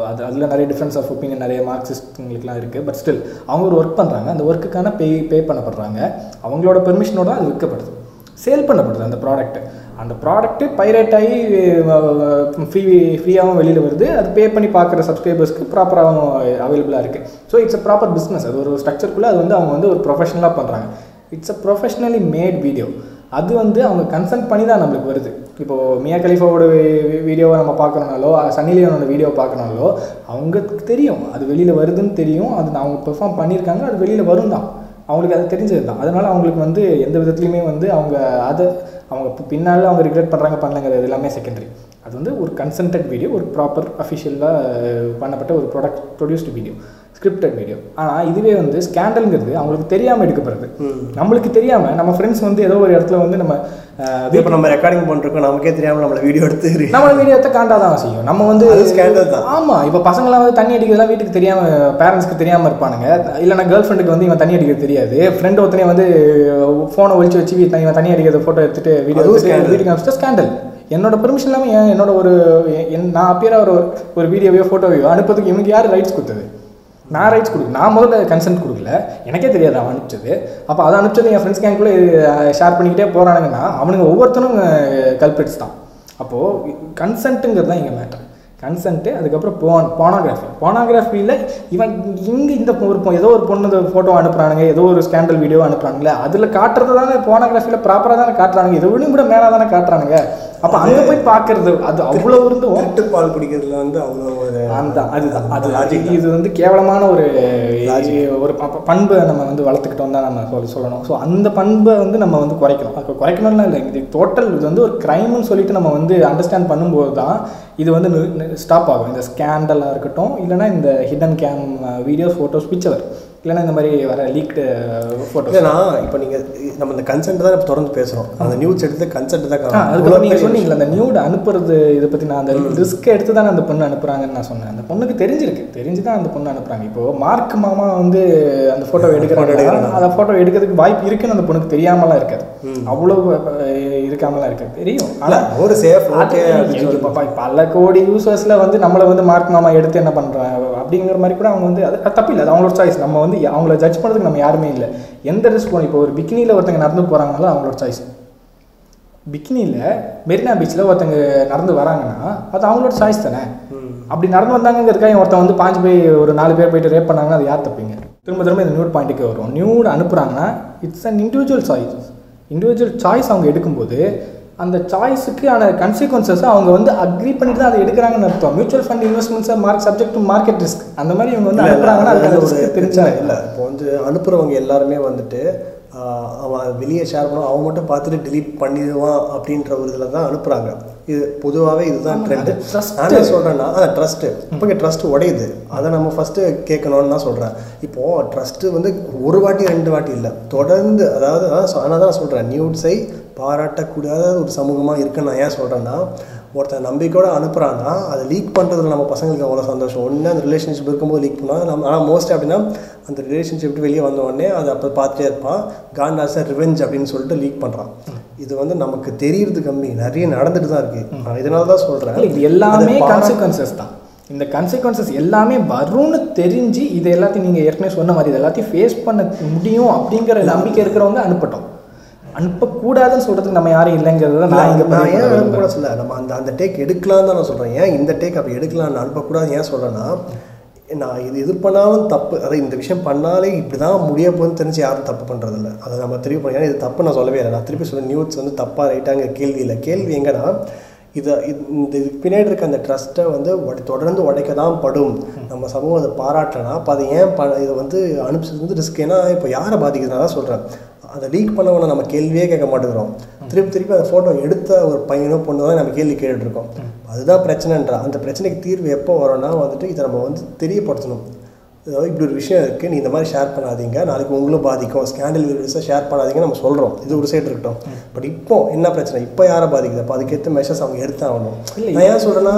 அது அதில் நிறைய டிஃப்ரென்ஸ் ஆஃப் ஒப்பீனியன் நிறைய மார்க்சிஸ்ட்ங்களுக்குலாம் இருக்குது பட் ஸ்டில் அவங்க ஒரு ஒர்க் பண்ணுறாங்க அந்த ஒர்க்குக்கான பே பே பண்ணப்படுறாங்க. அவங்களோட பெர்மிஷனோட அது விற்கப்படுது. சேல் பண்ணப்படுது அந்த ப்ராடக்ட் அந்த ப்ராடக்ட்டு பைரேட் ஆகி ஃப்ரீ ஃப்ரீயாகவும் வெளியில் வருது. அது பே பண்ணி பார்க்குற சப்ஸ்கிரைபர்ஸ்க்கு ப்ராப்பராகவும் அவைலபிளாக இருக்குது so it's a proper business அது ஒரு ஸ்ட்ரக்சர்க்குள்ளே அது வந்து அவங்க வந்து ஒரு ப்ரொஃபஷனலாக பண்ணுறாங்க it's a professionally made video அது வந்து அவங்க கன்சல்ட் பண்ணி தான் நம்மளுக்கு வருது. இப்போது மியா கலிஃபாவோட வீடியோவை நம்ம பார்க்கணுனாலோ சன்னி வீடியோ பார்க்கறனாலோ அவங்களுக்கு தெரியும். அது வெளியில் வருதுன்னு தெரியும். அது அவங்க பெர்ஃபார்ம் பண்ணியிருக்காங்க. அது வெளியில் வரும் தான் அவங்களுக்கு அது தெரிஞ்சது தான் அதனால் அவங்களுக்கு வந்து எந்த விதத்துலையுமே வந்து அவங்க அதை அவங்க பின்னால் அவங்க ரிக்ரெட் பண்ணுறாங்க பண்ணலங்கிறது எல்லாமே செகண்டரி அது வந்து ஒரு கன்சன்டட் வீடியோ ஒரு ப்ராப்பர் அஃபிஷியலாக பண்ணப்பட்ட ஒரு product produced video scripted video ஆனால் இதுவே வந்து ஸ்கேண்டல்ங்கிறது அவங்களுக்கு தெரியாமல் எடுக்கப்படுறது நம்மளுக்கு தெரியாமல் நம்ம ஃப்ரெண்ட்ஸ் வந்து ஏதோ ஒரு இடத்துல வந்து நம்ம இப்போ நம்ம ரெக்கார்டிங் பண்ணிருக்கோம் நமக்கே தெரியாமல் நம்மள வீடியோ எடுத்து நம்ம வீடியோ எடுத்து காண்டா தான் செய்யும். நம்ம வந்து scandal தான். ஆமா இப்போ பசங்களாம் வந்து தண்ணி அடிக்கிறதுலாம் வீட்டுக்கு தெரியாம பேரண்ட்ஸ்க்கு தெரியாம இருப்பானுங்க. இல்லைனா கேர்ள் ஃப்ரெண்டுக்கு வந்து இவன் தண்ணி அடிக்கிறது தெரியாது. ஃப்ரெண்ட் ஒருத்தனே வந்து ஃபோனை ஒழிச்சு வச்சு இவன் தண்ணி அடிக்கிறத ஃபோட்டோ எடுத்துட்டு வீடியோ. வீட்டுக்கு அனுப்பிச்சிட்டு ஸ்கேண்டல் என்னோட பெர்மிஷன் இல்லாமல் ஏன் என்னோட ஒரு நான் அப்பியராக ஒரு ஒரு வீடியோவையோ ஃபோட்டோவையோ அனுப்புறதுக்கு இவனுக்கு யார் ரைட்ஸ் கொடுத்தது? நான் ரைட்ஸ் கொடுக்கல. நான் முதல்ல கன்சென்ட் கொடுக்கல. எனக்கே தெரியாது அவன் அனுப்பிச்சது. அப்போ அதை அனுப்பிச்சது என் ஃப்ரெண்ட்ஸ் கேங்குள்ளே ஷேர் பண்ணிக்கிட்டே போகிறானுங்கன்னா அவனுங்க ஒவ்வொருத்தனும் கல்பிரிட்ஸ் தான். அப்போது கன்சென்ட்டுங்கிறது தான் எங்கள் மேட்டர் கன்சென்ட்டு அதுக்கப்புறம் போன் போனோகிராஃபி போனோகிராஃபியில் இவன் இங்கே இந்த ஒரு ஏதோ ஒரு பொண்ணு ஃபோட்டோ அனுப்புகிறானுங்க ஏதோ ஒரு ஸ்கேண்டல் வீடியோ அனுப்புறாங்களே அதில் காட்டுறது தானே போனோகிராஃபியில் ப்ராப்பராக தானே காட்டுறானுங்க இதை விட கூட மேலே தானே காட்டுறானுங்க. அப்போ அங்கே போய் பார்க்கறது அது அவ்வளோ இருந்தும் பால் குடிக்கிறதுல வந்து அவ்வளோ ஒரு அந்த அதுதான் அது தான். இது வந்து கேவலமான ஒரு ஒரு பண்பை நம்ம வந்து வளர்த்துக்கிட்டோம் தான் நம்ம சொல்ல சொல்லணும். ஸோ அந்த பண்பை வந்து நம்ம வந்து குறைக்கணும். அது குறைக்கணும்லாம் இல்லை. இது டோட்டல் இது வந்து ஒரு க்ரைம்னு சொல்லிட்டு நம்ம வந்து அண்டர்ஸ்டாண்ட் பண்ணும்போது தான் இது வந்து ஸ்டாப் ஆகும். இந்த ஸ்கேண்டலாக இருக்கட்டும் இல்லைன்னா இந்த hidden cam videos photos picture இல்லைன்னா இந்த மாதிரி வர லீக்டு ஃபோட்டோஸ் இல்லைண்ணா இப்போ நீங்கள் நம்ம இந்த கன்சென்ட் தான் இப்ப தொடர்ந்து பேசுகிறோம் அந்த நியூஸ் எடுத்து கன்சென்ட் தான். அதுக்கப்புறம் நீங்கள் சொன்னீங்களா அந்த நியூட் அனுப்புறது இதை பற்றி நான் அந்த ரிஸ்க் எடுத்து தானே அந்த பொண்ணு அனுப்புறாங்கன்னு நான் சொன்னேன். அந்த பொண்ணுக்கு தெரிஞ்சிருக்கு. தெரிஞ்சு தான் அந்த பொண்ணு அனுப்புறாங்க. இப்போ மார்க் மாமா வந்து அந்த ஃபோட்டோ எடுக்கிறாங்க. அந்த ஃபோட்டோ எடுக்கிறதுக்கு வாய்ப்பு இருக்குன்னு அந்த பொண்ணுக்கு தெரியாமலாம் இருக்காது. அவ்வளோ இருக்காமலாம் இருக்காது. தெரியும். ஆனால் ஒரு சேஃப் பல கோடி யூசர்ஸில் வந்து நம்மளை வந்து மார்க் மாமா எடுத்து என்ன பண்ணுறாங்க அப்படிங்கிற மாதிரி கூட அவங்க வந்து அது தப்பு இல்லை அது அவங்களோட சாய்ஸ் நம்ம வந்து அவங்கள ஜட்ஜ் பண்ணுறதுக்கு நம்ம யாருமே இல்லை. எந்த ரிஸ்க் போகணும் இப்போ ஒரு பிக்கினியில் ஒருத்தங்க நடந்து போகிறாங்களோ அவங்களோட சாய்ஸ் பிக்கினியில் மெரினா பீச்சில் ஒருத்தங்க நடந்து வராங்கன்னா அது அவங்களோட சாய்ஸ் தானே? அப்படி நடந்து வந்தாங்கிறதுக்காக ஒருத்தன் வந்து பாஞ்சு போய் ஒரு நாலு பேர் போயிட்டு ரேப் பண்ணாங்கன்னா அது யார் தப்பிங்க? திரும்ப திரும்ப இந்த நியூட் பாயிண்ட்டுக்கு வரும். Nude அனுப்புகிறாங்கன்னா it's an individual choice individual choice அவங்க எடுக்கும்போது அந்த சாய்ஸுக்கு ஆன கன்சிக்வன்சஸை அவங்க வந்து அக்ரி பண்ணிட்டு தான் அதை எடுக்கிறாங்கன்னு அர்த்தம். Mutual fund இன்வெஸ்ட்மெண்ட்ஸை mark subject to market risk அந்த மாதிரி இவங்க வந்து அனுப்புறாங்கன்னா பிரச்சனை தெரிஞ்சா இல்லை. இப்போ வந்து அனுப்புகிறவங்க எல்லாருமே வந்துட்டு அவன் வெளியே ஷேர் பண்ணுவான் அவன் மட்டும் பார்த்துட்டு delete பண்ணிடுவான் அப்படின்ற ஒரு இதில் தான் அனுப்புகிறாங்க இது பொதுவாகவே இதுதான் ட்ரெண்டு. நான் என்ன சொல்கிறேன்னா அதான் ட்ரஸ்ட்டு இப்போ ட்ரஸ்ட் உடையுது. அதை நம்ம ஃபஸ்ட்டு கேட்கணும்னு தான் சொல்கிறேன் இப்போது ட்ரஸ்ட்டு வந்து ஒரு வாட்டி ரெண்டு வாட்டி இல்லை. தொடர்ந்து அதாவது ஆனால் தான் சொல்கிறேன் நியூட்ஸை பாராட்டக்கூடாத ஒரு சமூகமாக இருக்குன்னு நான் ஏன் சொல்கிறேன்னா ஒருத்தன் நம்பிக்கையோட அனுப்புகிறான்னா அதை லீக் பண்ணுறதுல நம்ம பசங்களுக்கு அவ்வளோ சந்தோஷம். ஒன்று அந்த ரிலேஷன்ஷிப் இருக்கும்போது லீக் பண்ணால் நம்ம ஆனால் மோஸ்ட் அப்படின்னா அந்த ரிலேஷன்ஷிப் வெளியே வந்த உடனே அதை அப்போ பார்த்துட்டே இருப்பான். காட் ஆஸ் ரிவெஞ்ச் அப்படின்னு சொல்லிட்டு லீக் பண்ணுறான் இது வந்து நமக்கு தெரியறது கம்மி. நிறைய நடந்துட்டு தான் இருக்குது இதனால தான் சொல்கிறேன் இது எல்லாமே கான்சிக்வன்சஸ் தான். இந்த கான்சிக்வன்சஸ் எல்லாமே வரும்னு தெரிஞ்சு இது எல்லாத்தையும் நீங்கள் ஏற்கனவே சொன்ன மாதிரி இது எல்லாத்தையும் ஃபேஸ் பண்ண முடியும் அப்படிங்கிற நம்பிக்கை இருக்கிறவங்க அனுப்பட்டும். அனுப்பக்கூடாதுன்னு சொல்கிறதுக்கு நம்ம யாரும் இல்லைங்கிறது நான் இங்கே நான் ஏன் அனுப்ப கூட சொல்ல நம்ம அந்த அந்த டேக் எடுக்கலாம்னு தான் நான் சொல்கிறேன் ஏன் இந்த டேக் அப்படி எடுக்கலாம்னு அனுப்பக்கூடாது ஏன் சொல்கிறேன்னா நான் இது இது பண்ணாலும் தப்பு அதாவது இந்த விஷயம் பண்ணாலே இப்படி தான் முடிய போகுதுன்னு தெரிஞ்சு யாரும் தப்பு பண்ணுறதில்ல அதை நம்ம திருப்பி பண்ண ஏன்னா இது தப்பு நான் சொல்லவே இல்லை. நான் திருப்பி சொல்ல நியூஸ் வந்து தப்பாக ரைட்டாங்க கேள்வி இல்லை. கேள்வி எங்கன்னா இதை இந்த பின்னாடி இருக்க அந்த ட்ரஸ்ட்டை வந்து தொடர்ந்து உடைக்க தான் படும். நம்ம சமூகம் அதை பாராட்டலனா அப்போ அதை ஏன் ப இதை வந்து அனுப்பிச்சது வந்து ரிஸ்க் ஏன்னா இப்போ யாரை பாதிக்குது நான் தான் சொல்கிறேன் அதை லீக் பண்ணவனை நம்ம கேள்வியே கேட்க மாட்டேங்கிறோம். திருப்பி திருப்பி அந்த ஃபோட்டோ எடுத்த ஒரு பையனோ பொண்ணு தான் நம்ம கேள்வி கேட்டுட்டு இருக்கோம் அதுதான் பிரச்சனைன்றா. அந்த பிரச்சனைக்கு தீர்வு எப்போ வரும்னா வந்துட்டு இதை நம்ம வந்து தெரியப்படுத்தணும். அதாவது இப்படி ஒரு விஷயம் இருக்குது நீ இந்த மாதிரி ஷேர் பண்ணாதீங்க. நாளைக்கு உங்களும் பாதிக்கும். ஸ்கேண்டல் வீடியோஸை ஷேர் பண்ணாதீங்கன்னு நம்ம சொல்கிறோம் இது ஒரு சைடு இருக்கட்டும். பட் இப்போ என்ன பிரச்சனை? இப்போ யாரை பாதிக்குது? அப்போ அதுக்கேற்ற மெஷர்ஸ் அவங்க எடுத்தாகணும். இல்லை, நான் ஏன் சொல்கிறேன்னா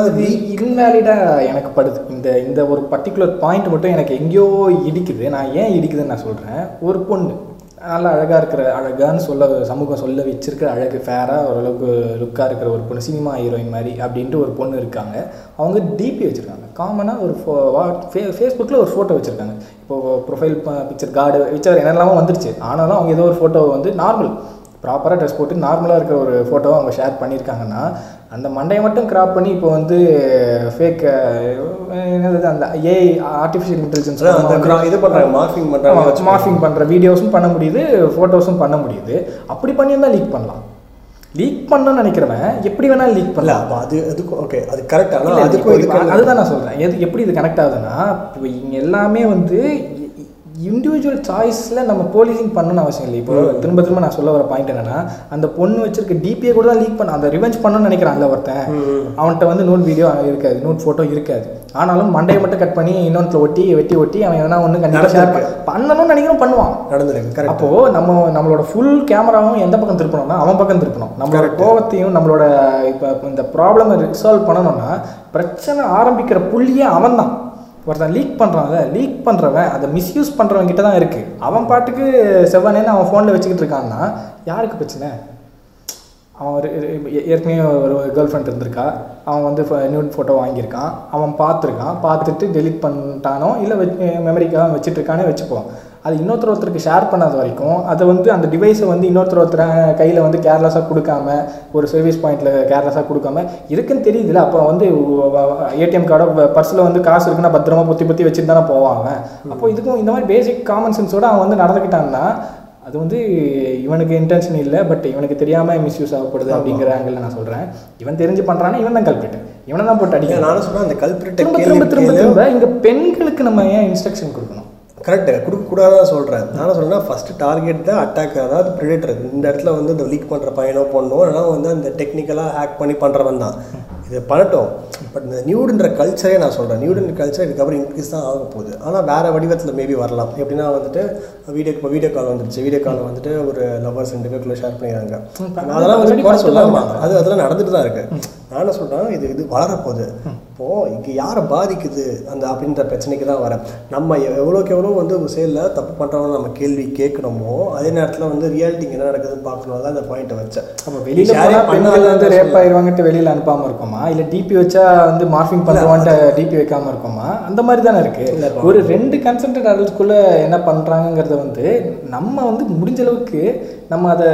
இன்வேலிடாக எனக்கு படுது. இந்த இந்த ஒரு பர்டிகுலர் பாயிண்ட் மட்டும் எனக்கு எங்கேயோ இடிக்குது. நான் ஏன் இடிக்குதுன்னு நான் சொல்கிறேன் ஒரு பொண்ணு. நல்லா அழகாக இருக்கிற அழகான்னு சொல்ல சமூகம் சொல்ல வச்சிருக்கிற அழகு ஃபேராக ஓரளவுக்கு லுக்காக இருக்கிற ஒரு பொண்ணு சினிமா ஹீரோயின் மாதிரி அப்படின்ட்டு ஒரு பொண்ணு இருக்காங்க. அவங்க டிபி வச்சுருக்காங்க. காமனாக ஒரு ஃபோ ஃபே ஃபேஸ்புக்கில் ஒரு ஃபோட்டோ வச்சுருக்காங்க. இப்போது ப்ரொஃபைல் பிக்சர் கார்டு பிக்சர் என்னெல்லாமோ வந்துருச்சு. ஆனாலும் அவங்க ஏதோ ஒரு ஃபோட்டோ வந்து நார்மல் ப்ராப்பராக ட்ரெஸ் போட்டு நார்மலாக இருக்கிற ஒரு ஃபோட்டோவை அவங்க ஷேர் பண்ணியிருக்காங்கன்னா அந்த மண்டையை மட்டும் கிராப் பண்ணி இப்போ வந்து ஃபேக் என்னது அந்த ஏஐ ஆர்டிஃபிஷியல் இன்டெலிஜென்ஸ் அந்த இது பண்ணுறாங்க மார்ஃபிங் பண்ணுறாங்க மார்ஃபிங் பண்ணுற வீடியோஸும் பண்ண முடியுது ஃபோட்டோஸும் பண்ண முடியுது. அப்படி பண்ணியிருந்தா லீக் பண்ணலாம். லீக் பண்ணணும்னு நினைக்கிறவன் எப்படி வேணாலும் லீக் பண்ணலாம். அப்போ அது அதுக்கும் ஓகே அது கரெக்ட் ஆனால் அதுக்கும் இதுக்கு அதுதான் நான் சொல்கிறேன் எது எப்படி இது கனெக்ட் ஆகுதுன்னா இப்போ இங்கே எல்லாமே வந்து இண்டிவிஜுவல் சாய்ஸில் நம்ம போலீசிங் பண்ணணும்னு அவசியம் இல்லை. இப்போ திரும்ப திரும்ப நான் சொல்ல வர பாயிண்ட் என்னன்னா அந்த பொண்ணு வச்சிருக்க டிபியை கூட தான் லீக் பண்ண அந்த ரிவெஞ்ச் பண்ணணும்னு நினைக்கிறான்ல ஒருத்தன். அவன்கிட்ட வந்து நோட் வீடியோ இருக்காது நோட் ஃபோட்டோ இருக்காது. ஆனாலும் மண்டையை மட்டும் கட் பண்ணி இன்னொன்று ஒட்டி வெட்டி ஒட்டி அவன் எதனா ஒன்று கண்டிப்பாக ஷேர் பண்ணணும்னு நினைக்கிறோம் பண்ணுவான். நடந்திருக்கு கரெக்ட் அப்போ நம்ம நம்மளோட ஃபுல் கேமராவும் எந்த பக்கம் திருப்பணும்னா அவன் பக்கம் திருப்பணும். நம்மளோட கோவத்தையும் நம்மளோட இப்போ இந்த ப்ராப்ளமை ரிசால்வ் பண்ணணும்னா பிரச்சனை ஆரம்பிக்கிற புள்ளியே அவன் தான் ஒருத்தன் லீக் பண்ணுறான்ல லீக் பண்ணுறவன் அதை மிஸ்யூஸ் பண்ணுறவங்கிட்ட தான் இருக்குது அவன் பாட்டுக்கு செவ்வனேன்னு அவன் ஃபோனில் வச்சுக்கிட்டு இருக்கான்னா யாருக்கு பிரச்சனை? அவன் ஒரு ஏற்கனவே ஒரு கேர்ள் ஃப்ரெண்ட் இருந்திருக்கா. அவன் வந்து நியூட் ஃபோட்டோ வாங்கியிருக்கான். அவன் பார்த்துருக்கான். பார்த்துட்டு டெலீட் பண்ணிட்டானோ இல்லை மெமரிக்காக வச்சுட்டு இருக்கானே வச்சுப்போம் அது இன்னொருத்தர் ஒருத்தருக்கு ஷேர் பண்ணாத வரைக்கும் அதை வந்து அந்த டிவைஸை வந்து இன்னொருத்தர் ஒருத்தர் கையில் வந்து கேர்லெஸ்ஸாக கொடுக்காம ஒரு சர்வீஸ் பாயிண்ட்டில் கேர்லெஸ்ஸாக கொடுக்காம இருக்குன்னு தெரியுதுல அப்போ வந்து ஏடிஎம் கார்டோ பர்ஸில் வந்து காசு இருக்குன்னா பத்திரமா பொத்தி பொத்தி வச்சுட்டு தானே அவன் அப்போ இதுக்கும் இந்த மாதிரி பேசிக் காமன் சென்ஸோட அவன் வந்து நடந்துக்கிட்டான்னா அது வந்து இவனுக்கு இன்டென்ஷன் இல்லை பட் இவனுக்கு தெரியாமல் மிஸ்யூஸ் ஆகப்படுது அப்படிங்கிற ஆங்கிள் நான் சொல்கிறேன் இவன் தெரிஞ்சு பண்ணுறான்னா இவன் தான் கல்பிட்டு இவனை தான் போட்டு ஏன் அடிக்கணும் நானும் சொல்கிறேன் அந்த கல்பிரிட்ட திரும்ப திரும்ப திரும்ப. திரும்ப இங்கே பெண்களுக்கு நம்ம ஏன் இன்ஸ்ட்ரக்ஷன் கொடுக்கணும்? கரெக்டு கொடுக்கக்கூடாதான் சொல்கிறேன் நான் சொல்கிறேன் ஃபஸ்ட்டு டார்கெட் தான் அட்டாக் அதாவது ப்ரிடேட்டர் இந்த இடத்துல வந்து இந்த லீக் பண்ணுற பையனோ பொண்ணோ இல்லைனா வந்து அந்த டெக்னிக்கலாக ஹேக் பண்ணி பண்ணுறவன் தான். இது பண்ணட்டும். பட் இந்த நியூடுன்ற கல்ச்சரே நான் சொல்கிறேன் நியூடுன்ற கல்ச்சர் இதுக்கப்புறம் இன்க்ரீஸ் தான் ஆக போகுது. ஆனால் வேறு வடிவத்தில் மேபி வரலாம். எப்படின்னா வந்துட்டு வீடியோ இப்போ வீடியோ கால் வந்துருச்சு. வீடியோ கால் வந்துட்டு ஒரு லவர்ஸ் ரெண்டு பேருக்குள்ள ஷேர் பண்ணிடுறாங்க அதெல்லாம் வந்து குறை சொல்லாமா அது அதெல்லாம் நடந்துட்டு தான் இருக்கு. நான் என்ன சொல்கிறேன் இது இது வளரப்போகுது. இப்போது இங்கே யாரை பாதிக்குது? அந்த அப்படின்ற பிரச்சனைக்கு தான் வரேன் நம்ம எவ்வளோக்கு எவ்வளோ வந்து ஒரு செயலில் தப்பு பண்ணுறவங்க நம்ம கேள்வி கேட்கணுமோ அதே நேரத்தில் வந்து ரியாலிட்டி என்ன நடக்குதுன்னு பார்க்கணும். தான் இந்த பாயிண்ட்டை வச்சேன். அப்போ வெளியில் பெண்கள் வந்து ரேப். ஆயிடுவாங்கட்டு வெளியில் அனுப்பாமல் இருக்கோமா? இல்லை டிபி வச்சா வந்து மார்ஃபிங் பண்ணுவான்ட்டு டிபி வைக்காம இருக்கோமா? அந்த மாதிரி தானே இருக்கு. இல்லப்பா. ஒரு ரெண்டு கன்சென்டட் அடல்ட்ஸ்குள்ள என்ன பண்ணுறாங்கிறத வந்து நம்ம வந்து முடிஞ்ச அளவுக்கு நம்ம அதை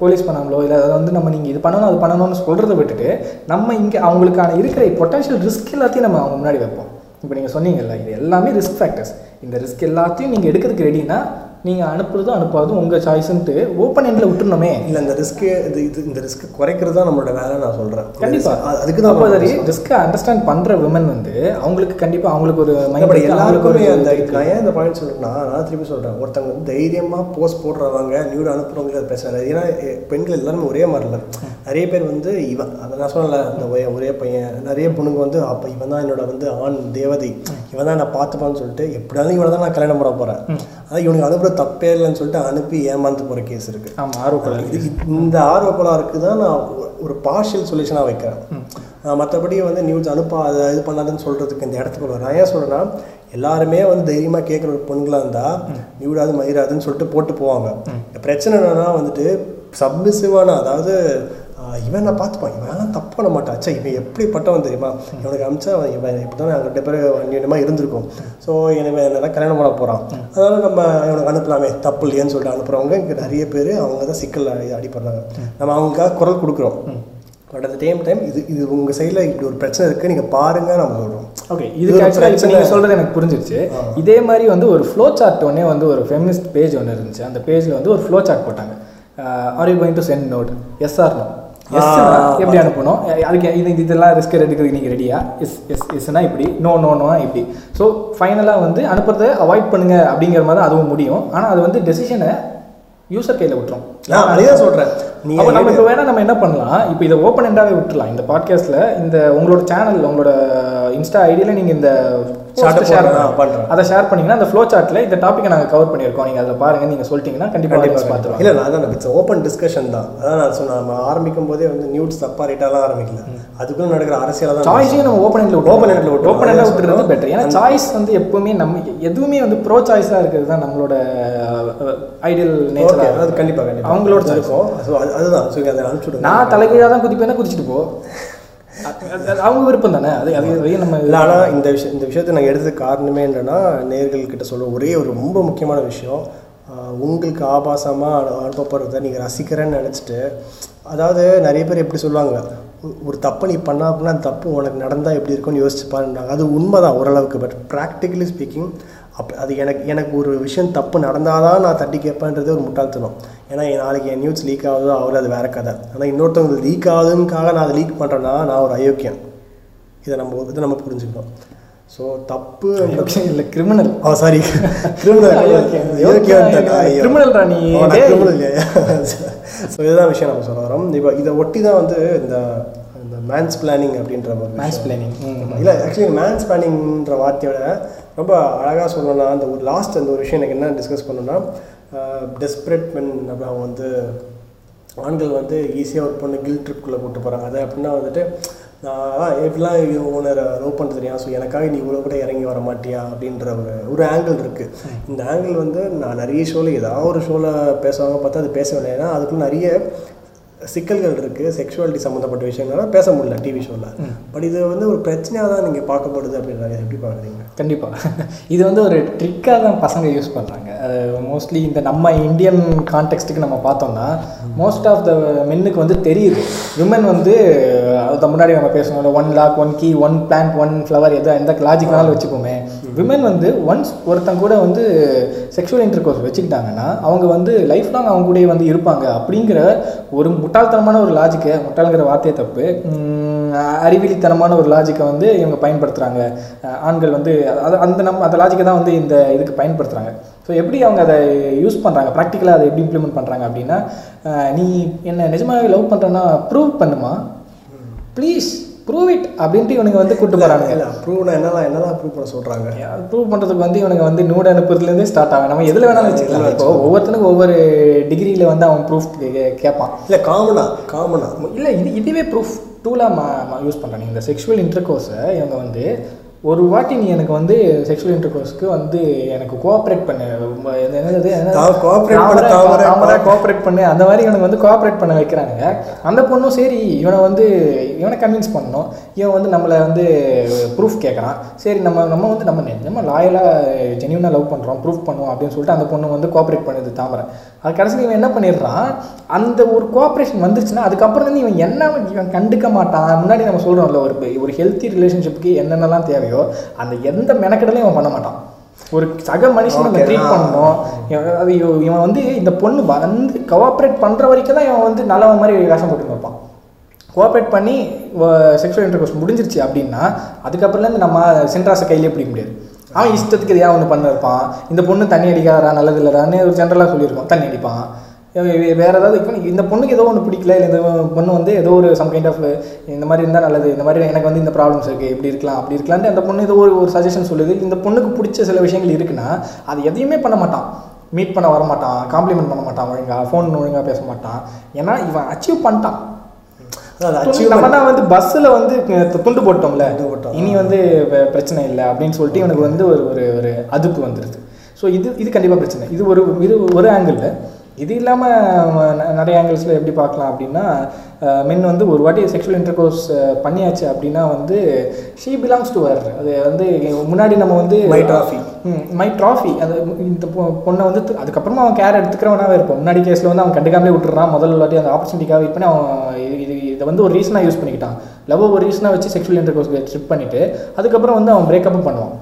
போலீஸ் பண்ணாமலோ இல்லை அதை வந்து நம்ம நீங்கள் இது பண்ணணும் அது பண்ணணும்னு சொல்கிறத விட்டுட்டு நம்ம இங்கே அவங்களுக்கான இருக்கிற பொட்டன்ஷியல் ரிஸ்க் எல்லாத்தையும் நம்ம அவங்க முன்னாடி வைப்போம். இப்போ நீங்கள் சொன்னீங்கல்ல இது எல்லாமே ரிஸ்க் ஃபேக்டர்ஸ் இந்த ரிஸ்க் எல்லாத்தையும் நீங்கள் எடுக்கிறதுக்கு ரெடினா நீங்கள் அனுப்புறதும் அனுப்பாததும் உங்கள் சாய்ஸ்ன்ட்டு ஓப்பன் எண்டில் விட்டுணுமே இல்லை இந்த ரிஸ்க்கு இது இது இந்த ரிஸ்க் குறைக்கிறது தான் நம்மளோட வேலை நான் சொல்கிறேன் கண்டிப்பா. அதுக்கு தான் அதை ரிஸ்க்கை அண்டர்ஸ்டாண்ட் பண்ற விமன் வந்து அவங்களுக்கு கண்டிப்பா அவங்களுக்கு ஒரு மைண்ட் எல்லாருக்குமே அந்த நான் ஏன் இந்த பாயிண்ட் சொல்றேன்னா நான் திருப்பி சொல்றேன். ஒருத்தவங்க வந்து தைரியமா போஸ்ட் போடுறவங்க நியூட் பிரச்சனை இல்லை ஏன்னா பெண்கள் எல்லாருமே ஒரே மாதிரி இல்லை. நிறைய பேர் வந்து இவன் அதை நான் சொல்லல அந்த ஒரே பையன் நிறைய பொண்ணுங்க வந்து அப்போ இவன் தான் என்னோட வந்து ஆண் தேவதை. இவன் தான் நான் பார்த்துப்பான்னு சொல்லிட்டு எப்படியாலும் இவனை தான் நான் கல்யாணம் பண்ண போறேன். அதான் இவனுக்கு அனுப்புற தப்பே இல்லைன்னு சொல்லிட்டு அனுப்பி ஏமாந்து போற கேஸ் இருக்கு. ஆமா ஆர்வப்படல் இது இந்த ஆர்வக்கோளாறுக்கு தான் நான் ஒரு பார்ஷியல் சொல்யூஷனாக வைக்கிறேன். மற்றபடி வந்து நியூஸ் அனுப்பாத இது பண்ணாதுன்னு சொல்கிறதுக்கு இந்த இடத்துக்கு நான் ஏன் சொல்கிறேன்னா எல்லாருமே வந்து தைரியமாக கேட்குற ஒரு பொண்ணுங்களாக இருந்தால் நியூடாது மயிராதுன்னு சொல்லிட்டு போட்டு போவாங்க. பிரச்சனை என்னன்னா வந்துட்டு சப்மிசிவான அதாவது இவன் நான் பார்த்துப்பான். இவன் தப்பு பண்ண மாட்டான். ச்சே இவன் எப்படிப்பட்டவன் தெரியுமா? இவனுக்கு அமிச்சா அவன் இவன் இப்படி தான் ரெண்டு பேரும் அந்நியமாக இருந்திருக்கோம். ஸோ இவன் என்ன கல்யாணம் பண்ண போகிறான் அதனால நம்ம இவனுக்கு அனுப்பலாமே. தப்பு இல்லையேன்னு சொல்லிட்டு அனுப்புகிறவங்க இங்கே நிறைய பேர் அவங்க தான் சிக்கல் அடி- அடிபடுறாங்க. நம்ம அவங்களுக்காக குரல் கொடுக்குறோம். பட் அட் சேம் டைம் இது இது உங்கள் சைடில் இப்படி ஒரு பிரச்சனை இருக்குது நீங்கள் பாருங்க நம்ம சொல்கிறோம் ஓகே இது. நீங்கள் சொல்கிறது எனக்கு புரிஞ்சிருச்சு. இதே மாதிரி வந்து ஒரு ஃப்ளோ சார்ட் ஒன்னே வந்து ஒரு ஃபெமினிஸ்ட் பேஜ் ஒன்று இருந்துச்சு. அந்த பேஜில் வந்து ஒரு ஃப்ளோ சார்ட் போட்டாங்க are you going to send nude yes or no yes எப்படி அனுப்பணும்? அதுக்கு இது இது- இதெல்லாம் ரிஸ்க் எடுக்கிறதுக்கு நீங்கள் ரெடியா எஸ் எஸ் எஸ்னா இப்படி? நோ நோ நோ இப்படி? ஸோ ஃபைனலாக வந்து அனுப்புறதை அவாய்ட் பண்ணுங்க அப்படிங்கிற மாதிரி அதுவும் முடியும். ஆனால் அது வந்து டெசிஷனை யூசர் கையில் விட்டுரும். நான் அதே தான் சொல்கிறேன் நீ அப்போ நம்ம இப்போ வேணா நம்ம என்ன பண்ணலாம்? இப்போ இதை ஓப்பன் எண்டாகவே விட்டுலாம் இந்த பாட்காஸ்ட்டில் இந்த உங்களோட சேனல் உங்களோட இன்ஸ்டா ஐடியில் நீங்கள் இந்த ஷேர் பண்றேன். அதை ஷேர் பண்ணீங்கன்னா அந்த ஃப்ளோ சார்ட்டில் இந்த டாப்பிக்கை நாங்கள் கவர் பண்ணியிருக்கோம். நீங்கள் அதில் பாருங்க. நீங்கள் சொல்லிட்டீங்கன்னா கண்டிப்பாக பார்த்துருவாங்க. இல்லை நான் தான் இட்ஸ் ஓப்பன் டிஸ்கஷன் தான். அதான் நான் சொன்னேன். நம்ம ஆரம்பிக்கும் போதே வந்து நியூஸ் தப்பா ரைட்டாலாம் ஆரம்பிக்கல. அதுக்குள்ள நடக்கிற அரசியலை தான் சாய்ஸையும் நம்ம ஓப்பன் எண்டில் Open endல விட்டுறோம். ஓப்பன் எண்டில் அதான் விட்டுறது. பெட்டர் ஏன்னா சாய்ஸ் வந்து எப்பவுமே நம்ம எதுவுமே வந்து ப்ரோ சாய்ஸாக இருக்கிறது தான் நம்மளோட ஐடியல் நேச்சர் அது கண்டிப்பாக கண்டிப்பாக அவங்களோட இருக்கும். ஸோ அது அதுதான். ஸோ அதை அனுப்பிச்சுடுங்க. நான் தலைகீழாக தான் குதிப்பேன்னா குதிச்சுட்டு போ. அது- அது அவங்க விருப்பம் தானே? அது அது அதையும் நம்ம இல்லை ஆனால் இந்த விஷயம் இந்த விஷயத்தை நான் எடுத்தது காரணமே என்னென்னா நேர்கள் கிட்ட சொல்ல ஒரே ஒரு ரொம்ப முக்கியமான விஷயம். உங்களுக்கு ஆபாசமாக அனுப்பப்படுறத நீங்கள் ரசிக்கிறேன்னு நினச்சிட்டு அதாவது நிறைய பேர் எப்படி சொல்லுவாங்க ஒரு- தப்பு நீ பண்ணா அப்படின்னா அந்த தப்பு உனக்கு நடந்தால் எப்படி இருக்கும்னு யோசிச்சு பாருன்றாங்க அது உண்மை தான் ஓரளவுக்கு பட் ப்ராக்டிக்கலி ஸ்பீக்கிங் அப் அது எனக்கு எனக்கு ஒரு விஷயம் தப்பு நடந்தால் தான் நான் தட்டி கேட்பேன்றது ஒரு முட்டாள்தனம். ஏன்னா நாளைக்கு என் நியூஸ் லீக் ஆகுதோ ஆகுது அது வேற கதை. ஆனால் இன்னொருத்தவங்க லீக் ஆகுதுன்னுக்காக நான் அதை லீக் பண்ணுறேன்னா நான் ஒரு அயோக்கியன். இதை நம்ம இதை நம்ம புரிஞ்சுக்கணும். ஸோ தப்பு இல்லை criminal oh sorry criminal criminal ராணி கிரிமினல் ஸோ இதுதான் விஷயம் நம்ம சொல்ல வரோம். இப்போ இதை ஒட்டி தான் வந்து இந்த இந்த மேன்ஸ் பிளானிங் அப்படின்ற ஒரு விஷயம். பிளானிங் இல்லை ஆக்சுவலி மேன்ஸ் பிளானிங்ன்ற வார்த்தையோட ரொம்ப அழகாக சொல்லணும்னா அந்த ஒரு லாஸ்ட் அந்த ஒரு விஷயம் எனக்கு என்ன டிஸ்கஸ் பண்ணணும்னா டெஸ்பரேட் மென் அப்படி அவங்க வந்து ஆண்கள் வந்து ஈஸியாக ஒரு பொண்ணு கில் ட்ரிப்குள்ளே கூட்டு போகிறாங்க அது அப்படின்னா வந்துட்டு நான் எப்படிலாம் ஓனர் லவ் பண்ணுறது தெரியும் ஸோ எனக்காக நீ இவ்வளோ கூட இறங்கி வர மாட்டியா? அப்படின்ற ஒரு ஒரு ஆங்கிள் இருக்குது இந்த ஆங்கிள் வந்து நான் நிறைய ஷோவில் ஏதாவது ஒரு ஷோவில் பேசுவாங்க பார்த்தா அது பேச வேண்டாம் ஏன்னா அதுக்குள்ள நிறைய சிக்கல்கள் இருக்குது செக்ஷுவாலிட்டி சம்மந்தப்பட்ட விஷயங்கள்லாம் பேச முடியல டிவி ஷோவில் பட் இது வந்து ஒரு பிரச்சனையாக தான் நீங்கள் பார்க்கப்படுது அப்படின்றாங்க எப்படி பார்க்குறீங்க? கண்டிப்பாக இது வந்து ஒரு ட்ரிக்காக தான் பசங்க யூஸ் பண்ணுறாங்க மோஸ்ட்லி இந்த நம்ம இந்தியன் கான்டெக்ஸ்ட்டுக்கு நம்ம பார்த்தோம்னா மோஸ்ட் ஆஃப் த மென்னுக்கு வந்து தெரியுது. விமன் வந்து அது முன்னாடி நம்ம பேசணும்ல one lock one key one plant one flower எதோ எந்த லாஜிக் வேணாலும் வச்சுப்போமே. விமன் வந்து ஒன்ஸ் ஒருத்தங்க கூட வந்து செக்ஷுவல் இன்டர் கோர்ஸ் வச்சுக்கிட்டாங்கன்னா அவங்க வந்து லைஃப் லாங் அவங்க கூடயே வந்து இருப்பாங்க. அப்படிங்கிற ஒரு முட்டாள்தனமான ஒரு லாஜிக்கை முட்டாளுங்கிற வார்த்தையே தப்பு. அறிவிலித்தனமான ஒரு லாஜிக்கை வந்து இவங்க பயன்படுத்துகிறாங்க ஆண்கள் வந்து அது அந்த நம்ம அந்த லாஜிக்கை தான் வந்து இந்த இதுக்கு பயன்படுத்துகிறாங்க ஸோ எப்படி அவங்க அதை யூஸ் பண்ணுறாங்க ப்ராக்டிக்கலாக அதை எப்படி இம்ப்ளிமெண்ட் பண்ணுறாங்க அப்படின்னா நீ என்ன நிஜமாவே லவ் பண்ணுறேன்னா ப்ரூவ் பண்ணுமா? ப்ளீஸ் ப்ரூவ் இட் அப்படின்ட்டு இவனுங்க வந்து கூட்டு போகிறாங்க இல்லை ப்ரூவ்னா என்னலாம் என்னலாம் ப்ரூவ் பண்ண சொல்கிறாங்க ப்ரூவ் பண்ணுறதுக்கு வந்து இவனுங்க வந்து நூடு அனுப்புறதுலேருந்தே ஸ்டார்ட் ஆகும். நம்ம எதில் வேணாலும் வச்சுக்கலாம். இப்போ ஒவ்வொருத்தனுக்கும் ஒவ்வொரு டிகிரியில் வந்து அவன் ப்ரூஃப் கேட்பான். இல்லை காமனாக காமனாக இல்லை இது இதுவே ப்ரூஃப் டூலாக யூஸ் பண்ணுறாங்க இந்த செக்ஷுவல் இன்டர்கோர்ஸை இவங்க வந்து ஒரு வாட்டி நீ எனக்கு வந்து செக்ஷுவல் இன்டர்கோர்ஸ்க்கு வந்து எனக்கு கோஆப்ரேட் பண்ணு. ரொம்ப என்னது கோஆப்ரேட் பண்ணு அந்த மாதிரி இவனுக்கு வந்து கோஆப்ரேட் பண்ண வைக்கிறாங்க அந்த பொண்ணும் சரி இவனை வந்து இவனை கன்வின்ஸ் பண்ணணும். இவன் வந்து நம்மளை வந்து ப்ரூஃப் கேட்குறான் சரி நம்ம நம்ம வந்து நம்ம நம்ம லாயலாக ஜென்யூனாக லவ் பண்ணுறோம் ப்ரூஃப் பண்ணுவோம் அப்படின்னு சொல்லிட்டு அந்த பொண்ணு வந்து கோஆப்ரேட் பண்ணுது தாமரை. அது கடைசியில் இவன் என்ன பண்ணிடுறான் அந்த ஒரு கோஆப்ரேஷன் வந்துருச்சுன்னா அதுக்கப்புறம் வந்து இவன் என்ன இவன் கண்டுக்க மாட்டான்? முன்னாடி நம்ம சொல்கிறோம்ல ஒரு ஒரு ஹெல்த்தி ரிலேஷன்ஷிப்புக்கு என்னென்னலாம் தேவையோ அந்த எந்த மெனக்கெடலையும் இவன் பண்ண மாட்டான். ஒரு சக மனுஷன் Okay, ட்ரீட். பண்ணணும். இவன் அது இவ- இவன் வந்து இந்த பொண்ணு வந்து கோஆப்ரேட் பண்ணுற வரைக்கும் தான் இவன் வந்து நல்லவன் மாதிரி வேஷம் போட்டு வைப்பான் கோஆப்ரேட் பண்ணி செக்ஷுவல் இன்டர்கோர்ஸ் முடிஞ்சிருச்சு அப்படின்னா அதுக்கப்புறம்லேருந்து நம்ம சென்ட்ராஸை கையிலே பிடிக்க முடியாது. அவன் இஷ்டத்துக்கு எதையா ஒன்று பண்ண இருப்பான் இந்த பொண்ணு தண்ணி அடிக்காரா நல்லது இல்லைறான்னு ஒரு ஜென்ரலாக சொல்லியிருப்பான் தண்ணி அடிப்பான். வேறு ஏதாவது இப்போ இந்த பொண்ணுக்கு ஏதோ ஒன்று பிடிக்கல இல்லை இந்த பொண்ணு வந்து ஏதோ ஒரு சம் கைண்ட் ஆஃப் இந்த மாதிரி இருந்தால் நல்லது இந்த மாதிரி எனக்கு வந்து இந்த ப்ராப்ளம்ஸ் இருக்குது இப்படி இருக்கலாம் அப்படி இருக்கலான்ட்டு அந்த பொண்ணு ஏதோ ஒரு ஒரு சஜஷன் சொல்லுது. இந்த பொண்ணுக்கு பிடிச்ச சில விஷயங்கள் இருக்குன்னா அது எதையுமே பண்ண மாட்டான். மீட் பண்ண வர மாட்டான் காம்ப்ளிமெண்ட் பண்ண மாட்டான் ஒழுங்காக ஃபோன் ஒழுங்காக பேச மாட்டான். ஏன்னா இவன் அச்சீவ் பண்ணிட்டான். நம்ம தான் வந்து பஸ்ஸில் வந்து துண்டு போட்டோம்ல. இனி வந்து பிரச்சனை இல்லை அப்படின்னு சொல்லிட்டு இவனுக்கு வந்து ஒரு ஒரு ஒரு அதுப்பு வந்துடுது ஸோ இது இது கண்டிப்பாக பிரச்சனை. இது ஒரு இது ஒரு ஆங்கிளில் இது இல்லாமல் நிறைய ஆங்கிள்ஸில் எப்படி பார்க்கலாம் அப்படின்னா மென் வந்து ஒரு வாட்டி செக்ஷுவல் இன்டர்கோர்ஸ் பண்ணியாச்சு அப்படின்னா வந்து ஷீ பிலாங்ஸ் டு வர் அது வந்து முன்னாடி நம்ம வந்து My trophy. மை ட்ராஃபி அது இந்த பொண்ணை வந்து அதுக்கப்புறமா அவன் கேர் எடுத்துக்கிறவனாவே இருப்பான். முன்னாடி கேஸில் வந்து அவன் கண்டுக்காமலே விட்டுறான். முதல் வாட்டி அந்த ஆப்பர்ச்சுனிட்டிக்காக வெயிட் பண்ணி அவன் இது இது வந்து ஒரு ரீசனாக யூஸ் பண்ணிக்கிட்டான். லவ் ஒரு ரீசனாக வச்சு செக்ஷுவல் இன்டர்கோர்ஸ் ட்ரிப் பண்ணிவிட்டு அதுக்கப்புறம் வந்து அவன் பிரேக்கப்பும் பண்ணுவான்.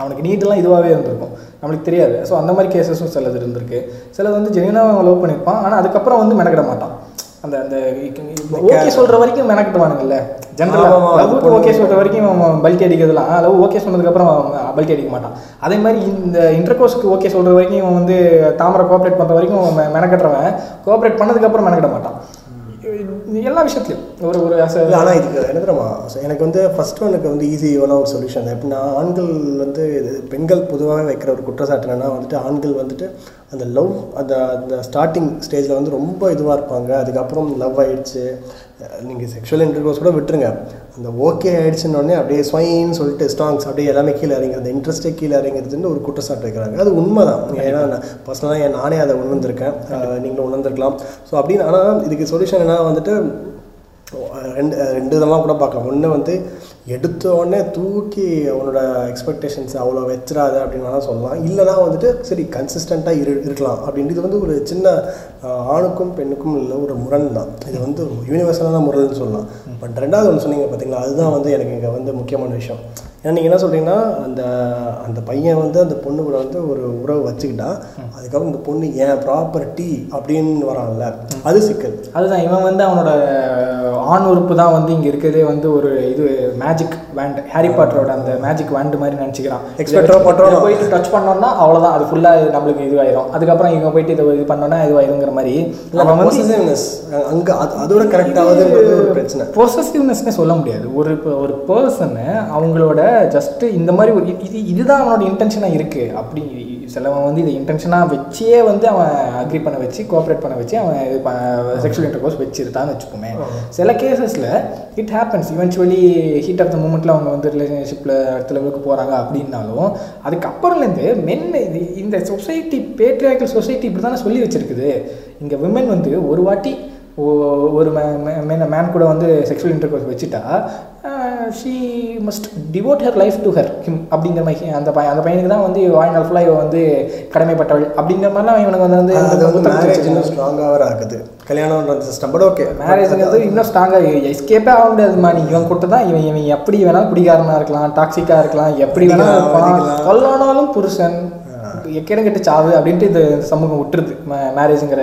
அவனுக்கு நீட்டெல்லாம் இதுவாகவே இருந்திருக்கும். நம்மளுக்கு தெரியாது. ஸோ அந்த மாதிரி கேசஸும் சிலது இருந்திருக்கு. சிலது வந்து ஜெனியூனாக லவ் பண்ணியிருப்பான் ஆனால் அதுக்கப்புறம் வந்து மெனக்கிட மாட்டான். அந்த அந்த ஓகே சொல்கிற வரைக்கும் மெனக்கிட்டுவானுங்கல்ல. ஆமா, ஜென்ரலாக லவ்வுக்கு ஓகே சொல்கிற வரைக்கும் அவன் பல்ட்டி அடிக்கிறதுலாம் லவ் ஓகே சொன்னதுக்கப்புறம் பல்ட்டி அடிக்க மாட்டான். அதே மாதிரி இந்த இன்டர்கோர்ஸ்க்கு ஓகே சொல்கிற வரைக்கும் இவன் வந்து தாமரை கோஆப்ரேட் பண்ணுற வரைக்கும் அவன் மெனக்கட்டுறவன். கோஆப்ரேட் பண்ணதுக்கப்புறம் மெனக்கிட மாட்டான். எல்லா விஷயத்துலையும். ஒரு ஒரு ஆசை இல்லை ஆனால் இதுக்கு என்ன தெரியுமா? எனக்கு வந்து ஃபர்ஸ்ட் ஒனுக்கு வந்து ஈஸியான ஒரு சொல்யூஷன் எப்படின்னா ஆண்கள் வந்து இது பெண்கள் பொதுவாக வைக்கிற ஒரு குற்றச்சாட்டு என்னன்னா வந்துட்டு ஆண்கள் வந்துட்டு அந்த லவ் அந்த அந்த ஸ்டார்டிங் ஸ்டேஜில் வந்து ரொம்ப இதுவாக இருப்பாங்க. அதுக்கப்புறம் லவ் ஆகிடுச்சு நீங்கள் செக்ஷுவல் இன்டர்கோர்ஸ் கூட விட்டுருங்க. அந்த ஓகே ஆகிடுச்சுன்னொடனே அப்படியே ஸ்வைன்னு சொல்லிட்டு ஸ்டாங்ஸ் அப்படியே எல்லாமே கீழே இறங்கி அந்த இன்ட்ரெஸ்ட்டே கீழே இறங்கிறதுன்னு ஒரு குற்றச்சாட்டு வைக்கிறாங்க. அது உண்மை தான் ஏன்னா நான் பர்சனலாக நானே அதை உணர்ந்திருக்கேன். நீங்களும் உணர்ந்திருக்கலாம். ஸோ அப்படின்னு ஆனால் இதுக்கு சொல்யூஷன் என்ன வந்துட்டு ரெண்டு ரெண்டு விதமாக கூட பார்க்கலாம். ஒன்று வந்து எடுத்த உடனே தூக்கி அவனோட எக்ஸ்பெக்டேஷன்ஸ் அவ்வளோ வச்சிடாத அப்படின்னு வேணால் சொல்லலாம். இல்லைனா வந்துட்டு சரி கன்சிஸ்டண்ட்டாக இரு இருக்கலாம் அப்படின்றது இது வந்து ஒரு சின்ன ஆணுக்கும் பெண்ணுக்கும் இல்லை ஒரு முரண் தான். இது வந்து யூனிவர்சலான முரண்னு சொல்லலாம். பட் ரெண்டாவது ஒன்று சொன்னீங்க பார்த்தீங்களா அதுதான் வந்து எனக்கு இங்கே வந்து முக்கியமான விஷயம். ஏன்னா நீங்கள் என்ன சொல்கிறீங்கன்னா அந்த அந்த பையன் வந்து அந்த பொண்ணு கூட வந்து ஒரு உறவு வச்சுக்கிட்டா அதுக்கப்புறம் இந்த பொண்ணு ஏன் ப்ராப்பர்ட்டி அப்படின்னு வரான்ல. அது சிக்கல். அதுதான். இவன் வந்து அவனோட ஆண் உறுப்பு தான் வந்து இங்கே இருக்கிறதே வந்து ஒரு இது மேஜிக் வேண்ட் ஹாரி பாட்டரோட அந்த மேஜிக் வேண்ட் மாதிரி நினச்சிக்கிறான் Expecto Patronum. போயிட்டு டச் பண்ணோம்னா அவ்வளோதான் அது ஃபுல்லாக நம்மளுக்கு இதுவாயிரும். அதுக்கப்புறம் இவங்க போயிட்டு இதை இது பண்ணோன்னா இதுவாயிருங்கிற மாதிரி. அங்கே அது அதோட கரெக்ட் ஆகுதுன்றது ஒரு பிரச்சனை. பொசசிவ்னஸ்னே சொல்ல முடியாது. ஒரு இப்போ ஒரு பர்சனு அவங்களோட ஜஸ்ட்டு இந்த மாதிரி ஒரு இது- இது இதுதான் அவனோட இன்டென்ஷனாக இருக்குது அப்படி சிலவன் வந்து இதை இன்டென்ஷனாக வச்சே வந்து அவன் அக்ரி பண்ண வச்சு கோஆப்ரேட் பண்ண வச்சு அவன் இது செக்ஷுவல் இன்டர்கோர்ஸ் வச்சிருந்தான்னு வச்சுக்கோமே. சில கேசஸில் it happens eventually heat of the மூமெண்ட்டில் அவங்க வந்து ரிலேஷன்ஷிப்பில் அடுத்த லெவலுக்கு போகிறாங்க அப்படின்னாலும் அதுக்கப்புறம்லேருந்து மென் இது இந்த சொசைட்டி பேட்ரியாக்கல் சொசைட்டி இப்படி தானே சொல்லி வச்சிருக்குது. இங்கே விமன் வந்து ஒரு வாட்டி ஓ- ஒரு மேன் கூட வந்து செக்ஷுவல் இன்டர்கோர்ஸ் வச்சுட்டா she must devote her life to her him அப்படிங்கிற மாதிரி அந்த பையன் அந்த பையனுக்கு தான் வந்து வாழ்நாள் ஃபுல்லாக இவன் வந்து கடமைப்பட்டவள். அப்படிங்கிற மாதிரிலாம் இவனுக்கு வந்து வந்து அது வந்து மேரேஜ். இன்னும் ஸ்ட்ராங்காக ஆகுது கல்யாணம்ன்ற சிஸ்டம் பட் ஓகே மேரேஜுங்கிறது இன்னும் ஸ்ட்ராங்காக எஸ்கேப்பே ஆக முடியாதுமா நீ இவன் கொடுத்து தான் இவன் இவன் எப்படி வேணாலும் குடிகாரனாக இருக்கலாம் டாக்ஸிக்காக இருக்கலாம் எப்படி வேணாலும். கொல்லானாலும் புருஷன் எக்கேடம் கெட்டு சாவு அப்படின்ட்டு இந்த சமூகம் விட்டுருது. மேரேஜுங்கிற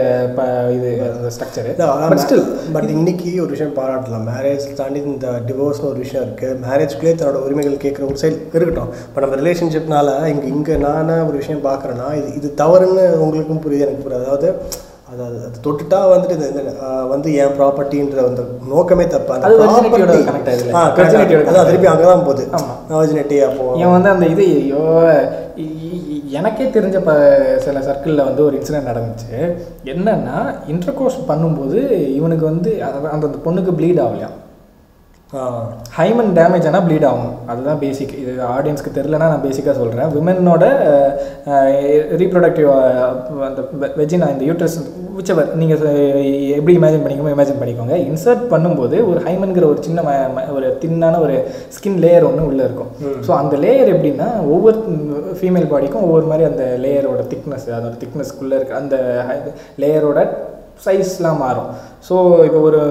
இது ஸ்ட்ரக்சரு பட் ஸ்டில் பட் இன்னைக்கு ஒரு விஷயம் பாராட்டலாம். மேரேஜ் தாண்டி இந்த டிவோர்ஸ்னு ஒரு விஷயம் இருக்குது மேரேஜ்க்குள்ளே தன்னோட உரிமைகள் கேட்குற ஒரு சைடு இருக்கட்டும். பட் நம்ம ரிலேஷன்ஷிப்னால இங்கே இங்கே நானே ஒரு விஷயம் பார்க்குறேன்னா இது இது தவறுன்னு உங்களுக்கும் புரியுது எனக்கு புரியுது. அதாவது அது அது தொட்டுட்டா வந்துட்டு இந்த, வந்து என் ப்ராப்பர்ட்டின்ற அந்த நோக்கமே தப்பு. அந்த அது ஆகுதுல்ல? ஆ, திருப்பி அங்கே தான் போகுது. virginity அப்போ இவன் வந்து அந்த இது ஐயோ எனக்கே தெரிஞ்ச ப சில சர்க்கிளில் வந்து ஒரு இன்சிடென்ட் நடந்துச்சு. என்னன்னா இன்டர்கோர்ஸ் பண்ணும்போது இவனுக்கு வந்து அந்த அந்த பொண்ணுக்கு ப்ளீட் ஆகலையாம். ஹைமன் டேமேஜ் ஆனால் ப்ளீட் ஆகும். அதுதான் பேசிக் இது ஆடியன்ஸ்க்கு தெரிலனா நான் பேசிக்காக சொல்கிறேன் விமனோட ரீப்ரொடக்டிவ் அந்த வெஜினா இந்த யூட்ரஸ் விச்சவர் நீங்கள் எப்படி இமேஜின் பண்ணிக்கோங்க இமேஜின் பண்ணிக்கோங்க. இன்சர்ட் பண்ணும்போது ஒரு ஹைமன்கிற ஒரு சின்ன ஒரு தின்னான ஒரு ஸ்கின் லேயர் ஒன்று உள்ளே இருக்கும். ஸோ அந்த லேயர் எப்படின்னா ஒவ்வொரு ஃபீமேல் பாடிக்கும் ஒவ்வொரு மாதிரி அந்த லேயரோட திக்னஸ் அதோட திக்னஸ்க்குள்ளே இருக்க அந்த லேயரோட சைஸ்லாம் மாறும். ஸோ இப்போ ஒரு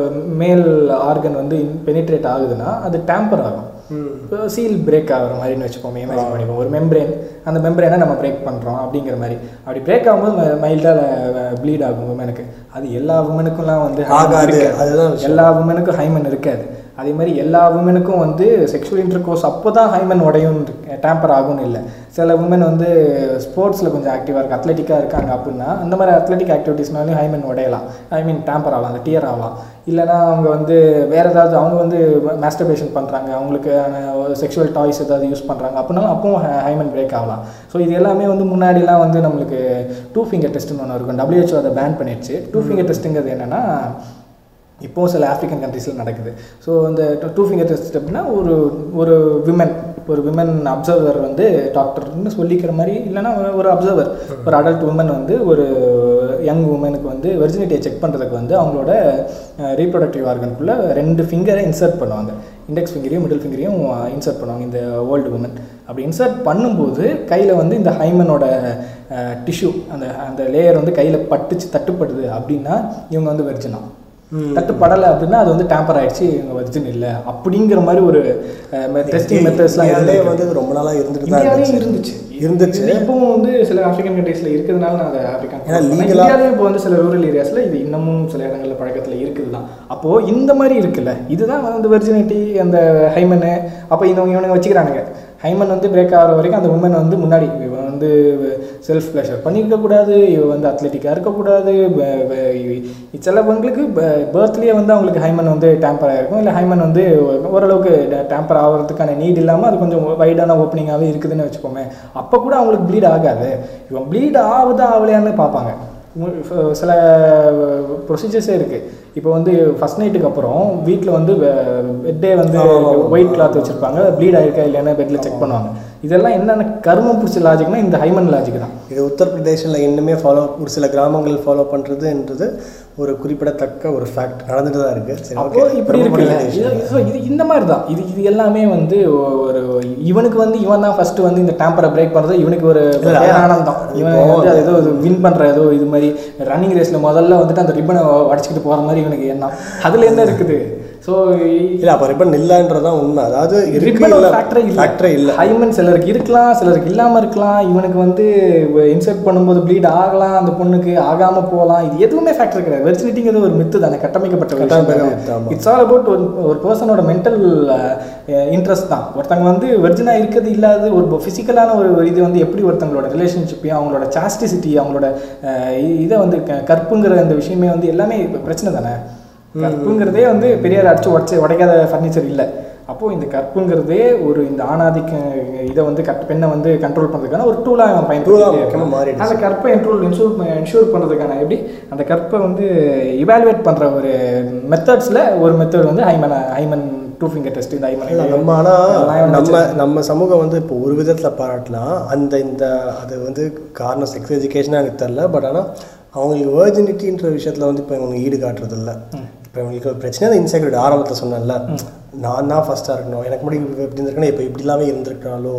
மேல் ஆர்கன் வந்து பெனிட்ரேட் ஆகுதுன்னா அது டேம்பர் ஆகும். சீல் பிரேக் ஆகிற மாதிரின்னு வச்சுப்போமே இமேஜின் பண்ணிப்போம். ஒரு மெம்பரேன் அந்த மெம்பரேனை நம்ம பிரேக் பண்ணுறோம் அப்படிங்கிற மாதிரி. அப்படி பிரேக் ஆகும்போது மைல்டாக ப்ளீட் ஆகும் உமனுக்கு அது எல்லா உமனுக்கும்லாம் வந்து. அதுதான். எல்லா உமனுக்கும் ஹைமன் இருக்காது. அதே மாதிரி எல்லா உமனுக்கும் வந்து செக்ஷுவல் இன்டர்கோர்ஸ் அப்போ தான் ஹைமன் உடையும் டேம்பர் ஆகும்னு இல்லை. சில உமன் வந்து ஸ்போர்ட்ஸில் கொஞ்சம் ஆக்டிவாக இருக்குது அத்லெட்டிக்காக இருக்காங்க அப்படின்னா அந்த மாதிரி அத்லெட்டிக் ஆக்டிவிட்டீஸ்னாலையும் ஹைமன் உடையலாம். ஐ மீன் டேம்பர் ஆகலாம் அந்த டியர் ஆகலாம். இல்லைனா அவங்க வந்து வேறு ஏதாவது அவங்க வந்து மாஸ்டர்பேஷன் பண்ணுறாங்க அவங்களுக்கு செக்ஷுவல் டாய்ஸ் ஏதாவது யூஸ் பண்ணுறாங்க அப்படின்னாலும் அப்பவும் ஹைமன் பிரேக் ஆகலாம். ஸோ இது எல்லாமே வந்து முன்னாடிலாம் வந்து நம்மளுக்கு டூ ஃபிங்கர் டெஸ்ட்னு ஒன்று இருக்கும். WHO அதை பேன் பண்ணிடுச்சு. டூ ஃபிங்கர் டெஸ்ட்டுங்கிறது என்னென்னா இப்போது சில ஆஃப்ரிக்கன் கண்ட்ரீஸில் நடக்குது. ஸோ இந்த டூ ஃபிங்கர் டெஸ்ட் அப்படின்னா ஒரு ஒரு விமன் ஒரு விமன் அப்சர்வர் வந்து டாக்டர்னு சொல்லிக்கிற மாதிரி இல்லைன்னா ஒரு அப்சர்வர் ஒரு அடல்ட் உமன் வந்து ஒரு யங் உமனுக்கு வந்து வெர்ஜினிட்டியை செக் பண்ணுறதுக்கு வந்து அவங்களோட ரீப்ரொடக்டிவ் ஆர்கனுக்குள்ளே ரெண்டு ஃபிங்கரை இன்சர்ட் பண்ணுவாங்க. இண்டெக்ஸ் ஃபிங்கரையும் மிடில் ஃபிங்கரையும் இன்சர்ட் பண்ணுவாங்க இந்த ஓல்டு உமன் அப்படி இன்சர்ட் பண்ணும்போது கையில் வந்து இந்த ஹைமனோட டிஷ்யூ அந்த அந்த லேயர் வந்து கையில் பட்டுச்சு தட்டுப்படுது அப்படின்னா இவங்க வந்து வெர்ஜினா தட்டுப்படலை அப்படின்னா அது வந்து டேம்பர் ஆயிடுச்சு இவங்க வெர்ஜின் இல்லை. அப்படிங்கிற மாதிரி ஒரு டெஸ்டிங் மெத்தட்ஸ்லாம் இந்தியாவிலே வந்து இது ரொம்ப நாளாக இருந்துட்டு தான் இருந்துச்சு. இருந்துச்சு. இது இப்பவும் வந்து சில ஆப்பிரிக்கன் கண்ட்ரீஸில் இருக்கிறதுனால நான் அதை ஆப்பிரிக்கன் ஏன்னா இந்தியாவிலேயும் இப்போ வந்து சில ரூரல் ஏரியாஸில் இது இன்னமும் சில இடங்களில் பழக்கத்தில் இருக்குது தான் அப்போது இந்த மாதிரி இருக்குல்ல. இதுதான் வந்து வெர்ஜினிட்டி அந்த ஹைமனு அப்போ இந்த இவனுங்க வச்சுக்கிறானுங்க. ஹைமன் வந்து பிரேக் ஆகிற வரைக்கும் அந்த உமன் வந்து முன்னாடி இவன் வந்து செல்ஃப் ப்ளஷர் பண்ணிக்க கூடாது வந்து அத்லெட்டிக்காக இருக்கக்கூடாது ப- ப- சிலவங்களுக்கு பேர்த்லேயே வந்து அவங்களுக்கு ஹைமன் வந்து டேம்பர் ஆகிருக்கும் இல்லை ஹைமன் வந்து ஓரளவுக்கு டேம்பர் ஆகிறதுக்கான நீட் இல்லாமல் அது கொஞ்சம் வைடான ஓப்பனிங்காகவே இருக்குதுன்னு வச்சுக்கோமே. அப்போ கூட அவங்களுக்கு ப்ளீட் ஆகாது. இவன் ப்ளீட் ஆகுதா ஆகலையான்னு பார்ப்பாங்க. சில ப்ரொசீஜர்ஸே இருக்குது இப்போ வந்து ஃபஸ்ட் நைட்டுக்கு அப்புறம் வீட்டில் வந்து பெட்டே வந்து ஒயிட் கிளாத் வச்சுருப்பாங்க. ப்ளீட் ஆயிருக்கா இல்லையான்னு பெட்டில் செக் பண்ணுவாங்க. இதெல்லாம் என்னென்ன கர்மம் பிடிச்ச லாஜிக்னா இந்த ஹைமன் லாஜிக் தான். இது உத்தரப்பிரதேசில் இன்னுமே ஃபாலோ ஒரு சில கிராமங்கள் ஃபாலோ பண்ணுறதுன்றது ஒரு குறிப்பிடத்தக்க ஒரு ஃபேக்ட் நடந்துட்டு தான் இருக்குது சரி அப்போ ஓகே இப்படி இருக்குல்ல இது இந்த மாதிரி தான் இது இது எல்லாமே வந்து ஒரு இவனுக்கு வந்து இவன் தான் ஃபர்ஸ்ட் வந்து இந்த டேம்பரை பிரேக் பண்ணுறது இவனுக்கு ஒரு பேரானந்தம் இவன் வந்து ஏதோ வின் பண்ற ஏதோ இது மாதிரி ரன்னிங் ரேஸ்ல முதல்ல வந்துட்டு அந்த ரிப்பனை அடிச்சுக்கிட்டு போற மாதிரி இவனுக்கு எண்ணம். அதுல என்ன இருக்குது? ஸோ இல்லை அப்போ ரிப்பன் இல்லைன்றதான் உண்மை. அதாவது ரிப்பன் ஃபேக்டரே இல்லை ஃபேக்டரே இல்லை. ஹைமன் சிலருக்கு இருக்கலாம் சிலருக்கு இல்லாமல் இருக்கலாம். இவனுக்கு வந்து இன்சர்ட் பண்ணும்போது ப்ளீட் ஆகலாம் அந்த பொண்ணுக்கு ஆகாமல் போகலாம். இது எதுவுமே ஃபேக்டர் கிடையாது. வெர்ஜினிட்டிங்கிறது ஒரு மித்து தானே கட்டமைக்கப்பட்ட. இட்ஸ் ஆல் அபவுட் ஒரு ஒரு பர்சனோட மென்டல் இன்ட்ரெஸ்ட் தான். ஒருத்தங்க வந்து வெர்ஜினாக இருக்கிறது இல்லாத ஒரு ஃபிசிக்கலான ஒரு இது வந்து எப்படி ஒருத்தங்களோட ரிலேஷன்ஷிப்பையும் அவங்களோட சாஸ்டிசிட்டி அவங்களோட இதை வந்து கற்புங்கிற அந்த விஷயமே வந்து எல்லாமே பிரச்சனை தானே. கற்புங்கிறதே வந்து பெரியார் அடிச்சு உடச்சி உடைக்காத ஃபர்னிச்சர் இல்லை. அப்போது இந்த கற்புங்கிறதே ஒரு இந்த ஆணாதிக்க இதை வந்து கட் பெண்ணை வந்து கண்ட்ரோல் பண்ணுறதுக்கான ஒரு டூலாக பயன்படுத்தி. அந்த கற்பை இன்ட்ரோல் இன்சூர் இன்ஷூர் பண்ணுறதுக்கான எப்படி? அந்த கற்பை வந்து இவாலுவேட் பண்ணுற ஒரு மெத்தட்ஸில் ஒரு மெத்தட் வந்து hymen hymen two finger test இந்த ஹைமன் நம்ம ஆனால் நம்ம நம்ம சமூகம் வந்து இப்போ ஒரு விதத்தில் பாராட்டலாம். அந்த இந்த அது வந்து காரணம் செக்ஸ் எஜுகேஷனாக எனக்கு தெரில பட் ஆனால் அவங்களுக்கு வேர்ஜினிட்டின்ற விஷயத்தில் வந்து இப்போ இவங்க ஈடு காட்டுறது இல்லை இப்போ உங்களுக்கு ஒரு பிரச்சனை அந்த இன்செக்யூரிட்டி ஆரம்பத்தில் சொன்னேன்ல நான் தான் ஃபஸ்ட்டாக இருக்கணும். எனக்கு முன்னாடி இப்படி இப்படி இருந்திருக்கணும் இப்போ இப்படி இல்லாமல் இருந்திருக்கிறாளோ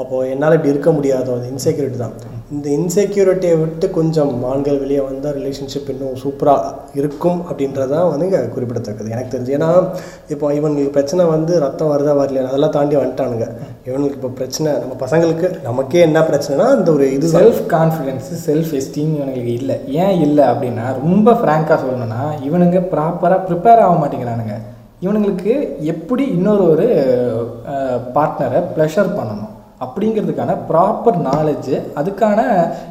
அப்போது என்னால் இப்படி இருக்க முடியாதோ அந்த இன்செக்யூரிட்டி தான். இந்த இன்செக்யூரிட்டியை விட்டு கொஞ்சம் ஆண்கள் வெளியே வந்தால் ரிலேஷன்ஷிப் இன்னும் சூப்பராக இருக்கும் அப்படின்றது தான் வந்து இங்கே குறிப்பிடத்தக்கது. எனக்கு தெரிஞ்சு. ஏன்னா இப்போ இவங்களுக்கு பிரச்சனை வந்து ரத்தம் வருதா வரலையா அதெல்லாம் தாண்டி வந்துட்டானுங்க. இவங்களுக்கு இப்போ பிரச்சனை நம்ம பசங்களுக்கு நமக்கே என்ன பிரச்சனைனா இந்த ஒரு இது செல்ஃப் கான்ஃபிடென்ஸ் செல்ஃப் எஸ்டீம் இவனுங்களுக்கு இல்லை. ஏன் இல்லை அப்படின்னா ரொம்ப ஃப்ராங்காக சொல்லணும்னா இவனுங்க ப்ராப்பராக ப்ரிப்பேர் ஆக மாட்டேங்கிறானுங்க. இவனுங்களுக்கு எப்படி இன்னொரு ஒரு பார்ட்னரை ப்ளஷர் பண்ணணும்? அப்படிங்கிறதுக்கான ப்ராப்பர் நாலேஜ் அதுக்கான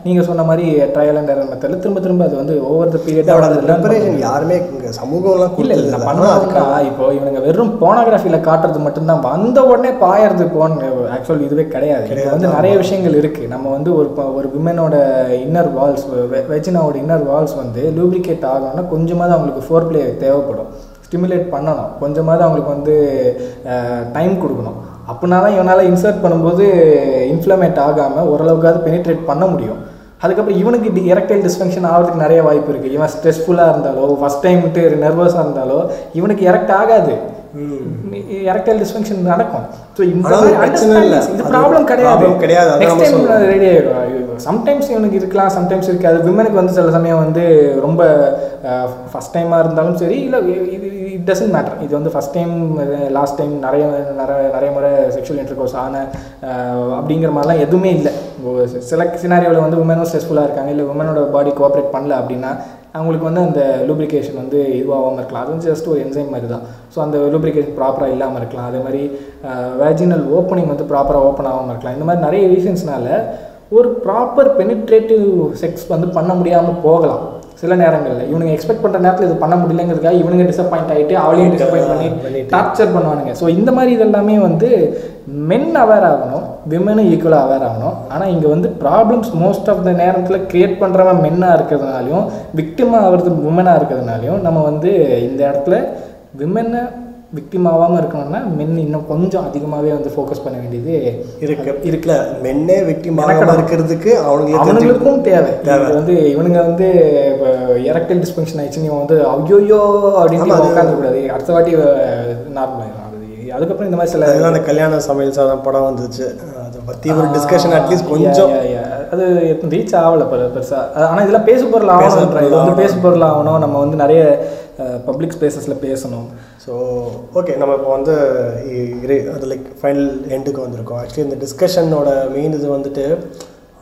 நீங்கள் சொன்ன மாதிரி ட்ரையல் அண்ட் எரர் மெத்தடில் திரும்ப திரும்ப அது வந்து ஓவர் த பீரியட் ப்ரிப்பரேஷன் யாருமே இங்கே சமூகம்லாம் இல்ல இல்ல கொடுத்தது நான் பண்ணா இப்போ இவனுங்க வெறும் போனோகிராஃபில காட்டுறது மட்டும்தான். வந்த உடனே பாயறது போன் ஆக்சுவல் இதுவே கிடையாது. இது வந்து நிறைய விஷயங்கள் இருக்கு. நம்ம வந்து ஒரு ஒரு விமனோட இன்னர் வால்ஸ் வெஜினாவோட இன்னர் வால்ஸ் வந்து லூப்ரிகேட் ஆகணும்னா கொஞ்சமாவது அவங்களுக்கு ஃபோர் பிளே தேவைப்படும். ஸ்டிமுலேட் பண்ணணும். கொஞ்சமாவது அவங்களுக்கு வந்து டைம் கொடுக்கணும். அப்படின்னா தான் இவனால் இன்சர்ட் பண்ணும்போது இன்ஃப்ளமேட் ஆகாமல் ஓரளவுக்காவது பெனிட்ரேட் பண்ண முடியும். அதுக்கப்புறம் இவனுக்கு டி எரக்டைல் டிஸ்ஃபங்க்ஷன் ஆகிறதுக்கு நிறைய வாய்ப்பு இருக்குது இவன் ஸ்ட்ரெஸ்ஃபுல்லாக இருந்தாலோ ஃபஸ்ட் டைம்ட்டு நர்வஸாக இருந்தாலோ இவனுக்கு எரக்ட் ஆகாது. எரக்டைல் டிஸ்ஃபங்க்ஷன் நடக்கும். ஸோ இந்த பிரச்சனை இல்ல. இது ப்ராப்ளம் கிடையாது. கிடையாது. Next time. ரெடி ஆகிடும் சம்டைம்ஸ் இவனுக்கு இருக்கலாம் சம்டைம்ஸ் இருக்காது. விமனுக்கு வந்து சில சமயம் வந்து ரொம்ப ஃபஸ்ட் டைமாக இருந்தாலும் சரி இல்லை இது இட் டசன்ட் மேட்டர் இது வந்து ஃபஸ்ட் டைம் லாஸ்ட் டைம் நிறைய நிறைய நிறைய முறை செக்ஷுவல் இன்டர்கோர்ஸ் ஆன அப்படிங்கிற மாதிரிலாம் எதுவுமே இல்லை. சில சினாரியோவில் வந்து உமனும் ஸ்ட்ரெஸ்ஃபுல்லாக இருக்காங்க. இல்லை உமனோட பாடி கோஆப்ரேட் பண்ணல அப்படின்னா அவங்களுக்கு வந்து அந்த லூப்ரிகேஷன் வந்து இதுவாகாமல் இருக்கலாம். அது வந்து ஜஸ்ட் ஒரு என்சைம் மாதிரி தான் ஸோ அந்த லூப்ரிகேஷன் ப்ராப்பராக இல்லாமல் இருக்கலாம். அதே மாதிரி வேஜினல் ஓப்பனிங் வந்து ப்ராப்பராக ஓப்பன் ஆகாமல் இருக்கலாம். இந்த மாதிரி நிறைய ரீசன்ஸ்னால ஒரு ப்ராப்பர் பெனிட்ரேட்டிவ் செக்ஸ் வந்து பண்ண முடியாமல் போகலாம். சில நேரங்களில். இவனுங்க எக்ஸ்பெக்ட் பண்ணுற நேரத்தில் இது பண்ண முடியலங்கிறதுக்காக இவனுங்க டிசப்பாயிண்ட் ஆகிட்டு அவளையும் டிசப்பாயிண்ட் பண்ணி. டார்ச்சர் பண்ணுவானுங்க. ஸோ இந்த மாதிரி இதெல்லாமே வந்து மென் அவேர் ஆகணும் விமனும் ஈக்குவலாக அவேர் ஆகணும். ஆனால் இங்கே வந்து ப்ராப்ளம்ஸ் மோஸ்ட் ஆஃப் த நேரத்தில் க்ரியேட் பண்ணுறவன் மென்னாக இருக்கிறதுனாலையும் விக்டிமாக ஆகிறது உமனாக இருக்கிறதுனாலையும் நம்ம வந்து இந்த இடத்துல விமனை விக்டிம் ஆகாமல் இருக்கணும்னா மென் இன்னும் கொஞ்சம் அதிகமாகவே வந்து ஃபோக்கஸ் பண்ண வேண்டியது இருக்கு. இருக்குல்ல மென்னே விக்டிம். இருக்கிறதுக்கு அவனுங்களே அவனுங்களுக்கும் தேவை. தேவை. வந்து இவனுங்க வந்து இப்போ எரக்டல் டிஸ்பங்ஷன் ஆயிடுச்சுன்னு இவன் வந்து ஐயோயோ அப்படின்னு அது- உட்காந்துக்கூடாது அடுத்த வாட்டி நார்மல் ஆயிடும் அதுக்கப்புறம் இந்த மாதிரி சில அதுதான் அந்த கல்யாண சமையல் சாதம் படம் வந்துச்சு. அது பற்றி ஒரு டிஸ்கஷன் அட்லீஸ்ட் கொஞ்சம். அது ரீச் ஆகல பெரு பெருசா. அது- ஆனா இதெல்லாம் பேசு பொருள் ஆகணும் இது வந்து பேசு பொருள் ஆகணும். நம்ம வந்து நிறைய பப்ளிக் ஸ்பேசஸ்ல பேசணும். ஸோ ஓகே நம்ம இப்போ வந்து அது லைக் ஃபைனல் எண்டுக்கு வந்திருக்கோம். ஆக்சுவலி இந்த டிஸ்கஷனோட மெயின் இது வந்துட்டு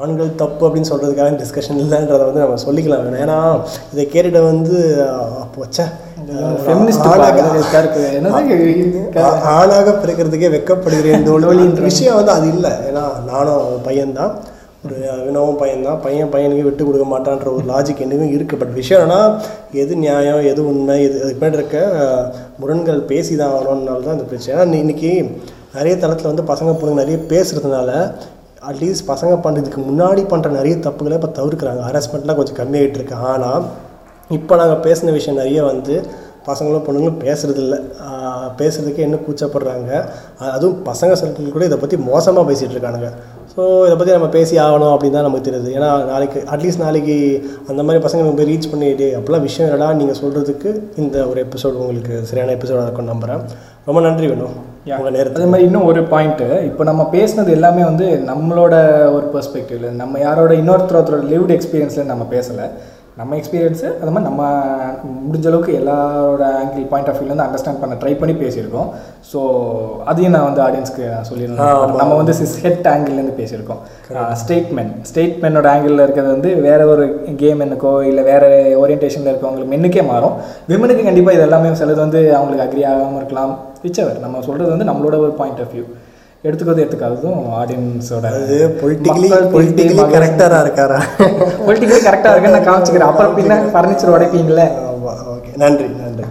ஆண்கள் தப்பு அப்படின்னு சொல்கிறதுக்காக டிஸ்கஷன் இல்லைன்றதை வந்து நம்ம சொல்லிக்கலாம் வேணும். ஏன்னா இதை கேட்டுட்டு வந்து அப்போ வச்சா ஆணாக பிறக்கிறதுக்கே வெக்கப்படுகிறேன் விஷயம் வந்து அது இல்லை. ஏன்னா நானும் பையன்தான். ஒரு வினவும் பையன்தான். பையன் பையனுக்கு விட்டு கொடுக்க மாட்டான்ற ஒரு லாஜிக் என்னவே இருக்குது பட் விஷயம் என்னன்னா எது நியாயம் எது உண்மை எது அதுக்கு மேலே இருக்க முரண்கள் பேசி தான் ஆகணும்னால தான் இந்த பிரச்சனை. ஏன்னா இன்றைக்கி நிறைய தளத்தில் வந்து பசங்க பொண்ணுங்க நிறைய பேசுகிறதுனால அட்லீஸ்ட் பசங்க பண்ணுறதுக்கு முன்னாடி பண்ணுற நிறைய தப்புகளை இப்போ தவிர்க்கிறாங்க. ஹராஸ்மெண்ட்லாம் கொஞ்சம் கம்மியாகிட்டு இருக்கு. ஆனால் இப்போ நாங்கள் பேசின விஷயம் நிறைய வந்து பசங்களும் பொண்ணுங்களும் பேசுகிறதில்ல பேசுகிறதுக்கே என்ன கூச்சப்படுறாங்க? அதுவும் பசங்க சர்க்கிள் கூட இதை பற்றி மோசமாக பேசிகிட்டு இருக்கானுங்க. ஸோ இதை பற்றி நம்ம பேசி ஆகணும் அப்படின்னு தான் நமக்கு தெரியுது. ஏன்னா நாளைக்கு அட்லீஸ்ட் நாளைக்கு அந்த மாதிரி பசங்க போய் ரீச் பண்ணிட்டு அப்போல்லாம் விஷயம் என்னடா நீங்கள் சொல்கிறதுக்கு இந்த ஒரு எபிசோடு உங்களுக்கு சரியான எபிசோடாக இருக்கும்னு நம்புகிறேன் ரொம்ப நன்றி வேணும் உங்கள் நேரத்துக்கு. அதே மாதிரி இன்னும் ஒரு பாயிண்ட்டு இப்போ நம்ம பேசுனது எல்லாமே வந்து நம்மளோட ஒரு பெர்ஸ்பெக்டிவ்ல நம்ம யாரோட இன்னொருத்தரோட லிவ்டு எக்ஸ்பீரியன்ஸில் நம்ம பேசலை. நம்ம எக்ஸ்பீரியன்ஸு அது மாதிரி நம்ம முடிஞ்ச அளவுக்கு எல்லாரோட ஆங்கிள் பாயிண்ட் ஆஃப் வியூலேருந்து அண்டர்ஸ்டாண்ட் பண்ண ட்ரை பண்ணி பேசியிருக்கோம். ஸோ அதையும் நான் வந்து ஆடியன்ஸ்க்கு நான் சொல்லியிருந்தேன் நம்ம வந்து சிஸ் ஹெட் ஆங்கிள்லேருந்து பேசியிருக்கோம். ஸ்டேட்மெண்ட் ஸ்டேட்மென்னோட ஆங்கிளில் இருக்கிறது வந்து வேற ஒரு கேம் என்னக்கோ இல்லை வேற ஓரியன்டேஷனில் இருக்கவங்களுக்கு மென்னுக்கே மாறும். விமனுக்கு கண்டிப்பாக இது எல்லாமே சிலது வந்து அவங்களுக்கு அக்ரி ஆகாமல் இருக்கலாம். விச்சவர் நம்ம சொல்கிறது வந்து நம்மளோட ஒரு பாயிண்ட் ஆஃப் வியூ எடுத்துக்கிறது எடுத்துக்காததும் ஆடியன்ஸோட அது பொலிட்டிக்கலி பொலிட்டிக்கலி கரெக்டாக இருக்காரா? பொலிட்டிக்கலி கரெக்டாக இருக்குன்னு நான் காமிச்சிக்கிறேன். அப்புறம் பின்ன ஃபர்னிச்சர் உடைப்பீங்களே ஓகே நன்றி நன்றி.